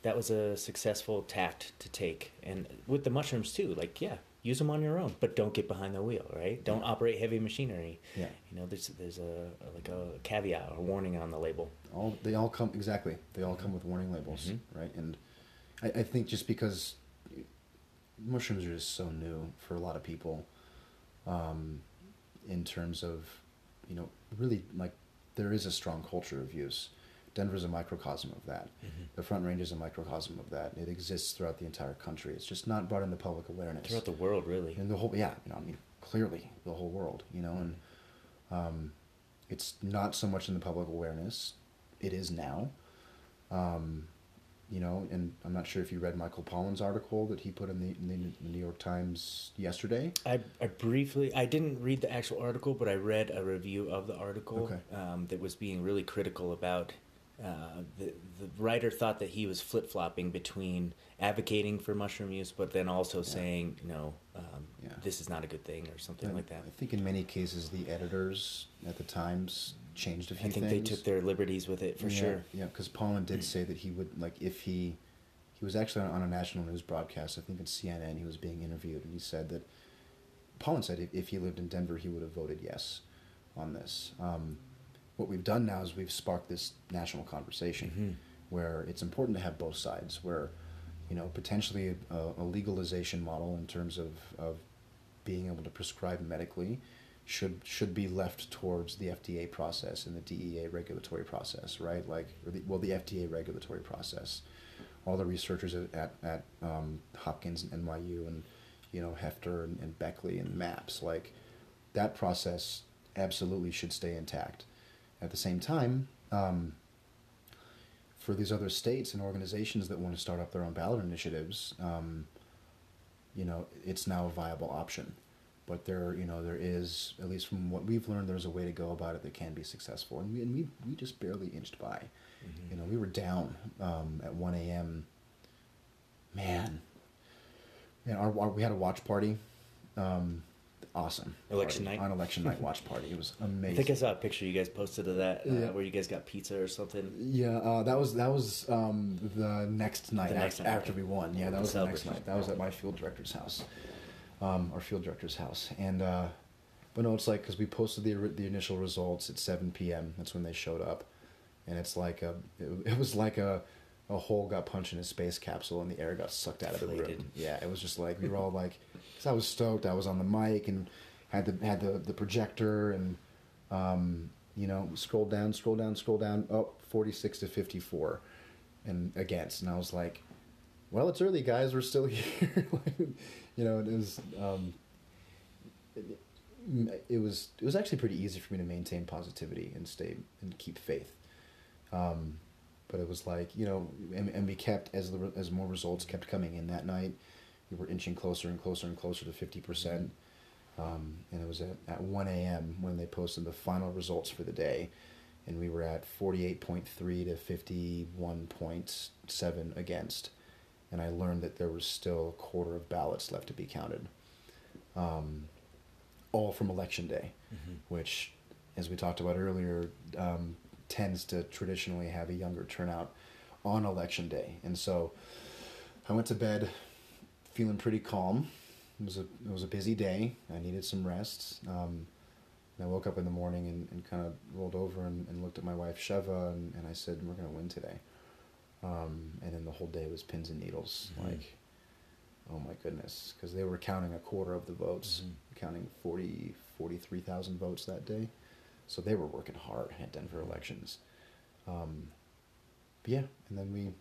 [SPEAKER 1] that was a successful tact to take. And with the mushrooms too, like yeah, use them on your own, but don't get behind the wheel, right? Don't
[SPEAKER 2] Yeah.
[SPEAKER 1] operate heavy machinery.
[SPEAKER 2] yeah,
[SPEAKER 1] You know, there's there's a like a caveat or warning on the label.
[SPEAKER 2] all they all come exactly. They all come with warning labels,
[SPEAKER 1] Mhm.
[SPEAKER 2] right? And I, I think just because mushrooms are just so new for a lot of people, um, in terms of, you know, really like there is a strong culture of use. Denver's a microcosm of that. The Front Range is a microcosm of that. It exists throughout the entire country. It's just not brought into public awareness.
[SPEAKER 1] Throughout the world, really.
[SPEAKER 2] in the whole, yeah, you know, I mean, clearly the whole world, you know, and um, it's not so much in the public awareness. It is now. Um, you know, and I'm not sure if you read Michael Pollan's article that he put in the, in the New York Times yesterday.
[SPEAKER 1] I, I briefly, I didn't read the actual article, but I read a review of the article
[SPEAKER 2] Okay.
[SPEAKER 1] um, that was being really critical about. Uh, the the writer thought that he was flip flopping between advocating for mushroom use, but then also saying, no, um,
[SPEAKER 2] Yeah.
[SPEAKER 1] this is not a good thing or something
[SPEAKER 2] And
[SPEAKER 1] like that.
[SPEAKER 2] I think in many cases the editors at the Times changed a few
[SPEAKER 1] I think
[SPEAKER 2] things.
[SPEAKER 1] they took their liberties with it for
[SPEAKER 2] yeah,
[SPEAKER 1] sure.
[SPEAKER 2] Yeah, because Pollan did say that he would like if he he was actually on, on a national news broadcast. I think in CNN. He was being interviewed, and he said that Pollan said if, if he lived in Denver, he would have voted yes on this. Um, what we've done now is we've sparked this national conversation
[SPEAKER 1] Mhm.
[SPEAKER 2] where it's important to have both sides. Where you know potentially a, a legalization model in terms of of being able to prescribe medically should should be left towards the FDA process and the DEA regulatory process, right? Like, or the, well, the FDA regulatory process. All the researchers at at, at um, Hopkins and NYU and you know Heffter and, and Beckley and MAPS, like that process absolutely should stay intact. At the same time, um, for these other states and organizations that want to start up their own ballot initiatives, um, you know, it's now a viable option. But there, you know, there is at least from what we've learned, there's a way to go about it that can be successful, and we and we we just barely inched by.
[SPEAKER 1] Mhm.
[SPEAKER 2] You know, we were down um, at one a.m. Man, man, our, our we had a watch party. Um, awesome.
[SPEAKER 1] Election
[SPEAKER 2] party.
[SPEAKER 1] night?
[SPEAKER 2] On election night watch party. It was amazing.
[SPEAKER 1] I think I saw a picture you guys posted of that, uh,
[SPEAKER 2] Yeah.
[SPEAKER 1] where you guys got pizza or something.
[SPEAKER 2] Yeah, uh, that was that was um, the next night
[SPEAKER 1] The next
[SPEAKER 2] after,
[SPEAKER 1] night.
[SPEAKER 2] after we won. Yeah, that was the next night. That was at my field director's house, um, our field director's house. And uh, but no, it's like because we posted the the initial results at seven p.m. That's when they showed up, and it's like a it, it was like a a hole got punched in a space capsule and the air got sucked out of the room. Yeah, it was just like we were all like, because I was stoked. I was on the mic and had the had the the projector and um, you know, scroll down, scroll down, scroll down, oh, 46 to 54 and against. And I was like, well, it's early, guys. We're still here. you know, it was, um, it, it was, it was actually pretty easy for me to maintain positivity and stay and keep faith. Um, but it was like you know, and, and we kept as the as more results kept coming in that night, we were inching closer and closer and closer to fifty percent. Um, and it was at, at 1 a.m. when they posted the final results for the day, and we were at 48.3 to 51.7 against. And I learned that there was still a quarter of ballots left to be counted, um, all from election day,
[SPEAKER 1] Mm-hmm.
[SPEAKER 2] which, as we talked about earlier, um, tends to traditionally have a younger turnout on election day. And so I went to bed feeling pretty calm. It was a it was a busy day. I needed some rest. Um, and I woke up in the morning and, and kind of rolled over and, and looked at my wife Sheva and, and I said, "We're gonna win today." Um, and then the whole day was pins and needles.
[SPEAKER 1] Mhm.
[SPEAKER 2] Like, oh my goodness, because they were counting a quarter of the votes,
[SPEAKER 1] Mhm.
[SPEAKER 2] counting 40, 43,000 votes that day. So they were working hard at Denver elections. Um, but yeah, and then we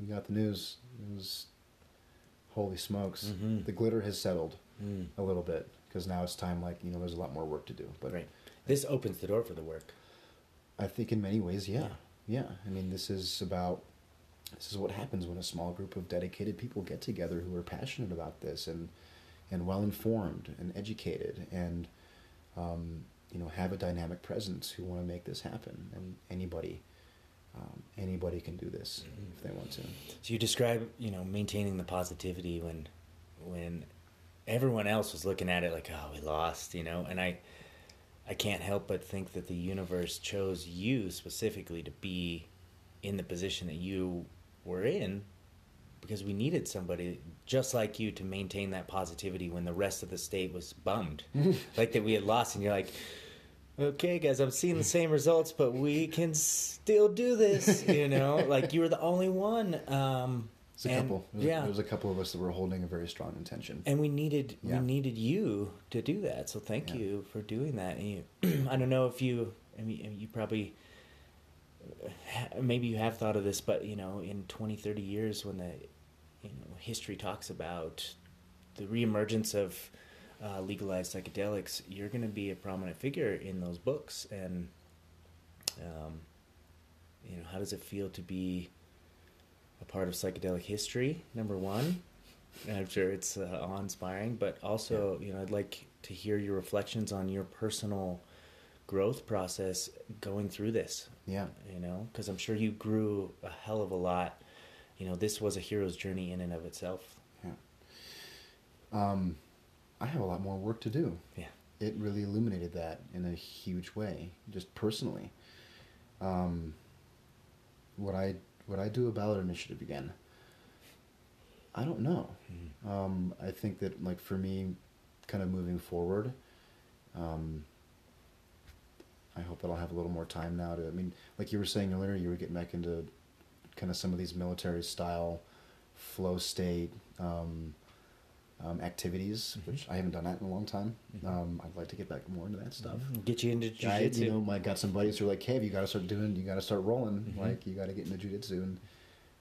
[SPEAKER 2] we got the news. It was holy smokes.
[SPEAKER 1] Mhm.
[SPEAKER 2] The glitter has settled
[SPEAKER 1] Mm.
[SPEAKER 2] a little bit because now it's time. Like you know, there's a lot more work to do. But
[SPEAKER 1] Right. This opens the door for the work.
[SPEAKER 2] I think in many ways, yeah,
[SPEAKER 1] Yeah.
[SPEAKER 2] yeah. I mean, this is about this is what happens when a small group of dedicated people get together who are passionate about this and and well informed and educated and um, you know have a dynamic presence who want to make this happen. And anybody um, anybody can do this
[SPEAKER 1] Mhm.
[SPEAKER 2] if they want to.
[SPEAKER 1] So you describe, you know, maintaining the positivity when when everyone else was looking at it like, oh, we lost, you know, and I I can't help but think that the universe chose you specifically to be in the position that you were in because we needed somebody just like you to maintain that positivity when the rest of the state was bummed like that we had lost and you're like okay guys i'm seeing the same results but we can still do this you know like you were the only one um
[SPEAKER 2] There's a
[SPEAKER 1] and-
[SPEAKER 2] couple. There's,
[SPEAKER 1] yeah
[SPEAKER 2] a, there's a couple of us that were holding a very strong intention.
[SPEAKER 1] and we needed
[SPEAKER 2] Yeah.
[SPEAKER 1] we needed you to do that so thank
[SPEAKER 2] Yeah.
[SPEAKER 1] you for doing that and you, i don't know if you i mean you probably maybe you have thought of this but you know in 20 30 years when the history talks about the reemergence of uh, legalized psychedelics you're going to be a prominent figure in those books. And um, you know how does it feel to be a part of psychedelic history number one? I'm sure it's uh, awe-inspiring but also you know i'd like to hear your reflections on your personal growth process going through this.
[SPEAKER 2] Yeah.
[SPEAKER 1] you know because i'm sure you grew a hell of a lot you know this was a hero's journey in and of itself
[SPEAKER 2] Yeah. Um, I have a lot more work to do.
[SPEAKER 1] yeah
[SPEAKER 2] It really illuminated that in a huge way, just personally. Um, what I what I do a ballot initiative again? I don't know.
[SPEAKER 1] Mhm.
[SPEAKER 2] Um, I think that like for me, kind of moving forward, um, I hope that I'll have a little more time now to. I mean, like you were saying earlier, you were getting back into kind of some of these military style flow state um, um, activities,
[SPEAKER 1] Mhm.
[SPEAKER 2] which I haven't done that in a long time.
[SPEAKER 1] Mhm.
[SPEAKER 2] Um, I'd like to get back more into that stuff.
[SPEAKER 1] Mhm. get you into
[SPEAKER 2] I,
[SPEAKER 1] jiu-jitsu
[SPEAKER 2] you know, I got some buddies who are like, "Hey, you got to start doing, you got to start rolling.
[SPEAKER 1] Mhm.
[SPEAKER 2] Like, you got to get into jujitsu." And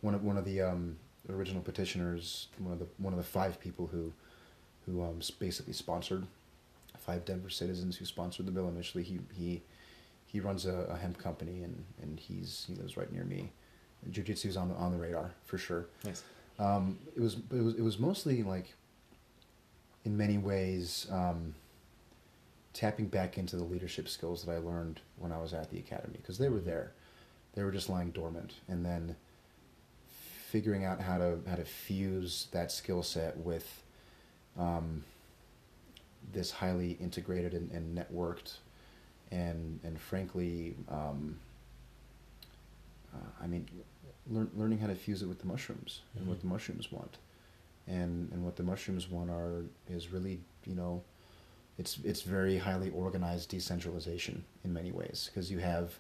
[SPEAKER 2] one of one of the um, original petitioners, one of the one of the five people who who um, basically sponsored five Denver citizens who sponsored the bill initially. He he he runs a, a hemp company and and he's he lives right near me. Jiu-jitsu's on the on the radar for sure.
[SPEAKER 1] nice.
[SPEAKER 2] Um, it was it was it was mostly like in many ways um, tapping back into the leadership skills that I learned when I was at the academy because they were there, they were just lying dormant, and then figuring out how to how to fuse that skill set with um, this highly integrated and, and networked and and frankly um, uh, I mean learn, learning how to fuse it with the mushrooms and what the mushrooms want. And and what the mushrooms want are is really you know it's it's very highly organized decentralization in many ways. Because you have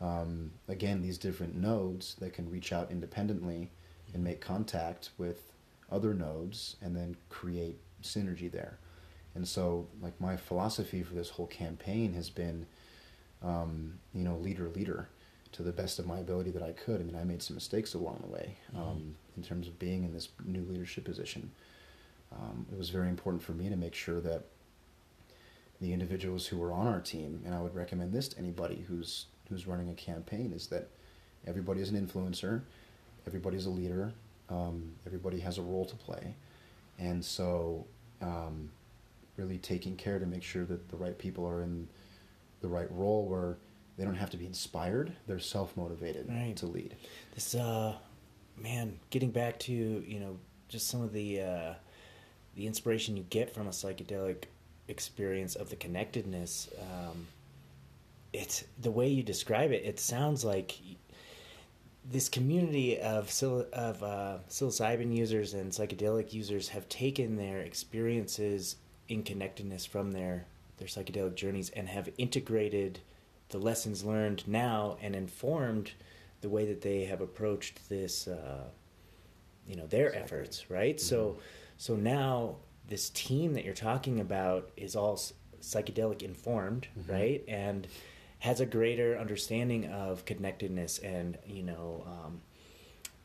[SPEAKER 2] um, again these different nodes that can reach out independently and make contact with other nodes and then create synergy there. And so like my philosophy for this whole campaign has been um, you know leader leader to the best of my ability that I could. I mean, I made some mistakes along the way um,
[SPEAKER 1] Mhm.
[SPEAKER 2] in terms of being in this new leadership position. Um, it was very important for me to make sure that the individuals who were on our team, and I would recommend this to anybody who's who's running a campaign, is that everybody is an influencer, everybody's a leader, um, everybody has a role to play, and so um, really taking care to make sure that the right people are in the right role where they don't have to be inspired; they're self motivated
[SPEAKER 1] Right.
[SPEAKER 2] to lead.
[SPEAKER 1] This uh man, getting back to, you know, just some of the uh the inspiration you get from a psychedelic experience of the connectedness um it's the way you describe it it sounds like this community of of uh, psilocybin users and psychedelic users have taken their experiences in connectedness from their their psychedelic journeys and have integrated the lessons learned now and informed the way that they have approached this uh, you know their efforts right? So so now this team that you're talking about is all psychedelic informed right? And has a greater understanding of connectedness and you know um,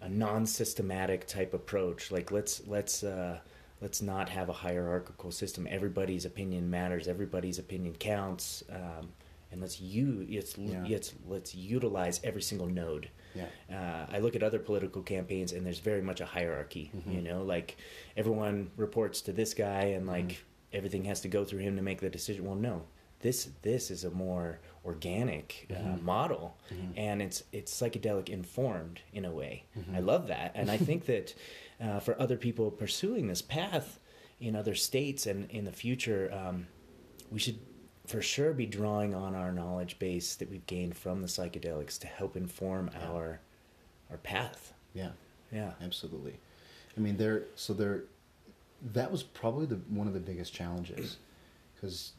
[SPEAKER 1] a non-systematic type approach. Like let's let's uh, let's not have a hierarchical system. Everybody's opinion matters. Everybody's opinion counts. Um, and let's u it's,
[SPEAKER 2] Yeah.
[SPEAKER 1] it's let's utilize every single node
[SPEAKER 2] Yeah.
[SPEAKER 1] uh, I look at other political campaigns, and there's very much a hierarchy. You know, like everyone reports to this guy, and like everything has to go through him to make the decision. Well, no, this this is a more organic uh, model, and it's it's psychedelic informed in a way. I love that, and I think that uh, for other people pursuing this path in other states and in the future, um, we should for sure be drawing on our knowledge base that we've gained from the psychedelics to help inform our our path.
[SPEAKER 2] Yeah.
[SPEAKER 1] Yeah.
[SPEAKER 2] Absolutely. I mean, there. So there. That was probably the one of the biggest challenges, because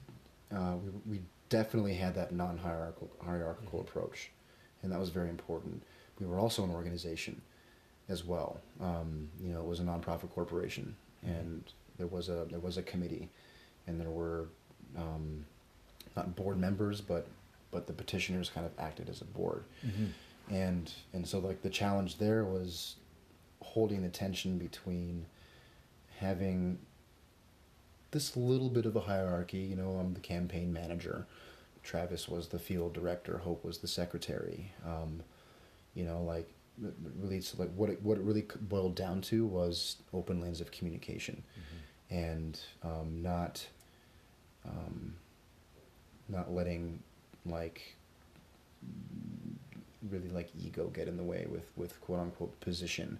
[SPEAKER 2] uh, we we definitely had that non-hierarchical hierarchical approach, and that was very important. We were also an organization, as well. Um, you know, it was a nonprofit corporation, and there was a there was a committee, and there were um, not board members, but but the petitioners kind of acted as a board. And and so like the challenge there was holding the tension between having this little bit of a hierarchy you know i'm the campaign manager travis was the field director hope was the secretary um, you know like really so like what it, what it really boiled down to was open lanes of communication. And um, not um, not letting like really like ego get in the way with with quote unquote position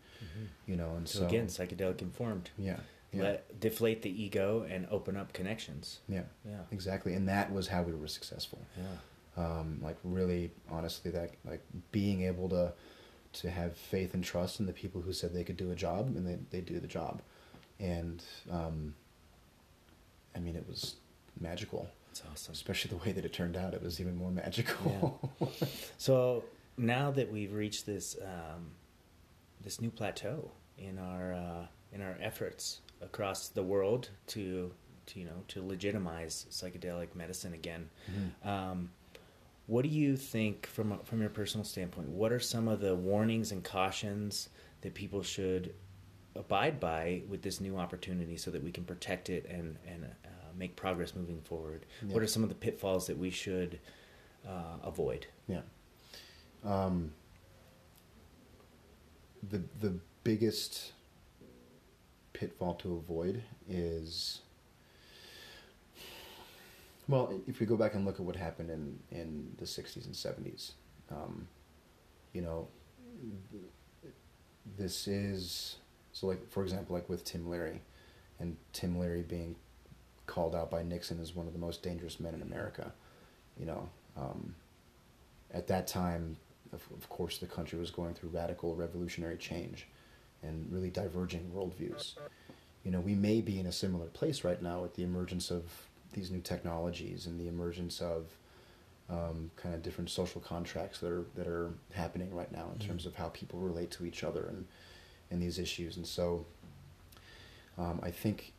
[SPEAKER 2] you know and
[SPEAKER 1] So,
[SPEAKER 2] so,
[SPEAKER 1] again, psychedelic informed.
[SPEAKER 2] yeah yeah
[SPEAKER 1] Let deflate the ego and open up connections.
[SPEAKER 2] yeah
[SPEAKER 1] Yeah.
[SPEAKER 2] exactly and that was how we were successful
[SPEAKER 1] Yeah.
[SPEAKER 2] um, like really honestly that like being able to to have faith and trust in the people who said they could do a job and they, they do the job and um, i mean it was magical
[SPEAKER 1] That's awesome.
[SPEAKER 2] especially the way that it turned out it was even more magical
[SPEAKER 1] So now that we've reached this um, this new plateau in our uh, in our efforts across the world to to you know to legitimize psychedelic medicine again,
[SPEAKER 2] Mhm.
[SPEAKER 1] um, what do you think from from your personal standpoint? What are some of the warnings and cautions that people should abide by with this new opportunity so that we can protect it and and uh, make progress moving forward?
[SPEAKER 2] Yeah.
[SPEAKER 1] What are some of the pitfalls that we should uh, avoid?
[SPEAKER 2] Yeah. Um, the the biggest pitfall to avoid is well, if we go back and look at what happened in in the '60s and '70s, um, you know, this is so like for example, like with Tim Leary, and Tim Leary being called out by Nixon as one of the most dangerous men in America, you know. Um, at that time, of, of course, the country was going through radical revolutionary change and really diverging worldviews. You know, we may be in a similar place right now with the emergence of these new technologies and the emergence of um, kind of different social contracts that are that are happening right now in
[SPEAKER 1] Mhm.
[SPEAKER 2] terms of how people relate to each other and and these issues. And so, um, I think,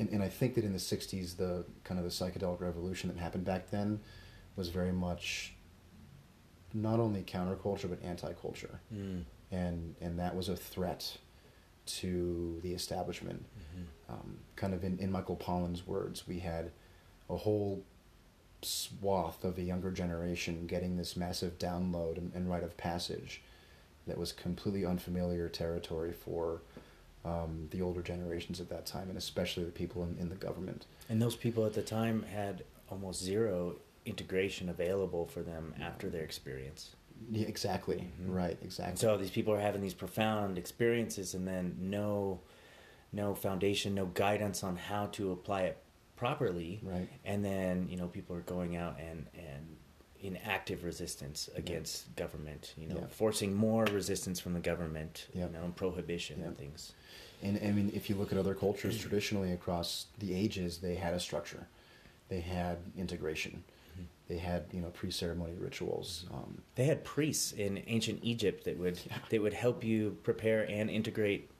[SPEAKER 2] and, and I think that in the '60s, the kind of the psychedelic revolution that happened back then was very much not only counterculture but anti-culture,
[SPEAKER 1] Mm.
[SPEAKER 2] and and that was a threat to the establishment. Um, kind of in, in Michael Pollan's words, we had a whole swath of the younger generation getting this massive download and, and rite of passage that was completely unfamiliar territory for um, the older generations at that time, and especially the people in, in the government.
[SPEAKER 1] And those people at the time had almost zero integration available for them after their experience.
[SPEAKER 2] Yeah, exactly.
[SPEAKER 1] Mhm.
[SPEAKER 2] Right. Exactly.
[SPEAKER 1] So these people are having these profound experiences and then no no foundation, no guidance on how to apply it properly.
[SPEAKER 2] Right.
[SPEAKER 1] And then, you know, people are going out and and in active resistance against government, you know,
[SPEAKER 2] Yeah.
[SPEAKER 1] forcing more resistance from the government,
[SPEAKER 2] Yeah.
[SPEAKER 1] you know, and prohibition
[SPEAKER 2] Yeah.
[SPEAKER 1] and things.
[SPEAKER 2] And I mean, if you look at other cultures, traditionally across the ages, they had a structure, they had integration,
[SPEAKER 1] Mhm.
[SPEAKER 2] they had you know pre-ceremony rituals. Um,
[SPEAKER 1] They had priests in ancient Egypt that would
[SPEAKER 2] Yeah.
[SPEAKER 1] that would help you prepare and integrate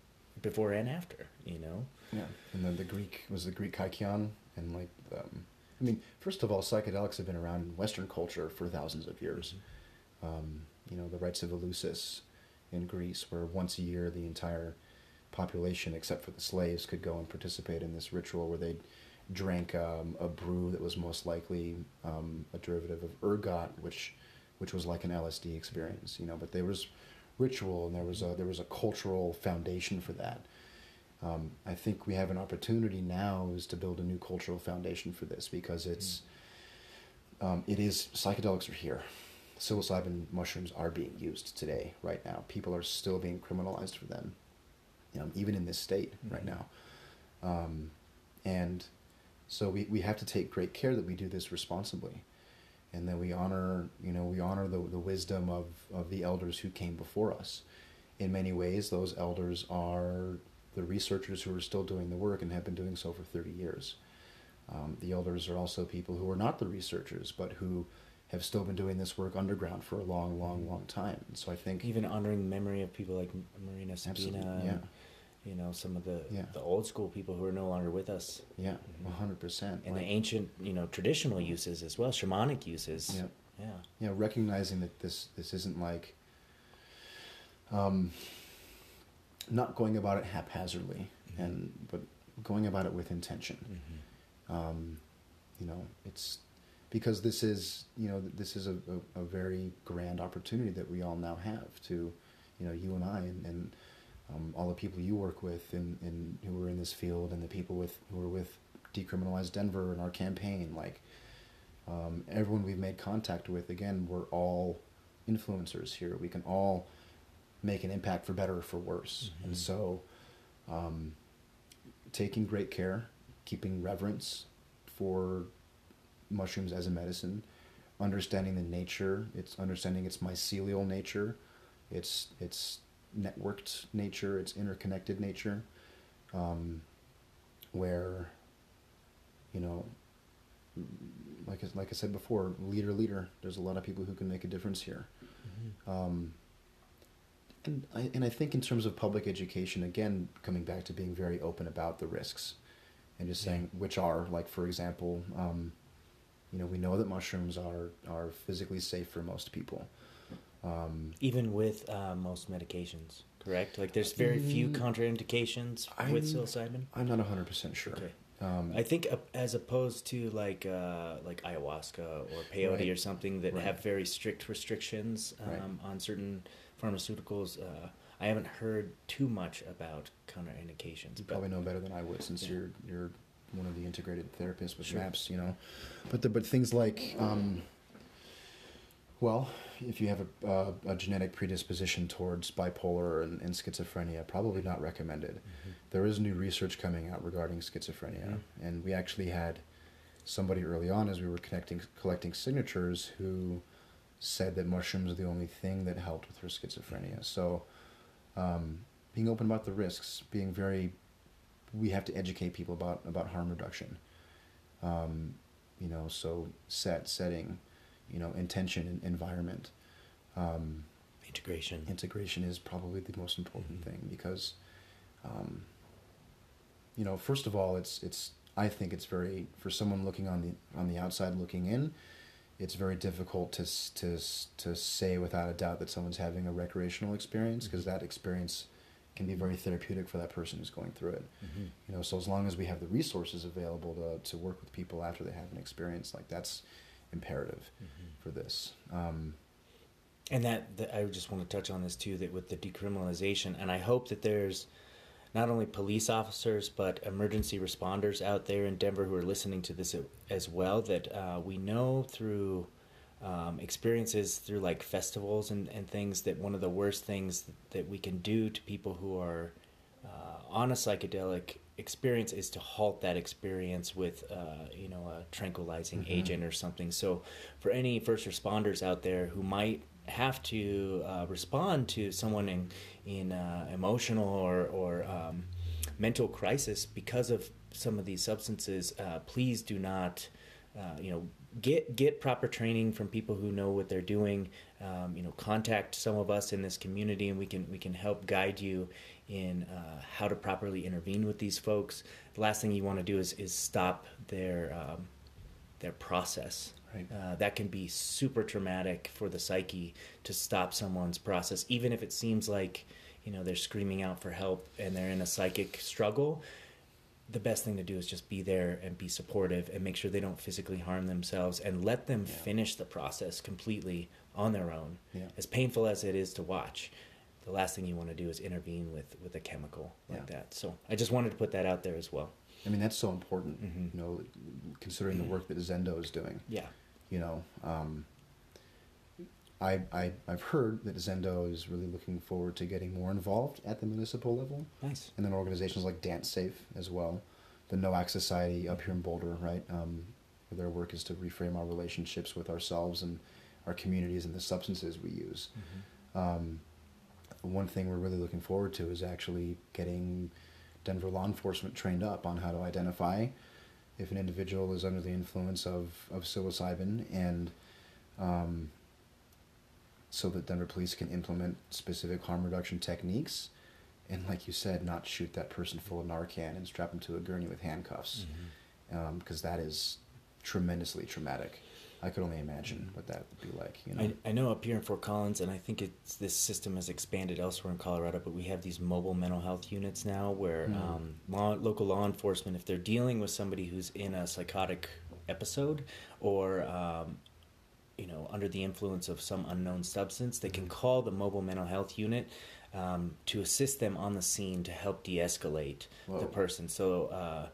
[SPEAKER 1] before and after, you know.
[SPEAKER 2] yeah, and then the Greek was the Greek kykeon, and like, um, I mean, first of all, psychedelics have been around in Western culture for thousands of years. Um, you know, the rites of Eleusis in Greece, where once a year the entire population, except for the slaves, could go and participate in this ritual where they drank um, a brew that was most likely um, a derivative of ergot, which which was like an LSD experience. You know, but there was ritual and there was a there was a cultural foundation for that. Um, I think we have an opportunity now is to build a new cultural foundation for this because it's um, it is psychedelics are here. Psilocybin mushrooms are being used today, right now. People are still being criminalized for them, um, even in this state right
[SPEAKER 1] Mhm.
[SPEAKER 2] now. Um, and so we, we have to take great care that we do this responsibly, and that we honor you know we honor the the wisdom of of the elders who came before us. In many ways, those elders are the researchers who are still doing the work and have been doing so for thirty years. Um, the elders are also people who are not the researchers, but who have still been doing this work underground for a long, long, long time. And so I think,
[SPEAKER 1] Even honoring the memory of people like Marina Sabina,
[SPEAKER 2] Absolutely,
[SPEAKER 1] and,
[SPEAKER 2] yeah.
[SPEAKER 1] you know, some of the
[SPEAKER 2] Yeah.
[SPEAKER 1] the old school people who are no longer with us,
[SPEAKER 2] yeah, one hundred percent.
[SPEAKER 1] and the ancient, you know, traditional uses as well, shamanic uses.
[SPEAKER 2] Yeah.
[SPEAKER 1] yeah.
[SPEAKER 2] know, recognizing that this this isn't like, um, not going about it haphazardly,
[SPEAKER 1] Mhm.
[SPEAKER 2] and but going about it with intention.
[SPEAKER 1] Mhm.
[SPEAKER 2] um, you know it's because this is you know this is a, a, a very grand opportunity that we all now have to you know you and I and, and um, all the people you work with and, and who are in this field and the people with who are with decriminalize Denver and our campaign like um, everyone we've made contact with again we're all influencers here we can all make an impact for better or for worse
[SPEAKER 1] Mhm.
[SPEAKER 2] and so um, taking great care keeping reverence for mushrooms as a medicine, understanding the nature, it's understanding its mycelial nature, its its networked nature, its interconnected nature, um, where you know, like I, like I said before, leader leader. There's a lot of people who can make a difference here.
[SPEAKER 1] Mhm.
[SPEAKER 2] Um, and I, and I think in terms of public education, again, coming back to being very open about the risks and just saying which are, like, for example, um, you know, we know that mushrooms are, are physically safe for most people. Um,
[SPEAKER 1] Even with uh, most medications, correct? Like, there's very few
[SPEAKER 2] Mm,
[SPEAKER 1] contraindications
[SPEAKER 2] I'm-
[SPEAKER 1] with psilocybin.
[SPEAKER 2] I'm not 100% sure.
[SPEAKER 1] Okay.
[SPEAKER 2] Um,
[SPEAKER 1] I think uh, as opposed to like uh, like ayahuasca or peyote
[SPEAKER 2] Right.
[SPEAKER 1] or something that
[SPEAKER 2] Right.
[SPEAKER 1] have very strict restrictions um,
[SPEAKER 2] Right.
[SPEAKER 1] on certain pharmaceuticals, uh, I haven't heard too much about contraindications.
[SPEAKER 2] you
[SPEAKER 1] but-
[SPEAKER 2] probably know better than I would since
[SPEAKER 1] Yeah.
[SPEAKER 2] you're, you're one of the integrated therapists with
[SPEAKER 1] Sure.
[SPEAKER 2] MAPS, you know. But, the, but things like, um, well, if you have a, uh, a genetic predisposition towards bipolar and, and schizophrenia, probably not recommended.
[SPEAKER 1] Mhm.
[SPEAKER 2] There is new research coming out regarding schizophrenia,
[SPEAKER 1] Mhm.
[SPEAKER 2] and we actually had somebody early on as we were connecting collecting signatures who said that mushrooms are the only thing that helped with her schizophrenia. So, um, being open about the risks, being very, we have to educate people about about harm reduction. Um, you know, so set setting, you know, intention and environment. Um,
[SPEAKER 1] Integration.
[SPEAKER 2] integration is probably the most important
[SPEAKER 1] Mhm.
[SPEAKER 2] thing because um, you know first of all it's it's i think it's very for someone looking on the on the outside looking in it's very difficult to to to say without a doubt that someone's having a recreational experience because that experience can be very therapeutic for that person who's going through it
[SPEAKER 1] Mhm.
[SPEAKER 2] you know so as long as we have the resources available to to work with people after they have an experience like that's imperative for this. Um,
[SPEAKER 1] and that, that I just want to touch on this too that with the decriminalization, and I hope that there's not only police officers but emergency responders out there in Denver who are listening to this as well. That uh, we know through um, experiences through like festivals and, and things that one of the worst things that we can do to people who are uh, on a psychedelic experience is to halt that experience with uh, you know a tranquilizing mm-hmm. agent or something. So for any first responders out there who might have to uh, respond to someone in in uh, emotional or or um, mental crisis because of some of these substances, uh, please do not. Uh, you know, get get proper training from people who know what they're doing. Um, you know, contact some of us in this community, and we can we can help guide you in uh, how to properly intervene with these folks. The last thing you want to do is is stop their um, their process. Right. Uh, that can be super traumatic for the psyche to stop someone's process, even if it seems like you know they're screaming out for help and they're in a psychic struggle. The best thing to do is just be there and be supportive and make sure they don't physically harm themselves and let them yeah. finish the process completely on their own. Yeah. As painful as it is to watch, the last thing you want to do is intervene with with a chemical like yeah. that. So I just wanted to put that out there as well.
[SPEAKER 2] I mean that's so important, mm-hmm. you know, considering the work that Zendo is doing.
[SPEAKER 1] Yeah
[SPEAKER 2] you know, um, I, I, I've heard that Zendo is really looking forward to getting more involved at the municipal level.
[SPEAKER 1] Nice.
[SPEAKER 2] And then organizations like DanceSafe as well, the Nowak Society up here in Boulder, right? Um, their work is to reframe our relationships with ourselves and our communities and the substances we use. Mm-hmm. Um, one thing we're really looking forward to is actually getting Denver law enforcement trained up on how to identify if an individual is under the influence of, of psilocybin and um, so that Denver police can implement specific harm reduction techniques and like you said not shoot that person full of Narcan and strap them to a gurney with handcuffs because mm-hmm. um, that is tremendously traumatic. I could only imagine what that would be like. You know,
[SPEAKER 1] I, I, know up here in Fort Collins, and I think it's this system has expanded elsewhere in Colorado. But we have these mobile mental health units now, where mm. um, law, local law enforcement, if they're dealing with somebody who's in a psychotic episode or um, you know under the influence of some unknown substance, they can hmm. call the mobile mental health unit um, to assist them on the scene to help de-escalate Whoa. the person. So uh,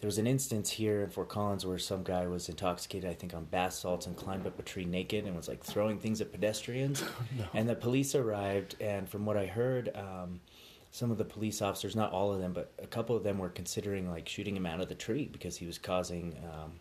[SPEAKER 1] there was an instance here in Fort Collins where some guy was intoxicated, I think, on bath salts and climbed up a tree naked and was like throwing things at pedestrians. no. And the police arrived, and from what I heard. Um, some of the police officers, not all of them, but a couple of them were considering like shooting him out of the tree because he was causing um,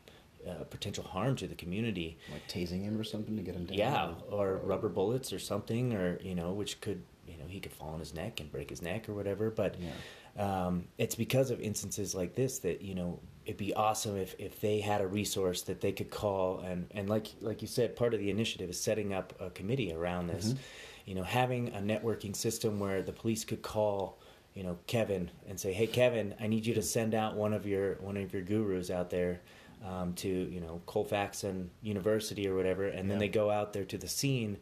[SPEAKER 1] uh, potential harm to the community.
[SPEAKER 2] Like tasing him or something to get him down.
[SPEAKER 1] Yeah, or, or rubber bullets or something, or you know, which could you know he could fall on his neck and break his neck or whatever. But yeah. um, it's because of instances like this that you know it'd be awesome if, if they had a resource that they could call and and like like you said, part of the initiative is setting up a committee around this. Mm-hmm. You know, having a networking system where the police could call you know Kevin and say, "Hey, Kevin, I need you to send out one of your one of your gurus out there um, to you know Colfax and University or whatever," and yeah. then they go out there to the scene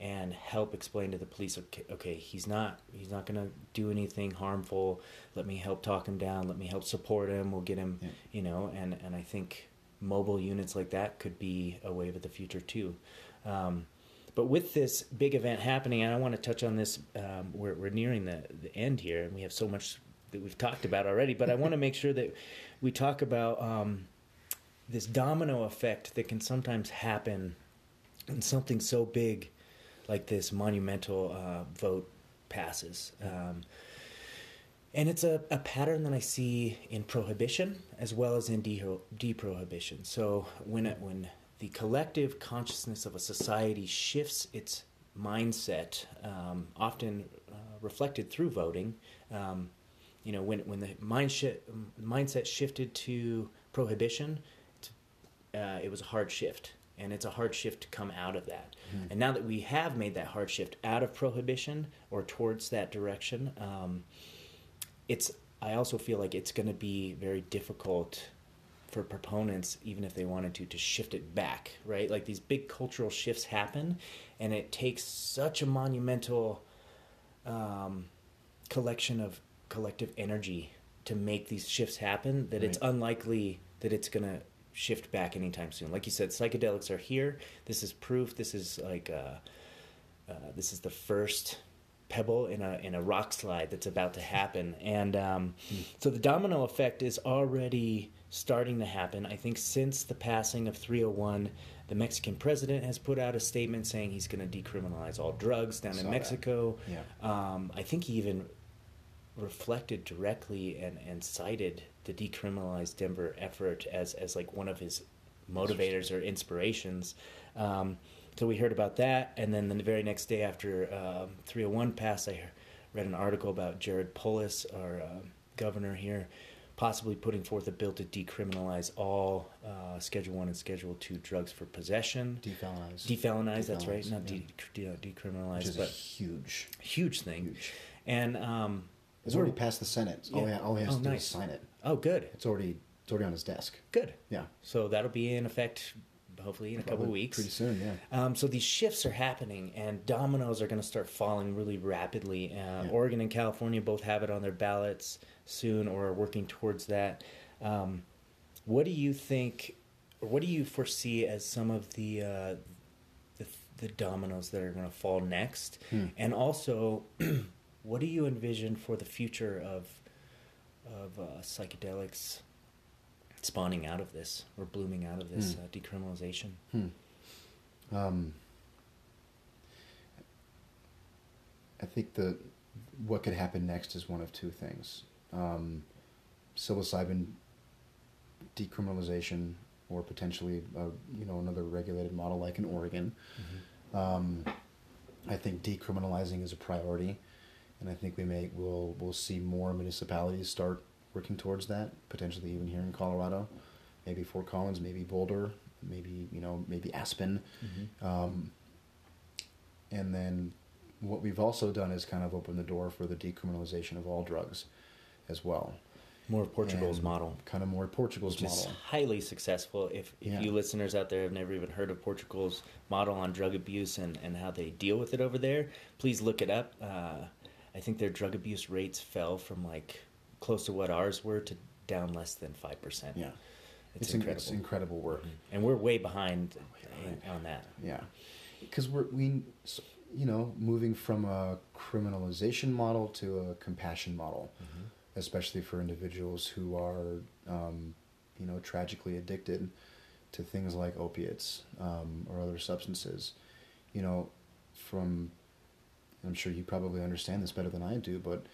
[SPEAKER 1] and help explain to the police okay, okay he's not he's not going to do anything harmful. Let me help talk him down. Let me help support him. We'll get him yeah. you know and and i think mobile units like that could be a wave of the future too. Um, but with this big event happening and i want to touch on this um, we're, we're nearing the, the end here and we have so much that we've talked about already but i want to make sure that we talk about um, this domino effect that can sometimes happen in something so big like this monumental uh, vote passes. Um, and it's a, a pattern that I see in prohibition as well as in de- deprohibition. So when it, when the collective consciousness of a society shifts its mindset, um, often uh, reflected through voting, um, you know, when when the mind shi- mindset shifted to prohibition, uh, it was a hard shift and it's a hard shift to come out of that. Mm-hmm. And now that we have made that hard shift out of prohibition or towards that direction, um, it's I also feel like it's going to be very difficult for proponents, even if they wanted to, to shift it back. Right, like these big cultural shifts happen, and it takes such a monumental um, collection of collective energy to make these shifts happen that right. it's unlikely that it's going to shift back anytime soon. Like you said, psychedelics are here. This is proof. This is like uh, uh, this is the first pebble in a in a rock slide that's about to happen, and um, so the domino effect is already starting to happen. I think since the passing of 301, the Mexican president has put out a statement saying he's going to decriminalize all drugs down in Mexico.
[SPEAKER 2] Yeah.
[SPEAKER 1] Um, I think he even reflected directly and, and cited the decriminalize Denver effort as, as like one of his motivators or inspirations. Um, so we heard about that, and then the very next day after um, 301 passed, I read an article about Jared Polis, our uh, governor here, possibly putting forth a bill to decriminalize all uh, Schedule One and Schedule Two drugs for possession.
[SPEAKER 2] Defelonize.
[SPEAKER 1] Defelonize. That's right. Not yeah. de- de- decriminalize,
[SPEAKER 2] Which is
[SPEAKER 1] but
[SPEAKER 2] huge,
[SPEAKER 1] huge thing.
[SPEAKER 2] Huge.
[SPEAKER 1] And um,
[SPEAKER 2] it's already passed the Senate. Oh yeah. All, he, has oh, to do nice. is sign it.
[SPEAKER 1] Oh, good.
[SPEAKER 2] It's already it's already on his desk.
[SPEAKER 1] Good.
[SPEAKER 2] Yeah.
[SPEAKER 1] So that'll be in effect hopefully in a Probably couple weeks.
[SPEAKER 2] Pretty soon, yeah.
[SPEAKER 1] Um, so these shifts are happening, and dominoes are going to start falling really rapidly. Uh, yeah. Oregon and California both have it on their ballots soon, or are working towards that. Um, what do you think, or what do you foresee as some of the uh, the, the, dominoes that are going to fall next? Hmm. And also, what do you envision for the future of of uh, psychedelics spawning out of this or blooming out of this hmm. uh, decriminalization?
[SPEAKER 2] Hmm. Um, I think the what could happen next is one of two things: um, psilocybin decriminalization, or potentially a, you know another regulated model like in Oregon. Mm-hmm. Um, I think decriminalizing is a priority, and I think we may we'll we'll see more municipalities start working towards that. Potentially even here in Colorado, maybe Fort Collins, maybe Boulder, maybe you know maybe Aspen, mm-hmm. um, and then what we've also done is kind of open the door for the decriminalization of all drugs as well.
[SPEAKER 1] More of Portugal's
[SPEAKER 2] and
[SPEAKER 1] model.
[SPEAKER 2] Kind of more Portugal's
[SPEAKER 1] Which
[SPEAKER 2] model.
[SPEAKER 1] Is highly successful. If, if yeah. you listeners out there have never even heard of Portugal's model on drug abuse and, and how they deal with it over there, please look it up. Uh, I think their drug abuse rates fell from like close to what ours were to down less than 5%.
[SPEAKER 2] Yeah. It's, it's incredible. It's incredible work.
[SPEAKER 1] Mm-hmm. And we're way behind, way behind. on that.
[SPEAKER 2] Yeah. Because we're, we, you know, moving from a criminalization model to a compassion model. Mm-hmm especially for individuals who are, um, you know, tragically addicted to things like opiates um, or other substances. You know, from, I'm sure you probably understand this better than I do, but,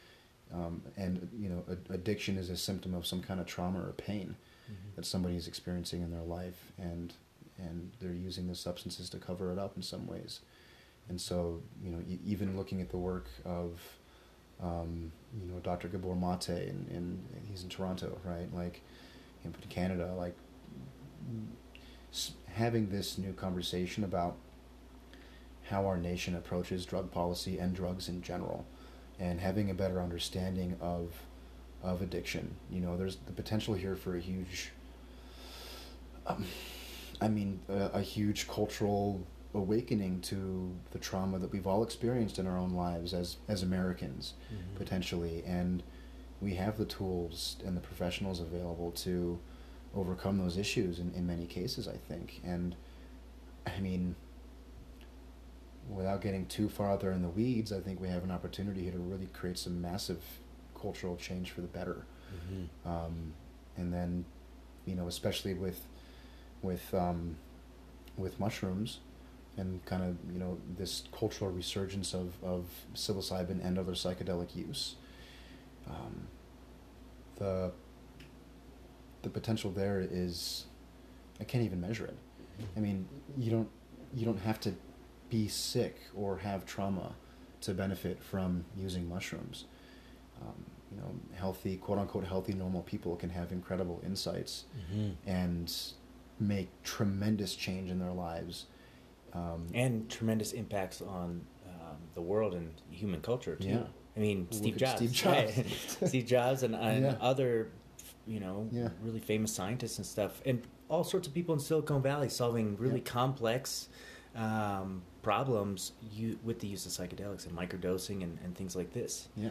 [SPEAKER 2] um, and, you know, addiction is a symptom of some kind of trauma or pain mm-hmm. that somebody is experiencing in their life, and, and they're using the substances to cover it up in some ways. And so, you know, even looking at the work of, um, you know, Dr. Gabor Mate, and, and he's in Toronto, right? Like, in Canada, like having this new conversation about how our nation approaches drug policy and drugs in general, and having a better understanding of of addiction. You know, there's the potential here for a huge. Um, I mean, a, a huge cultural awakening to the trauma that we've all experienced in our own lives as as Americans mm-hmm. potentially and we have the tools and the professionals available to overcome those issues in, in many cases I think and I mean without getting too far out there in the weeds I think we have an opportunity here to really create some massive cultural change for the better mm-hmm. um, and then you know especially with with um, with mushrooms and kind of you know this cultural resurgence of, of psilocybin and other psychedelic use. Um, the the potential there is I can't even measure it. I mean, you don't you don't have to be sick or have trauma to benefit from using mushrooms. Um, you know, healthy, quote unquote, healthy, normal people can have incredible insights mm-hmm. and make tremendous change in their lives
[SPEAKER 1] um, and tremendous impacts on um, the world and human culture too.
[SPEAKER 2] Yeah.
[SPEAKER 1] I mean, Steve Jobs,
[SPEAKER 2] Steve Jobs,
[SPEAKER 1] right? Steve Jobs, and, and yeah. other, you know, yeah. really famous scientists and stuff, and all sorts of people in Silicon Valley solving really complex um, problems you, with the use of psychedelics and microdosing and, and things like this.
[SPEAKER 2] Yeah,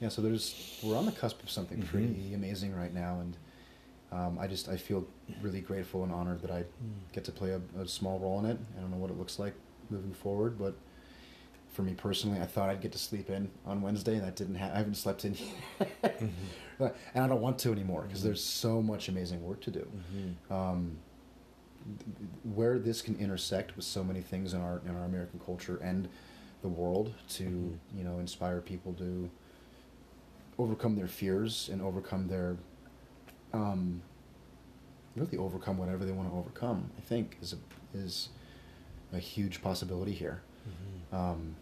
[SPEAKER 2] yeah. So there's we're on the cusp of something mm-hmm. pretty amazing right now, and um, I just I feel really grateful and honored that I get to play a, a small role in it. I don't know what it looks like moving forward, but for me personally, I thought I'd get to sleep in on Wednesday, and that didn't happen. I haven't slept in, yet. and I don't want to anymore because
[SPEAKER 1] Mhm.
[SPEAKER 2] there's so much amazing work to do.
[SPEAKER 1] Mm-hmm.
[SPEAKER 2] Um, where this can intersect with so many things in our in our American culture and the world to
[SPEAKER 1] Mhm.
[SPEAKER 2] you know inspire people to overcome their fears and overcome their um, really overcome whatever they want to overcome. I think is a is a huge possibility here.
[SPEAKER 1] Mm-hmm.
[SPEAKER 2] Um,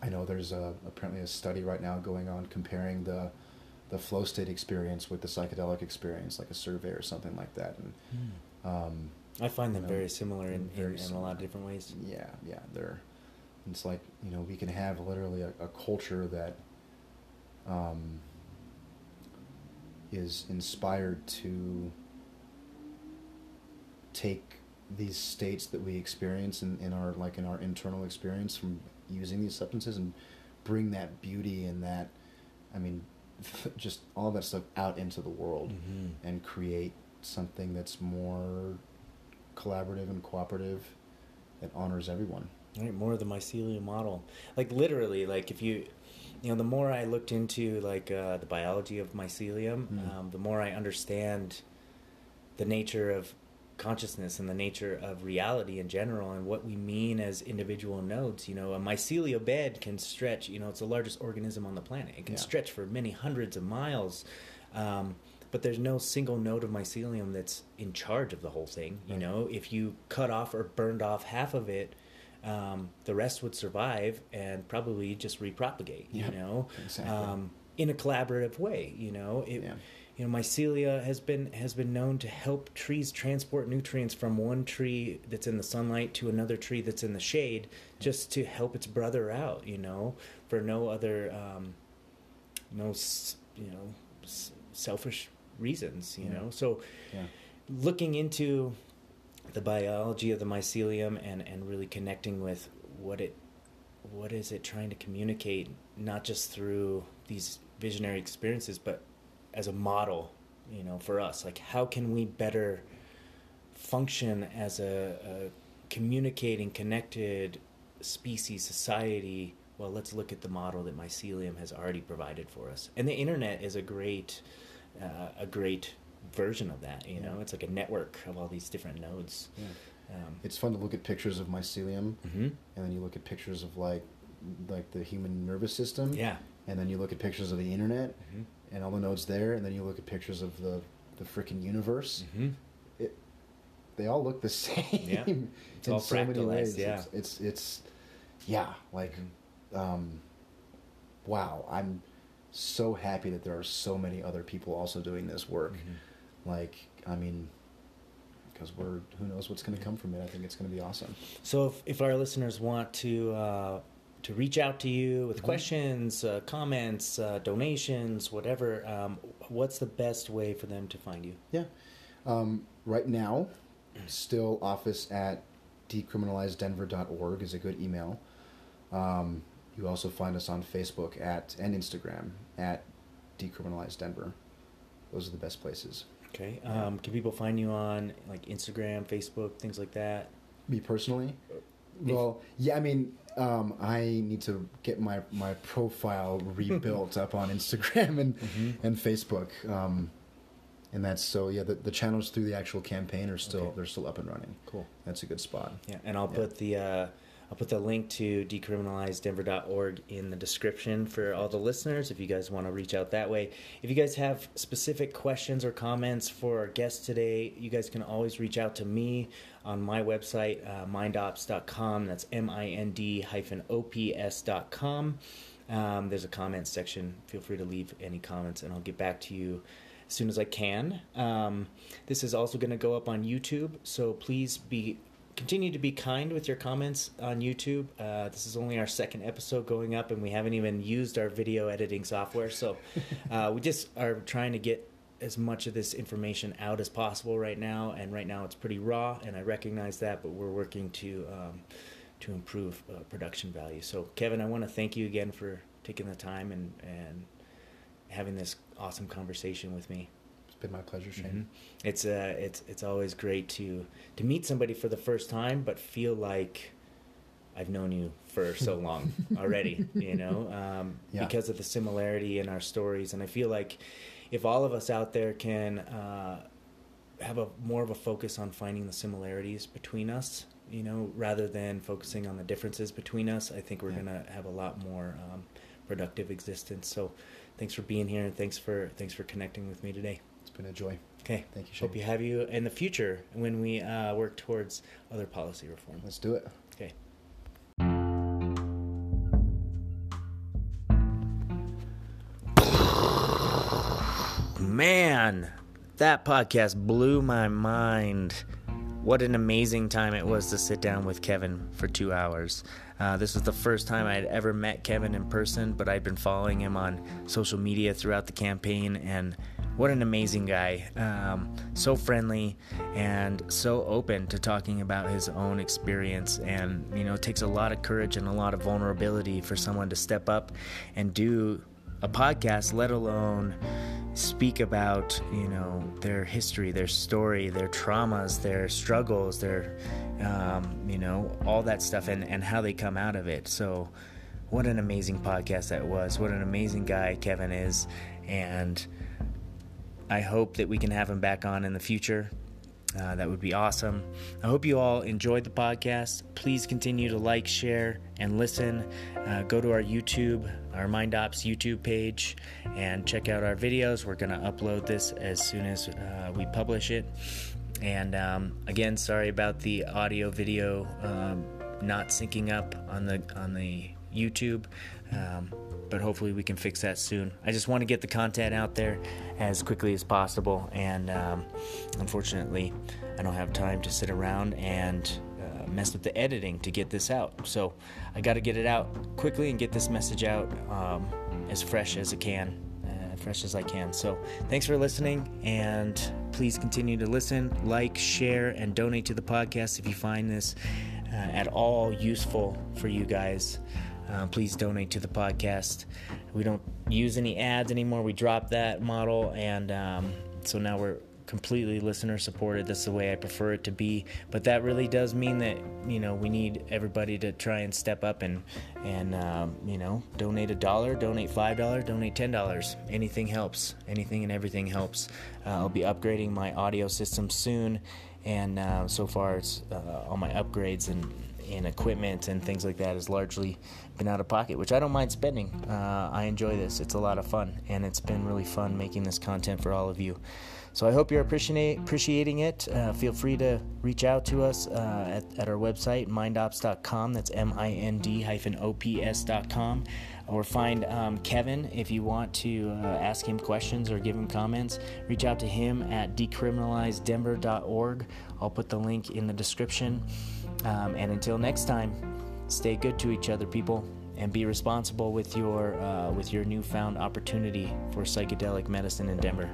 [SPEAKER 2] I know there's a, apparently a study right now going on comparing the the flow state experience with the psychedelic experience, like a survey or something like that. And um,
[SPEAKER 1] I find them
[SPEAKER 2] you know,
[SPEAKER 1] very similar in,
[SPEAKER 2] very
[SPEAKER 1] in, in a lot of different ways.
[SPEAKER 2] yeah, yeah, they're. It's like you know we can have literally a, a culture that um, is inspired to take these states that we experience in, in our like in our internal experience from using these substances and bring that beauty and that I mean just all that stuff out into the world
[SPEAKER 1] Mm-hmm.
[SPEAKER 2] and create something that's more collaborative and cooperative that honors everyone.
[SPEAKER 1] Right, more of the mycelium model. Like literally, like if you, you know, the more I looked into like uh, the biology of mycelium,
[SPEAKER 2] Mm.
[SPEAKER 1] um, the more I understand the nature of consciousness and the nature of reality in general and what we mean as individual nodes. You know, a mycelial bed can stretch. You know, it's the largest organism on the planet. It can
[SPEAKER 2] Yeah.
[SPEAKER 1] stretch for many hundreds of miles. Um, but there's no single node of mycelium that's in charge of the whole thing. You
[SPEAKER 2] Right.
[SPEAKER 1] know, if you cut off or burned off half of it, um, the rest would survive and probably just repropagate.
[SPEAKER 2] Yeah,
[SPEAKER 1] you know,
[SPEAKER 2] exactly.
[SPEAKER 1] um, in a collaborative way. You know, it,
[SPEAKER 2] Yeah.
[SPEAKER 1] you know, mycelia has been has been known to help trees transport nutrients from one tree that's in the sunlight to another tree that's in the shade, just to help its brother out. You know, for no other, um, no, you know, selfish reasons. You
[SPEAKER 2] Yeah.
[SPEAKER 1] know, so
[SPEAKER 2] Yeah.
[SPEAKER 1] looking into the biology of the mycelium and, and really connecting with what it what is it trying to communicate not just through these visionary experiences but as a model you know for us like how can we better function as a, a communicating connected species society well let's look at the model that mycelium has already provided for us and the internet is a great uh, a great version of that you know it's like a network of all these different nodes
[SPEAKER 2] Yeah.
[SPEAKER 1] um,
[SPEAKER 2] It's fun to look at pictures of mycelium
[SPEAKER 1] mhm.
[SPEAKER 2] and then you look at pictures of like like the human nervous system.
[SPEAKER 1] yeah
[SPEAKER 2] And then you look at pictures of the internet
[SPEAKER 1] Mhm.
[SPEAKER 2] and all the nodes there and then you look at pictures of the the freaking universe.
[SPEAKER 1] Mhm.
[SPEAKER 2] It they all look the same.
[SPEAKER 1] Yeah. It's
[SPEAKER 2] in
[SPEAKER 1] all
[SPEAKER 2] so many
[SPEAKER 1] fractalized,
[SPEAKER 2] ways.
[SPEAKER 1] yeah.
[SPEAKER 2] It's, it's it's yeah, like
[SPEAKER 1] Mhm.
[SPEAKER 2] um wow, I'm so happy that there are so many other people also doing this work.
[SPEAKER 1] Mhm.
[SPEAKER 2] Like, I mean, because we're who knows what's going to come from it. I think it's going to be awesome.
[SPEAKER 1] So if, if our listeners want to uh, to reach out to you with
[SPEAKER 2] Mhm.
[SPEAKER 1] questions, uh, comments, uh, donations, whatever, um, what's the best way for them to find you?
[SPEAKER 2] Yeah. Um, right now, still office at decriminalizedenver.org is a good email. Um, you also find us on Facebook at and Instagram at decriminalize Denver. Those are the best places.
[SPEAKER 1] Okay. Um, can people find you on like Instagram, Facebook, things like that?
[SPEAKER 2] Me personally, well, yeah, I mean, um, I need to get my my profile rebuilt up on Instagram and
[SPEAKER 1] Mhm.
[SPEAKER 2] and Facebook. Um, and that's so yeah. The, the channels through the actual campaign are still
[SPEAKER 1] Okay.
[SPEAKER 2] they're still up and running.
[SPEAKER 1] Cool.
[SPEAKER 2] That's a good spot.
[SPEAKER 1] Yeah, and I'll
[SPEAKER 2] Yeah.
[SPEAKER 1] put the uh, I'll put the link to decriminalizedenver.org in the description for all the listeners if you guys want to reach out that way. If you guys have specific questions or comments for our guest today, you guys can always reach out to me on my website, uh, mindops.com. That's M I N D hyphen O P S.com. Um, there's a comments section. Feel free to leave any comments, and I'll get back to you as soon as I can. Um, this is also going to go up on YouTube, so please be continue to be kind with your comments on YouTube. Uh, this is only our second episode going up, and we haven't even used our video editing software, so uh, we just are trying to get as much of this information out as possible right now. And right now, it's pretty raw, and I recognize that, but we're working to um, to improve uh, production value. So, Kevin, I want to thank you again for taking the time and and having this awesome conversation with me.
[SPEAKER 2] Been my pleasure, Shane.
[SPEAKER 1] Mm-hmm. It's uh, it's it's always great to to meet somebody for the first time, but feel like I've known you for so long already. You know, um,
[SPEAKER 2] Yeah.
[SPEAKER 1] because of the similarity in our stories, and I feel like if all of us out there can uh, have a more of a focus on finding the similarities between us, you know, rather than focusing on the differences between us, I think we're
[SPEAKER 2] Yeah.
[SPEAKER 1] gonna have a lot more um, productive existence. So, thanks for being here, and thanks for thanks for connecting with me today.
[SPEAKER 2] Been a joy.
[SPEAKER 1] Okay.
[SPEAKER 2] Thank you, Shane.
[SPEAKER 1] Hope you have you in the future when we uh, work towards other policy reform.
[SPEAKER 2] Let's do it.
[SPEAKER 1] Okay. Man, that podcast blew my mind. What an amazing time it was to sit down with Kevin for two hours. Uh, this was the first time I had ever met Kevin in person, but I'd been following him on social media throughout the campaign, and what an amazing guy. Um, so friendly and so open to talking about his own experience. And, you know, it takes a lot of courage and a lot of vulnerability for someone to step up and do a podcast, let alone speak about you know their history, their story, their traumas, their struggles, their um, you know all that stuff, and and how they come out of it. So, what an amazing podcast that was! What an amazing guy Kevin is, and I hope that we can have him back on in the future. Uh, that would be awesome. I hope you all enjoyed the podcast. Please continue to like, share, and listen. Uh, go to our YouTube, our Mind Ops YouTube page, and check out our videos. We're going to upload this as soon as uh, we publish it. And um, again, sorry about the audio video um, not syncing up on the on the YouTube. Um, but hopefully we can fix that soon. I just want to get the content out there as quickly as possible, and um, unfortunately, I don't have time to sit around and uh, mess with the editing to get this out. So I got to get it out quickly and get this message out um, as fresh as it can. Uh, fresh as I can. So, thanks for listening, and please continue to listen, like, share, and donate to the podcast if you find this uh, at all useful for you guys uh, please donate to the podcast. We don't use any ads anymore. We dropped that model, and um, so now we're completely listener supported. That's the way I prefer it to be. But that really does mean that you know we need everybody to try and step up and and um, you know donate a dollar, donate five dollars, donate ten dollars. Anything helps. Anything and everything helps. Uh, I'll be upgrading my audio system soon, and uh, so far it's uh, all my upgrades and and equipment and things like that has largely been out of pocket, which I don't mind spending. Uh, I enjoy this; it's a lot of fun, and it's been really fun making this content for all of you. So I hope you're appreciate, appreciating it. Uh, feel free to reach out to us uh, at, at our website, mindops.com. That's M I N D hyphen O P S.com. Or find um, Kevin if you want to uh, ask him questions or give him comments. Reach out to him at decriminalizedenver.org. I'll put the link in the description. Um, and until next time, stay good to each other, people, and be responsible with your uh, with your newfound opportunity for psychedelic medicine in Denver.